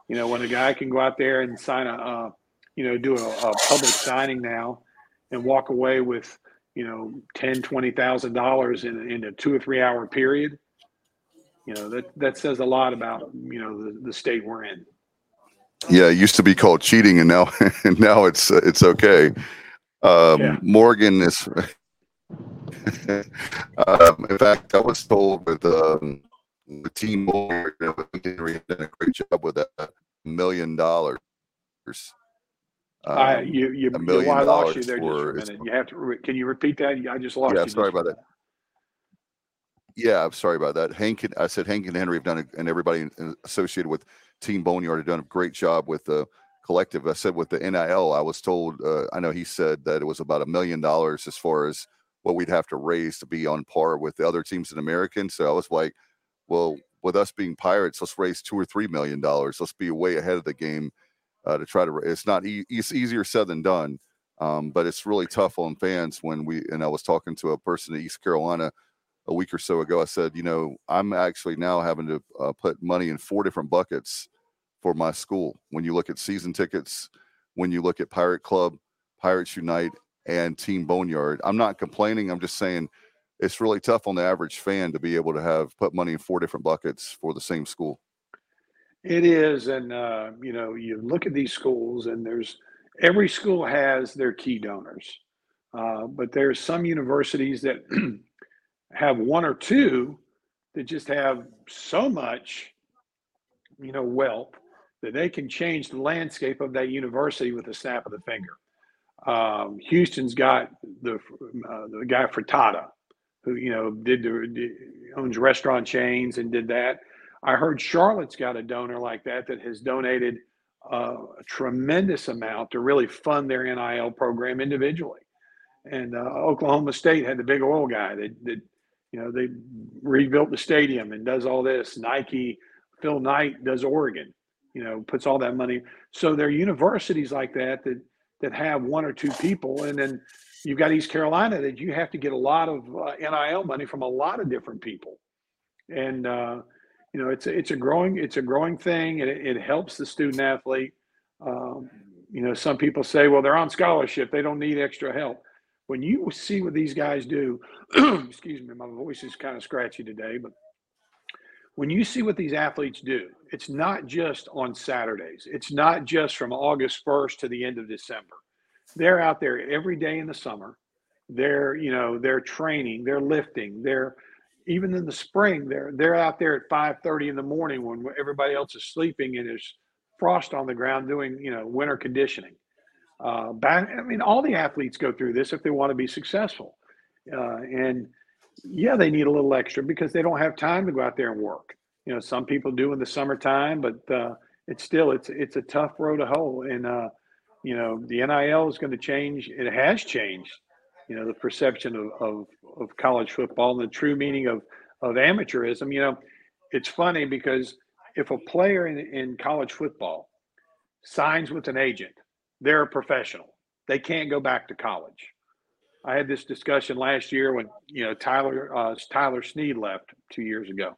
You know, when a guy can go out there and sign a, uh, you know, do a, a public signing now, and walk away with, you know, ten, twenty thousand dollars in in a two or three hour period. You know that that says a lot about you know the, the state we're in. Yeah, it used to be called cheating, and now and now it's it's okay. Um, Yeah. Morgan is. um, in fact, I was told with um, the team Moore, you know, Henry had done a great job with that million dollars. I Um, you you, a you million well, I lost you dollars there just a for- minute. You have to. Re- can you repeat that? I just lost yeah, you. sorry about that. Yeah, I'm sorry about that. Hank, and- I said Hank and Henry have done, a, and everybody associated with Team Boneyard have done a great job with the collective. I said with the NIL, I was told, uh, I know he said that it was about a million dollars as far as what we'd have to raise to be on par with the other teams in American. So I was like, well, with us being Pirates, let's raise two or three million dollars. Let's be way ahead of the game uh, to try to. It's not. E- it's easier said than done, um, but it's really tough on fans when we. And I was talking to a person in East Carolina a week or so ago. I said, you know, I'm actually now having to uh, put money in four different buckets for my school. When you look at season tickets, when you look at Pirate Club, Pirates Unite, and Team Boneyard, I'm not complaining. I'm just saying it's really tough on the average fan to be able to have put money in four different buckets for the same school. It is, and uh, you know, you look at these schools, and there's every school has their key donors, uh, but there's some universities that have one or two that just have so much, you know, wealth that they can change the landscape of that university with a snap of the finger. Um, Houston's got the uh, the guy Fertitta, who you know did the did, owns restaurant chains and did that. I heard Charlotte's got a donor like that that has donated uh, a tremendous amount to really fund their NIL program individually. And uh, Oklahoma State had the big oil guy that, that, you know, they rebuilt the stadium and does all this. Nike, Phil Knight does Oregon, you know, puts all that money. So there are universities like that that that have one or two people, and then you've got East Carolina that you have to get a lot of uh, NIL money from a lot of different people, and uh, you know it's a, it's a growing it's a growing thing, and it, it helps the student athlete. Um, you know, some people say, well, they're on scholarship, they don't need extra help. When you see what these guys do, excuse me, my voice is kind of scratchy today, but when you see what these athletes do, it's not just on Saturdays. It's not just from August 1st to the end of December. They're out there every day in the summer. They're, you know, they're training, they're lifting, they're even in the spring, they're they're out there at 5:30 in the morning when everybody else is sleeping and there's frost on the ground doing, you know, winter conditioning. Uh, back, I mean, all the athletes go through this if they want to be successful. Uh, and yeah, they need a little extra because they don't have time to go out there and work. You know, some people do in the summertime, but uh, it's still it's it's a tough road to hoe. And uh, you know, the NIL is going to change. It has changed. You know, the perception of, of of college football and the true meaning of of amateurism. You know, it's funny because if a player in, in college football signs with an agent, they're a professional. They can't go back to college. I had this discussion last year when you know Tyler uh, Tyler Snead left two years ago,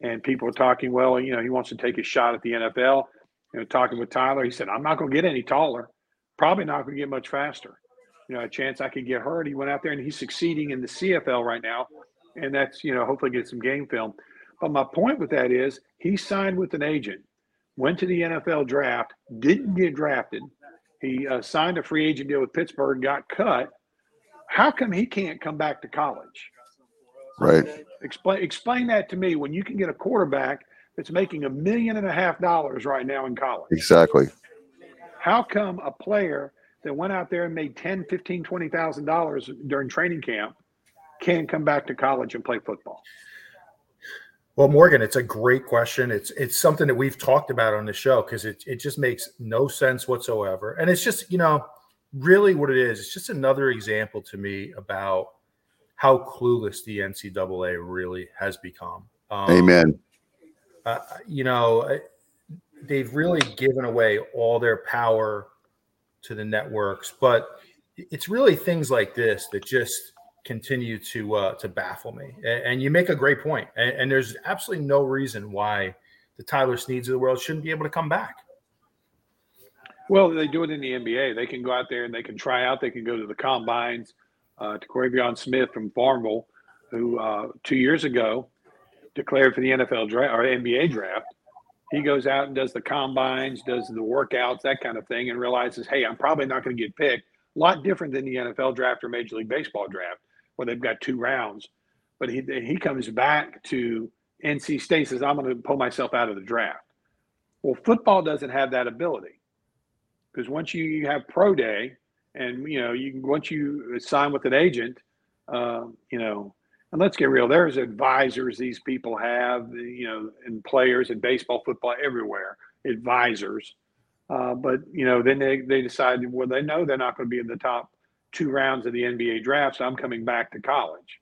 and people were talking. Well, you know, he wants to take a shot at the NFL. You know, talking with Tyler, he said, "I'm not going to get any taller. Probably not going to get much faster. You know, a chance I could get hurt." He went out there and he's succeeding in the CFL right now, and that's you know hopefully get some game film. But my point with that is he signed with an agent, went to the NFL draft, didn't get drafted. He uh, signed a free agent deal with Pittsburgh, got cut. How come he can't come back to college? Right. Explain explain that to me. When you can get a quarterback that's making a million and a half dollars right now in college, Exactly. how come a player that went out there and made 10, 15, 20,000 dollars during training camp can't come back to college and play football? Well, Morgan, it's a great question. It's it's something that we've talked about on the show because it it just makes no sense whatsoever. And it's just, you know, really what it is, it's just another example to me about how clueless the NCAA really has become. Um, Amen. uh, you know, they've really given away all their power to the networks, but it's really things like this that just continue to uh, to baffle me. And, and, you make a great point. And, and, there's absolutely no reason why the Tyler Sneads of the world shouldn't be able to come back. Well, they do it in the NBA. They can go out there and they can try out. They can go to the combines. Uh, Terquavion Smith from Farmville, who uh, two years ago declared for the NFL draft or NBA draft. He goes out and does the combines, does the workouts, that kind of thing, and realizes, hey, I'm probably not going to get picked. A lot different than the NFL draft or Major League Baseball draft, where they've got two rounds. But he he comes back to NC State says, I'm going to pull myself out of the draft. Well, football doesn't have that ability because once you, have pro day, and you know, you once you sign with an agent, uh, you know, and let's get real. There's advisors these people have, you know, and players in baseball, football, everywhere. Advisors, uh, but you know, then they they decided well, they know they're not going to be in the top two rounds of the NBA draft, so I'm coming back to college.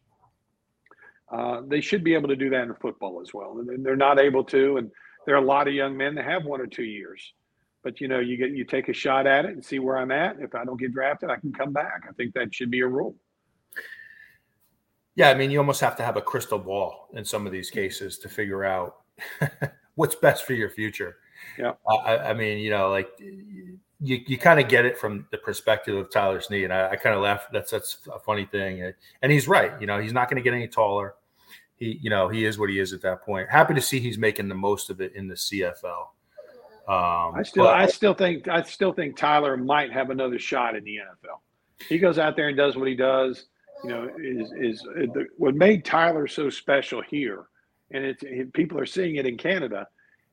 Uh, they should be able to do that in football as well, and they're not able to. And there are a lot of young men that have one or two years but you know, you get you take a shot at it and see where I'm at. If I don't get drafted, I can come back. I think that should be a rule. Yeah, I mean, you almost have to have a crystal ball in some of these cases to figure out what's best for your future. Yeah, I, I mean, you know, like you you kind of get it from the perspective of Tyler Snead, and I, I kind of laugh. That's that's a funny thing, and he's right. You know, he's not going to get any taller. He, you know, he is what he is at that point. Happy to see he's making the most of it in the CFL. Um, I still, but, I still think, I still think Tyler might have another shot in the NFL. He goes out there and does what he does. You know, is is the, what made Tyler so special here, and it's it, people are seeing it in Canada.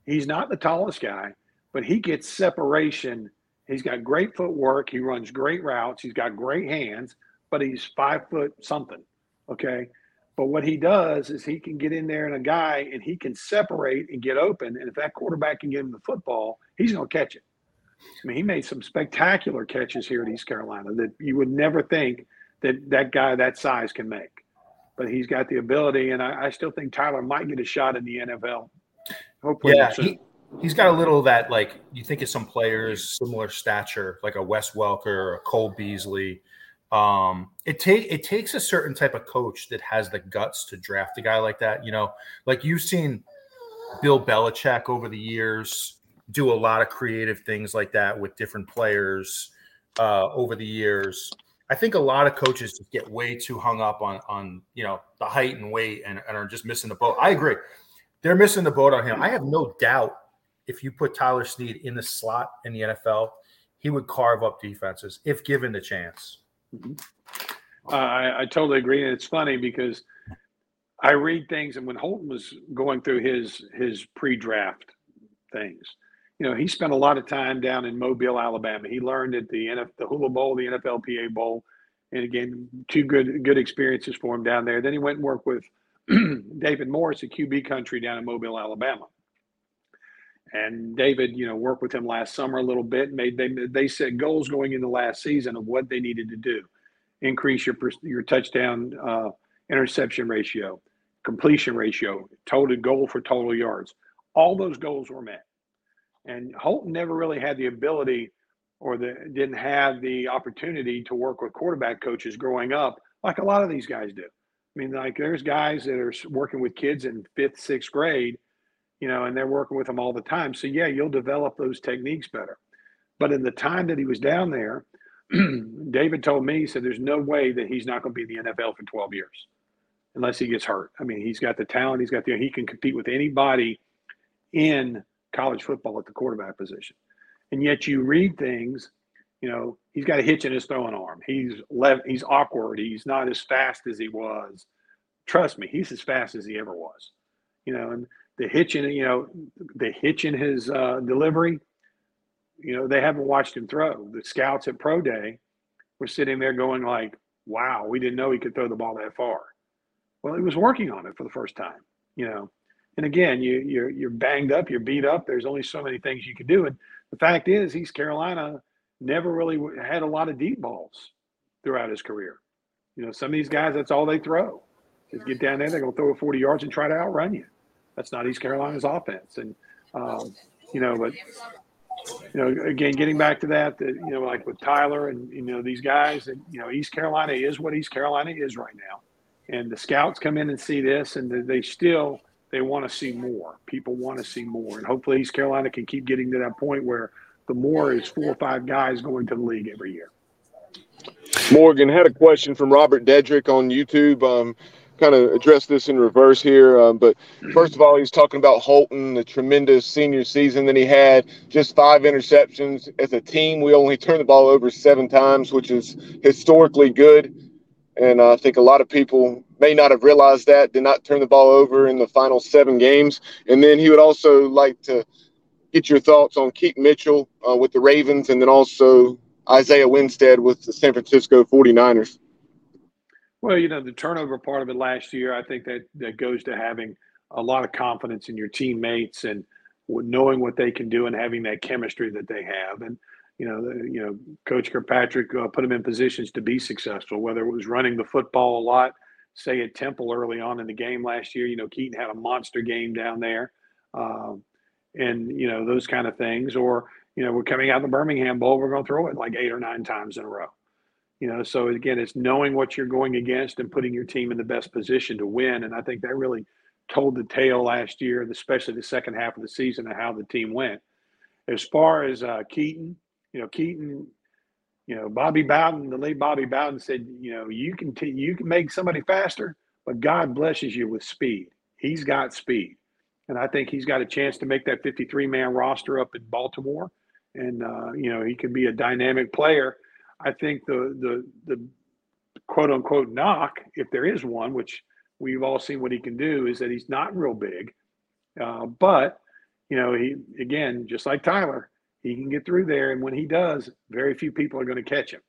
He's not the tallest guy, but he gets separation. He's got great footwork. He runs great routes. He's got great hands, but he's five foot something. Okay, but what he does is he can get in there and a guy and he can separate and get open. And if that quarterback can get him the football, he's going to catch it. I mean, he made some spectacular catches here at East Carolina that you would never think that that guy that size can make. But he's got the ability, and I, I still think Tyler might get a shot in the NFL. Hopefully, yeah, he, he's got a little that like you think of some players similar stature, like a Wes Welker or a Cole Beasley um, it take it takes a certain type of coach that has the guts to draft a guy like that. You know, like you've seen Bill Belichick over the years do a lot of creative things like that with different players uh, over the years. I think a lot of coaches just get way too hung up on on you know the height and weight and, and are just missing the boat. I agree, they're missing the boat on him. I have no doubt if you put Tyler Snead in the slot in the NFL, he would carve up defenses if given the chance. Mm-hmm. Uh, I, I totally agree, and it's funny because I read things, and when Holton was going through his his pre-draft things, you know, he spent a lot of time down in Mobile, Alabama. He learned at the NF, the Hula Bowl, the NFLPA Bowl, and again, two good good experiences for him down there. Then he went and worked with David Morris at QB Country down in Mobile, Alabama. And David, you know, worked with him last summer a little bit. Made they they set goals going into last season of what they needed to do, increase your your touchdown uh, interception ratio, completion ratio, total goal for total yards. All those goals were met. And Holton never really had the ability or the didn't have the opportunity to work with quarterback coaches growing up like a lot of these guys do. I mean, like there's guys that are working with kids in fifth, sixth grade you know, and they're working with him all the time. So yeah, you'll develop those techniques better. But in the time that he was down there, David told me, he said, there's no way that he's not going to be in the NFL for 12 years unless he gets hurt. I mean, he's got the talent, he's got the, he can compete with anybody in college football at the quarterback position. And yet you read things, you know, he's got a hitch in his throwing arm. He's left, he's awkward. He's not as fast as he was. Trust me, he's as fast as he ever was. You know, and the hitch in you know the hitch in his uh, delivery. You know they haven't watched him throw. The scouts at pro day were sitting there going like, "Wow, we didn't know he could throw the ball that far." Well, he was working on it for the first time. You know, and again, you you're you're banged up, you're beat up. There's only so many things you can do, and the fact is, East Carolina never really had a lot of deep balls throughout his career. You know, some of these guys, that's all they throw. Just get down there, they're to throw it 40 yards and try to outrun you That's not East Carolina's offense. And um, you know, but you know, again, getting back to that, that you know, like with Tyler and you know these guys, and you know, East Carolina is what East Carolina is right now, and the scouts come in and see this, and they still they want to see more. People want to see more, and hopefully East Carolina can keep getting to that point where the more is four or five guys going to the league every year. Morgan had a question from Robert Dedrick on YouTube. Um, kind of address this in reverse here. Um, but first of all, he's talking about Holton, the tremendous senior season that he had, just five interceptions. As a team, we only turned the ball over seven times, which is historically good. And I think a lot of people may not have realized that, did not turn the ball over in the final seven games. And then he would also like to get your thoughts on Keaton Mitchell uh, with the Ravens and then also Isaiah Winstead with the San Francisco 49ers. Well, you know, the turnover part of it last year, I think that that goes to having a lot of confidence in your teammates and knowing what they can do and having that chemistry that they have. And you know, you know, Coach Kirkpatrick uh, put them in positions to be successful. Whether it was running the football a lot, say at Temple early on in the game last year, you know, Keaton had a monster game down there, um, and you know those kind of things. Or you know, we're coming out of the Birmingham Bowl, we're going to throw it like eight or nine times in a row. You know, so again, it's knowing what you're going against and putting your team in the best position to win. And I think that really told the tale last year, especially the second half of the season, of how the team went. As far as uh, Keaton, you know, Keaton, you know, Bobby Bowden, the late Bobby Bowden said, you know, you can t- you can make somebody faster, but God blesses you with speed. He's got speed, and I think he's got a chance to make that 53 man roster up in Baltimore, and uh, you know, he could be a dynamic player I think the the the quote unquote knock, if there is one, which we've all seen what he can do, is that he's not real big. Uh, but you know, he again, just like Tyler, he can get through there, and when he does, very few people are going to catch him.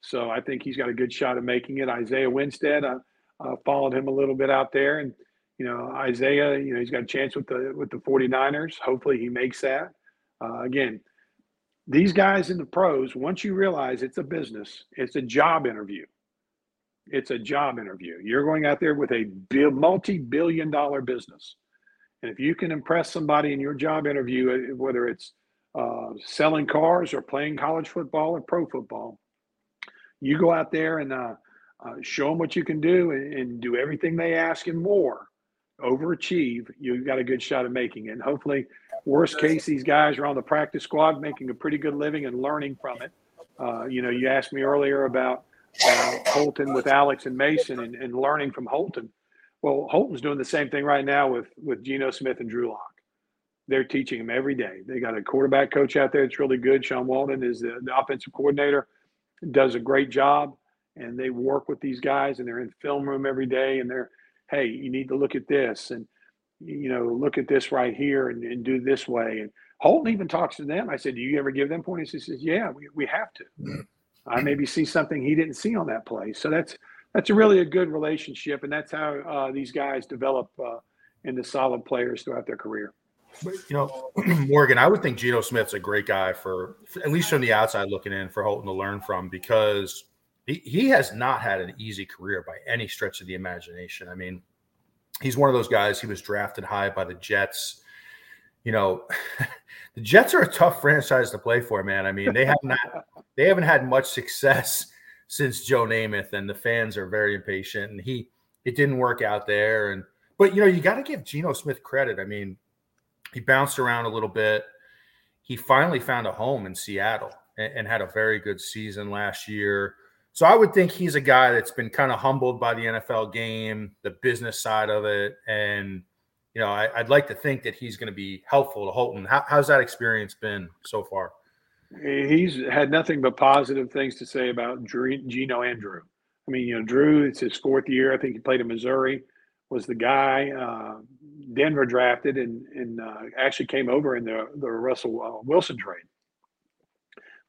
So I think he's got a good shot of making it. Isaiah Winstead, I uh, followed him a little bit out there, and you know, Isaiah, you know, he's got a chance with the with the 49ers. Hopefully, he makes that. Uh, again, these guys in the pros, once you realize it's a business, it's a job interview. It's a job interview. You're going out there with a multi billion dollar business. And if you can impress somebody in your job interview, uh, whether it's uh, selling cars or playing college football or pro football, you go out there and uh, uh, show them what you can do and, and do everything they ask and more overachieve, you've got a good shot of making it. And hopefully, worst case, these guys are on the practice squad making a pretty good living and learning from it. Uh, you know, you asked me earlier about uh, Holton with Alex and Mason and, and, learning from Holton. Well, Holton's doing the same thing right now with with Geno Smith and Drew Lock. They're teaching him every day. They got a quarterback coach out there that's really good. Sean Walton is the, the offensive coordinator, does a great job, and they work with these guys and they're in film room every day and they're hey, you need to look at this and you know, look at this right here and, and do this way. And Holton even talks to them. I said, Do you ever give them points? He says, Yeah, we, we have to. I maybe see something he didn't see on that play. So that's that's a really a good relationship, and that's how uh, these guys develop uh, into solid players throughout their career. But, you know, Morgan, I would think Geno Smith's a great guy for, at least from the outside looking in, for Holton to learn from because he, he has not had an easy career by any stretch of the imagination. I mean, he's one of those guys. He was drafted high by the Jets. You know, the Jets are a tough franchise to play for, man. I mean, they have not they haven't had much success since Joe Namath, and the fans are very impatient. And he it didn't work out there. And but you know, you got to give Geno Smith credit. I mean, he bounced around a little bit. He finally found a home in Seattle and, and had a very good season last year. So I would think he's a guy that's been kind of humbled by the NFL game, the business side of it, and you know I, would like to think that he's going to be helpful to Holton. How, how's that experience been so far? He's had nothing but positive things to say about Geno and Drew. I mean, you know, Drew, it's his fourth year. I think he played in Missouri. Was the guy uh, Denver drafted and and uh, actually came over in the the Russell uh, Wilson trade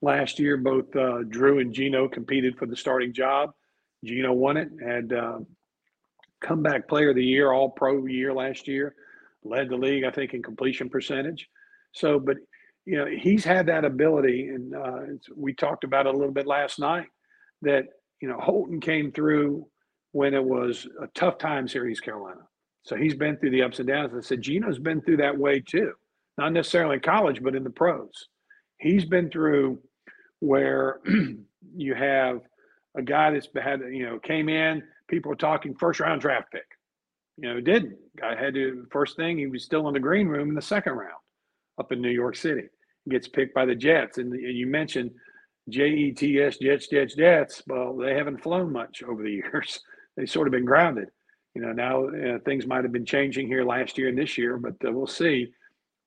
last year. Both uh, Drew and Geno competed for the starting job. Geno won it, had uh, comeback player of the year, all pro year last year, led the league, I think, in completion percentage. So, but you know, he's had that ability, and uh, we talked about it a little bit last night. That you know, Holton came through when it was a tough in East Carolina. So he's been through the ups and downs. I said, Geno's been through that way too, not necessarily in college, but in the pros. He's been through where you have a guy that's had, you know, came in, people were talking first round draft pick. You know, didn't. Guy had to, first thing, he was still in the green room in the second round up in New York City. Gets picked by the Jets. And you mentioned J E T S, Jets, Jets, Jets. Well, they haven't flown much over the years. They've sort of been grounded. You know, now uh, things might have been changing here last year and this year, but uh, we'll see.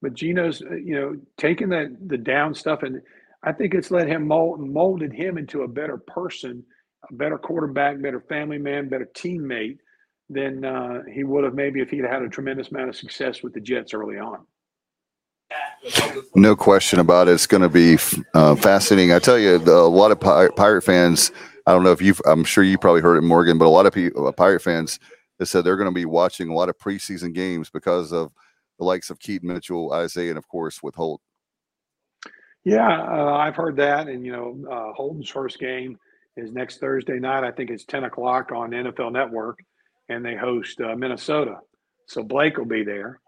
But Geno's, uh, you know, taking that the down stuff, and I think it's let him mold molded him into a better person, a better quarterback, better family man, better teammate than uh, he would have maybe if he'd had a tremendous amount of success with the Jets early on. No question about it. It's going to be uh, fascinating. I tell you, the, a lot of Pirate fans. I don't know if you've. I'm sure you probably heard it, Morgan, but a lot of people, uh, Pirate fans, they said they're going to be watching a lot of preseason games because of the likes of Keaton Mitchell, Isaiah, and of course with Holt. Yeah, uh, I've heard that, and you know, uh, Holton's first game is next Thursday night. I think it's 10 o'clock on NFL Network and they host uh, Minnesota. So Blake will be there.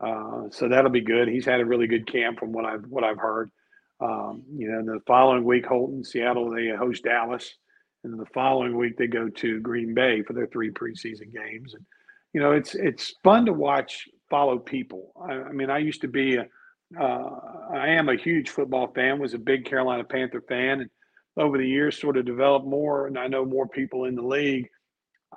Uh, so that'll be good. He's had a really good camp from what I've what I've heard. Um, you know, the following week, Holton, Seattle, they host Dallas, and then the following week they go to Green Bay for their three preseason games. And you know, it's it's fun to watch follow people. I, I mean, I used to be a, uh, I am a huge football fan. Was a big Carolina Panther fan, and over the years, sort of developed more. And I know more people in the league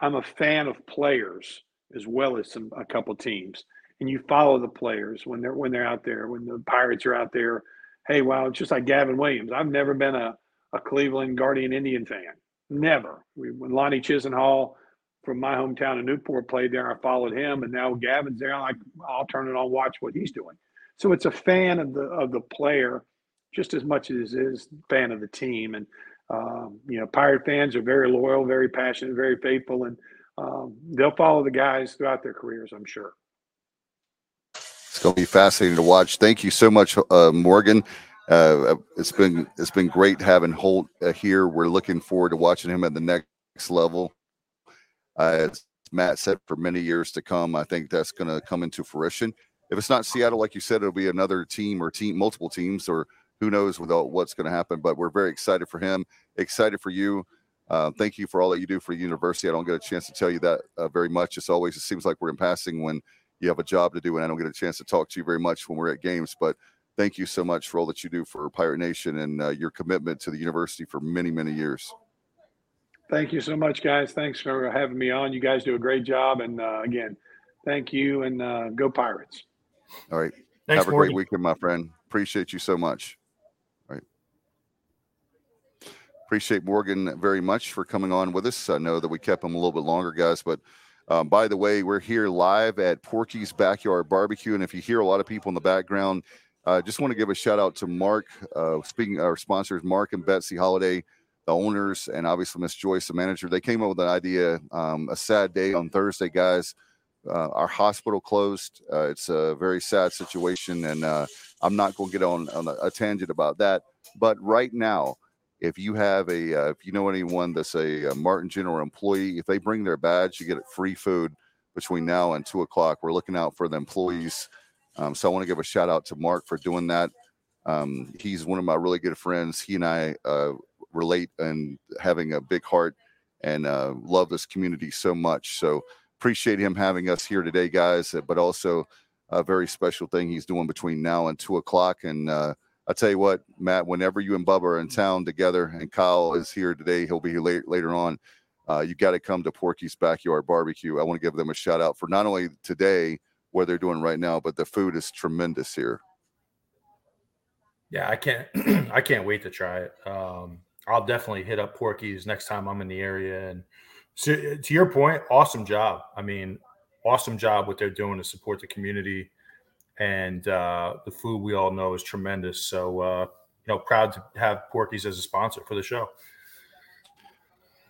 I'm a fan of players as well as some a couple teams, and you follow the players when they're when they're out there. When the Pirates are out there, hey, wow, it's just like Gavin Williams. I've never been a, a Cleveland Guardian Indian fan. Never. We, when Lonnie Chisenhall from my hometown of Newport played there, I followed him, and now Gavin's there. I'm like, I'll turn it on, watch what he's doing. So it's a fan of the of the player just as much as is fan of the team. And um, you know, Pirate fans are very loyal, very passionate, very faithful, and um, they'll follow the guys throughout their careers, I'm sure. It's going to be fascinating to watch. Thank you so much, uh, Morgan. Uh, it's been it's been great having Holt uh, here. We're looking forward to watching him at the next level. Uh, as Matt said, for many years to come, I think that's going to come into fruition. If it's not Seattle, like you said, it'll be another team or team, multiple teams, or who knows without what's going to happen. But we're very excited for him, excited for you. Uh, thank you for all that you do for the university. I don't get a chance to tell you that uh, very much. It's always it seems like we're in passing when you have a job to do, and I don't get a chance to talk to you very much when we're at games. But thank you so much for all that you do for Pirate Nation and uh, your commitment to the university for many many years. Thank you so much, guys. Thanks for having me on. You guys do a great job, and uh, again, thank you and uh, go Pirates. All right. Thanks, have a Morgan. great weekend, my friend. Appreciate you so much. All right. Appreciate Morgan very much for coming on with us. I know that we kept him a little bit longer, guys, but um, by the way, we're here live at Porky's Backyard Barbecue, and if you hear a lot of people in the background, I uh, just want to give a shout out to Mark. Uh, speaking our sponsors, Mark and Betsy Holiday, the owners, and obviously Miss Joyce, the manager. They came up with an idea. Um, a sad day on Thursday, guys. Uh, our hospital closed. Uh, it's a very sad situation, and uh, I'm not going to get on, on a, tangent about that. But right now, if you have a uh, if you know anyone that's a, a, Martin General employee, if they bring their badge, you get free food between now and two o'clock. We're looking out for the employees. Um, so I want to give a shout out to Mark for doing that. Um, he's one of my really good friends. He and I uh, relate and having a big heart and uh, love this community so much. So appreciate him having us here today, guys. But also a very special thing he's doing between now and two o'clock and uh, I'll tell you what, Matt, whenever you and Bubba are in town together and Kyle is here today, he'll be here late, later on. Uh, you got to come to Porky's Backyard Barbecue. I want to give them a shout out for not only today, what they're doing right now, but the food is tremendous here. Yeah, I can't, I can't wait to try it. Um, I'll definitely hit up Porky's next time I'm in the area. And so, to your point, awesome job. I mean, awesome job what they're doing to support the community and uh, the food we all know is tremendous. So, uh, you know, proud to have Porky's as a sponsor for the show.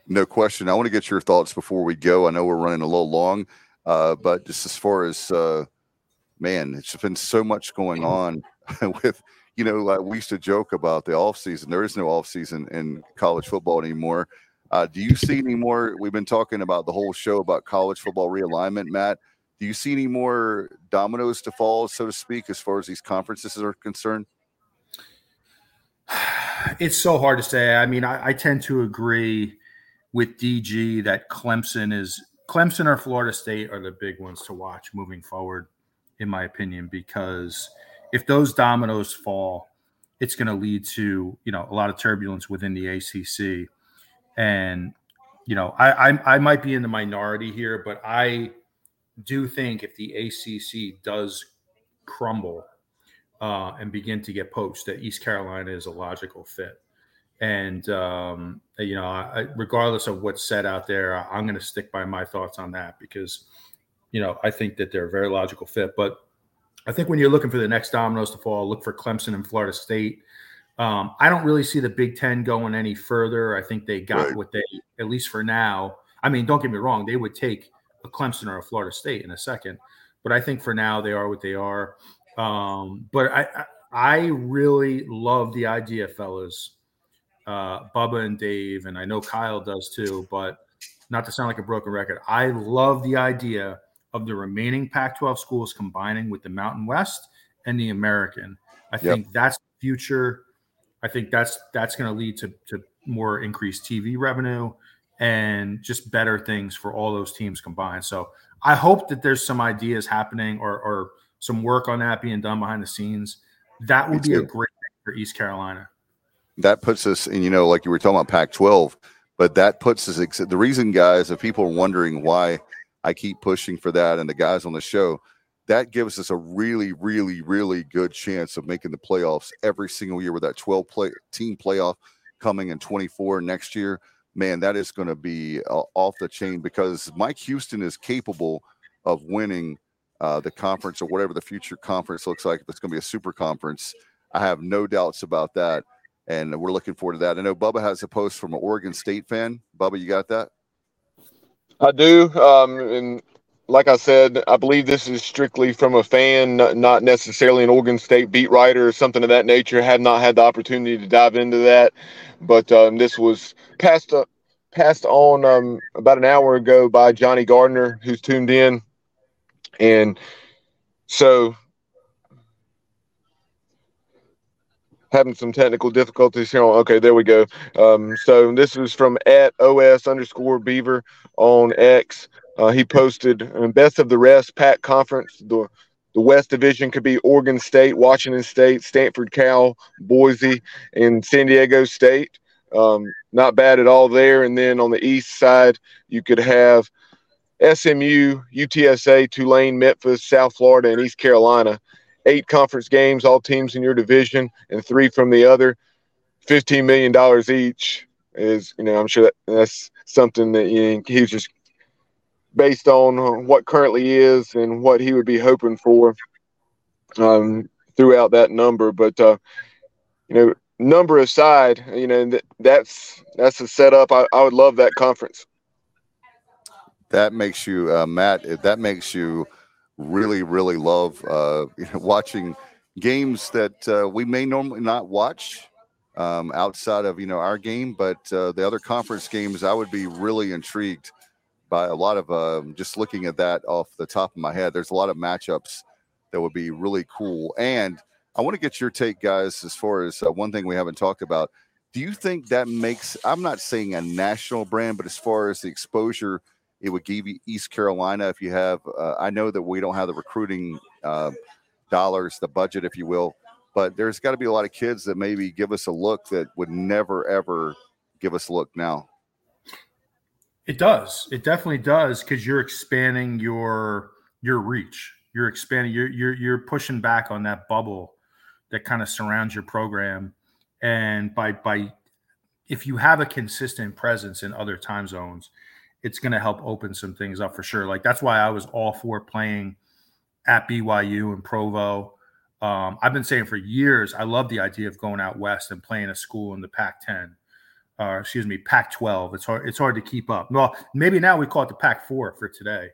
No question. I want to get your thoughts before we go. I know we're running a little long, uh, but just as far as uh, man, it's been so much going on with. You know, we used to joke about the off season. There is no off season in college football anymore. Uh, do you see any more? We've been talking about the whole show about college football realignment, Matt Do you see any more dominoes to fall, so to speak, as far as these conferences are concerned? It's so hard to say. I mean, I, I tend to agree with DG that Clemson is Clemson or Florida State are the big ones to watch moving forward, in my opinion, because if those dominoes fall, it's going to lead to you know a lot of turbulence within the ACC, and you know I, I I might be in the minority here, but I do think if the ACC does crumble uh, and begin to get poached, that East Carolina is a logical fit. And um, you know, I, regardless of what's said out there, I'm going to stick by my thoughts on that because you know I think that they're a very logical fit. But I think when you're looking for the next dominoes to fall, look for Clemson and Florida State. Um, I don't really see the Big Ten going any further. I think they got Right. what they, at least for now. I mean, don't get me wrong; they would take a Clemson or a Florida State in a second, but I think for now they are what they are. Um, but I, I, really love the idea, fellas, uh, Bubba and Dave, and I know Kyle does too. But not to sound like a broken record, I love the idea of the remaining Pac-12 schools combining with the Mountain West and the American. I Yep. think that's the future. I think that's that's going to lead to to more increased TV revenue and just better things for all those teams combined. So I hope that there's some ideas happening or or some work on that being done behind the scenes. That would be a great thing for East Carolina. that puts us and you know like you were talking about pac 12 but that puts us the reason guys if people are wondering why i keep pushing for that and the guys on the show that gives us a really really really good chance of making the playoffs every single year with that 12 play team playoff coming in 24 next year man that is going to be uh, off the chain because mike houston is capable of winning uh, the conference or whatever the future conference looks like if it's going to be a super conference i have no doubts about that and we're looking forward to that. I know Bubba has a post from an Oregon State fan. Bubba, you got that? I do. Um, and like I said, I believe this is strictly from a fan, not necessarily an Oregon State beat writer or something of that nature. Have not had the opportunity to dive into that, but um, this was passed up, passed on um, about an hour ago by Johnny Gardner, who's tuned in, and so having some technical difficulties here. Okay, there we go. Um, so this is from at os underscore beaver on X. Uh, he posted um, best of the rest Pac conference. The the West Division could be Oregon State, Washington State, Stanford, Cal, Boise, and San Diego State. Um, not bad at all there. And then on the East side, you could have SMU, UTSA, Tulane, Memphis, South Florida, and East Carolina. Eight conference games, all teams in your division, and three from the other. Fifteen million dollars each is, you know, I'm sure that that's something that you know, he was just based on what currently is and what he would be hoping for um, throughout that number. But uh, you know, number aside, you know, th- that's that's a setup. I, I would love that conference. That makes you, uh, Matt. That makes you really, really love uh, watching games that uh, we may normally not watch um, outside of you know our game, but uh, the other conference games. I would be really intrigued by a lot of um, just looking at that off the top of my head. There's a lot of matchups that would be really cool, and I want to get your take, guys, as far as uh, one thing we haven't talked about. Do you think that makes? I'm not saying a national brand, but as far as the exposure it would give you East Carolina if you have. Uh, I know that we don't have the recruiting uh, dollars, the budget, if you will, but there's got to be a lot of kids that maybe give us a look that would never ever give us a look now. It does. It definitely does because you're expanding your your reach. You're expanding. You're you're you're pushing back on that bubble that kind of surrounds your program, and by by if you have a consistent presence in other time zones, it's going to help open some things up for sure. Like that's why I was all for playing at BYU and Provo. Um, I've been saying for years I love the idea of going out west and playing a school in the Pac-10 uh, excuse me, Pac-12. It's hard. It's hard to keep up. Well, maybe now we call it the Pac-4 for today,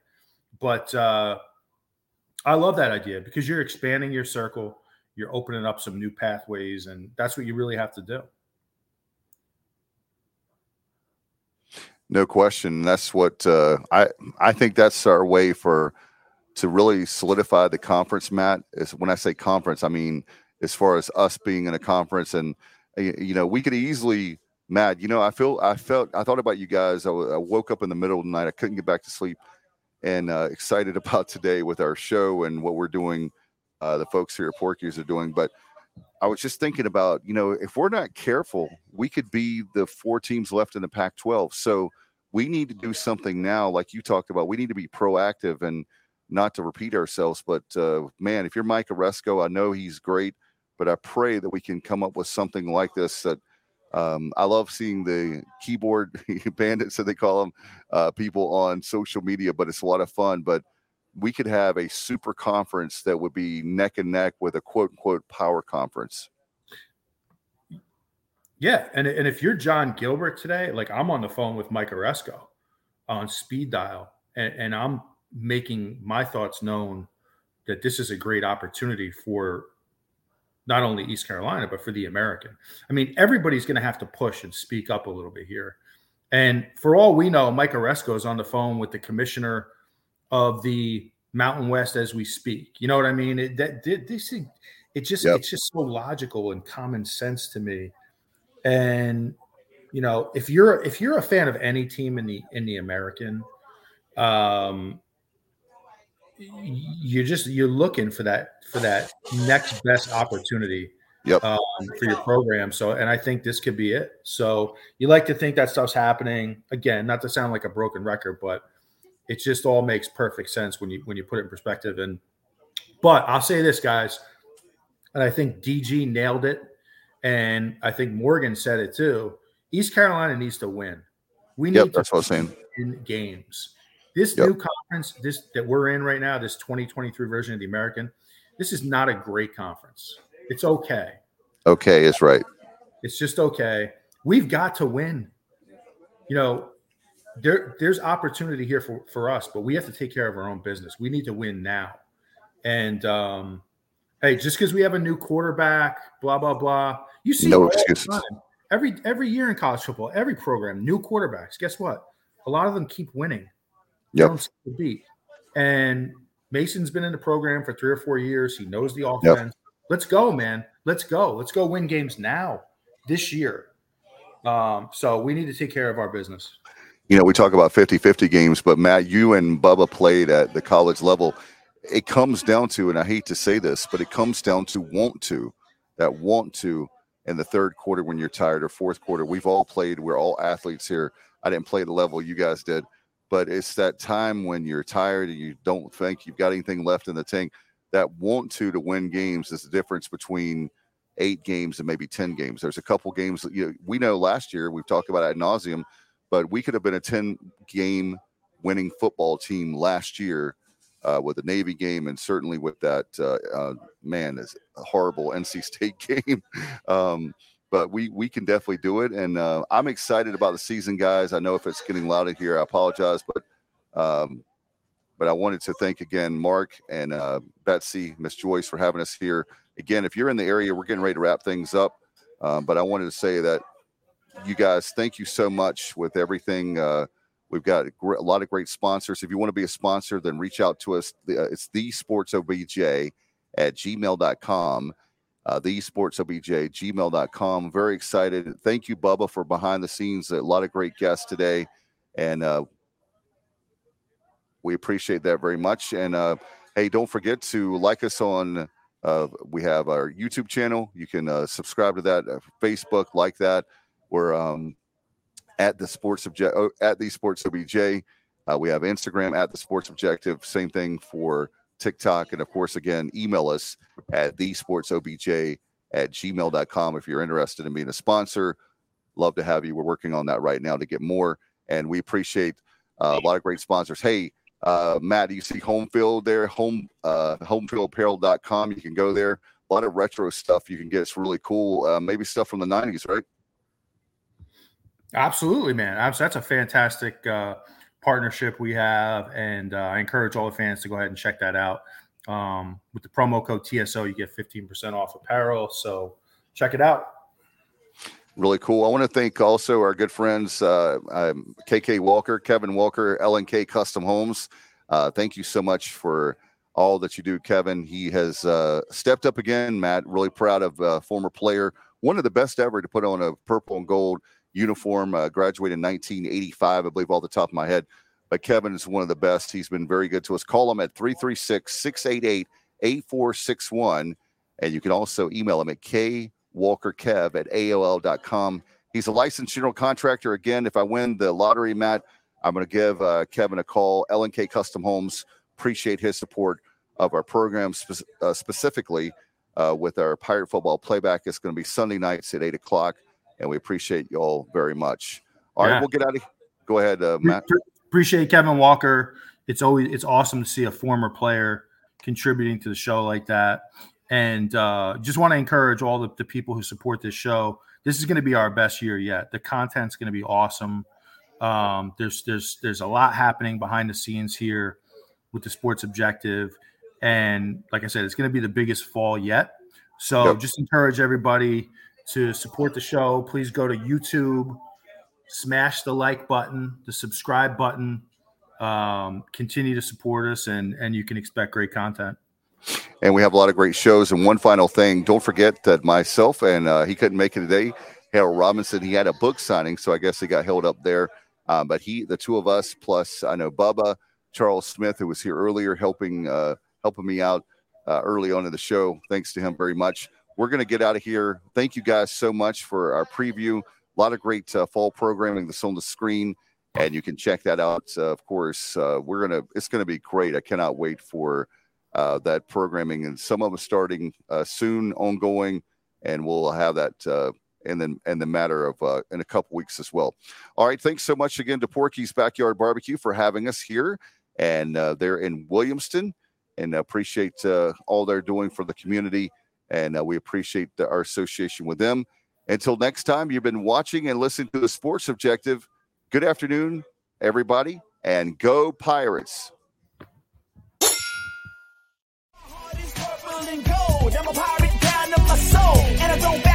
but uh, I love that idea because you're expanding your circle. You're opening up some new pathways, and that's what you really have to do. No question. That's what uh, I I think that's our way for to really solidify the conference, Matt. Is when I say conference, I mean as far as us being in a conference, and you know, we could easily, Matt. You know, I feel, I felt, I thought about you guys. I, I woke up in the middle of the night. I couldn't get back to sleep, and uh, excited about today with our show and what we're doing. Uh, the folks here at Porky's are doing, but I was just thinking about, you know, if we're not careful, we could be the four teams left in the Pac 12. So we need to do something now, like you talked about. We need to be proactive and not to repeat ourselves. But uh, man, if you're Mike Aresco, I know he's great, but I pray that we can come up with something like this that. Um, I love seeing the keyboard bandits, that they call them, uh, people on social media, but it's a lot of fun. But we could have a super conference that would be neck and neck with a quote unquote power conference. Yeah, and and if you're Jon Gilbert today, like I'm on the phone with Mike Aresco on speed dial, and, and I'm making my thoughts known that this is a great opportunity for not only East Carolina but for the American. I mean, everybody's going to have to push and speak up a little bit here. And for all we know, Mike Aresco is on the phone with the commissioner of the Mountain West as we speak. You know what I mean? It, that this it just yep. it's just so logical and common sense to me. And you know, if you're if you're a fan of any team in the in the American, um, you're just you're looking for that for that next best opportunity yep. um, for your program. So, and I think this could be it. So, you like to think that stuff's happening. Again, not to sound like a broken record, but it just all makes perfect sense when you when you put it in perspective. And but I'll say this, guys, and I think DG nailed it, and I think Morgan said it too. East Carolina needs to win. We need yep, to that's what I was saying. in games. This yep. new conference, this that we're in right now, this 2023 version of the American, this is not a great conference. It's okay. Okay, is right. It's just okay. We've got to win. You know, there there's opportunity here for for us, but we have to take care of our own business. We need to win now. And um, hey, just because we have a new quarterback, blah blah blah. You see, no excuses. Every every year in college football, every program, new quarterbacks. Guess what? A lot of them keep winning. Yep. beat. And Mason's been in the program for three or four years. He knows the offense. Yep. Let's go, man. Let's go. Let's go win games now, this year. Um, so we need to take care of our business you know, we talk about 50 50 games, but Matt, you and Bubba played at the college level. It comes down to, and I hate to say this, but it comes down to want to, that want to in the third quarter when you're tired or fourth quarter. We've all played, we're all athletes here. I didn't play the level you guys did, but it's that time when you're tired and you don't think you've got anything left in the tank. That want to to win games is the difference between eight games and maybe 10 games. There's a couple games that you know, we know last year, we've talked about ad nauseum but we could have been a 10 game winning football team last year uh, with the Navy game and certainly with that uh, uh, man is horrible NC State game. um, but we we can definitely do it, and uh, I'm excited about the season, guys. I know if it's getting loud here, I apologize, but um, but I wanted to thank again Mark and uh, Betsy, Miss Joyce for having us here. Again, if you're in the area, we're getting ready to wrap things up. Um, but I wanted to say that you guys, thank you so much with everything. Uh, we've got a, great, a, lot of great sponsors. If you want to be a sponsor, then reach out to us. Uh, it's the sports obj at gmail.com. Uh, the sports obj gmail.com. Very excited. Thank you, Bubba, for behind the scenes. A lot of great guests today. And uh, we appreciate that very much. And uh, hey, don't forget to like us on. Uh, we have our YouTube channel. You can uh, subscribe to that. Uh, Facebook, like that. We're um, at the sports object oh, at the sports obj. Uh, we have Instagram at the sports objective. Same thing for TikTok. And of course, again, email us at the sports obj at gmail.com if you're interested in being a sponsor. Love to have you. We're working on that right now to get more. And we appreciate uh, a lot of great sponsors. Hey, uh, Matt, you see home field there, home uh, homefieldapparel.com. You can go there. A lot of retro stuff you can get. It's really cool. Uh, maybe stuff from the 90s, right? Absolutely, man. That's a fantastic uh, partnership we have, and uh, I encourage all the fans to go ahead and check that out. Um, with the promo code TSO, you get 15% off apparel. So check it out. Really cool. I want to thank also our good friends, uh, um, KK Walker, Kevin Walker, LNK Custom Homes. Uh, thank you so much for all that you do, Kevin. He has uh, stepped up again, Matt. Really proud of uh, former player, one of the best ever to put on a purple and gold uniform. Uh, graduated in 1985, I believe, all the top of my head. But Kevin is one of the best. He's been very good to us. Call him at 336 688 8461. And you can also email him at kwalkerkev at AOL.com. He's a licensed general contractor. Again, if I win the lottery, Matt, I'm going to give uh, Kevin a call. LNK Custom Homes. Appreciate his support of our program, spe- uh, specifically uh, with our Pirate Football playback. It's going to be Sunday nights at 8 o'clock, and we appreciate you all very much. All right, Yeah. we'll get out of here. Go ahead, uh, Matt. Appreciate Kevin Walker. It's always it's awesome to see a former player contributing to the show like that. And uh, just want to encourage all the, the people who support this show. This is going to be our best year yet. The content's going to be awesome. Um, there's there's there's a lot happening behind the scenes here with the Sports Objective, and like I said, it's going to be the biggest fall yet. So Yep. just encourage everybody to support the show. Please go to YouTube, smash the like button, the subscribe button. Um, continue to support us, and and you can expect great content. and we have a lot of great shows. And one final thing, don't forget that myself and uh, he couldn't make it today. Harold Robinson, he had a book signing, so I guess he got held up there. Um, but he, the two of us, plus I know Bubba, Charles Smith, who was here earlier, helping uh, helping me out uh, early on in the show. Thanks to him very much. We're going to get out of here. Thank you guys so much for our preview. A lot of great uh, fall programming that's on the screen, and you can check that out. Uh, of course, uh, we're gonna. It's going to be great. I cannot wait for uh, that programming, and some of them starting uh, soon, ongoing, and we'll have that uh, in the in the matter of uh, in a couple weeks as well. All right, thanks so much again to Porky's Backyard Barbecue for having us here, and uh, they're in Williamston, and appreciate uh, all they're doing for the community, and uh, we appreciate the, our association with them. Until next time, you've been watching and listening to the Sports Objective. Good afternoon, everybody, and go Pirates! and I don't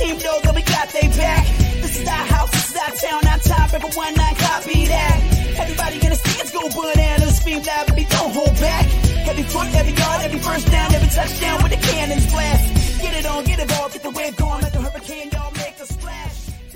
team know that we got they back. This is our house, this is our town, our top. Record one nine, copy that. Everybody in the stands go bananas, scream loud, baby, don't hold back. Every foot, every yard, every first down, every touchdown with the cannons blast. Get it on, get it all, get the wave going like a hurricane, y'all.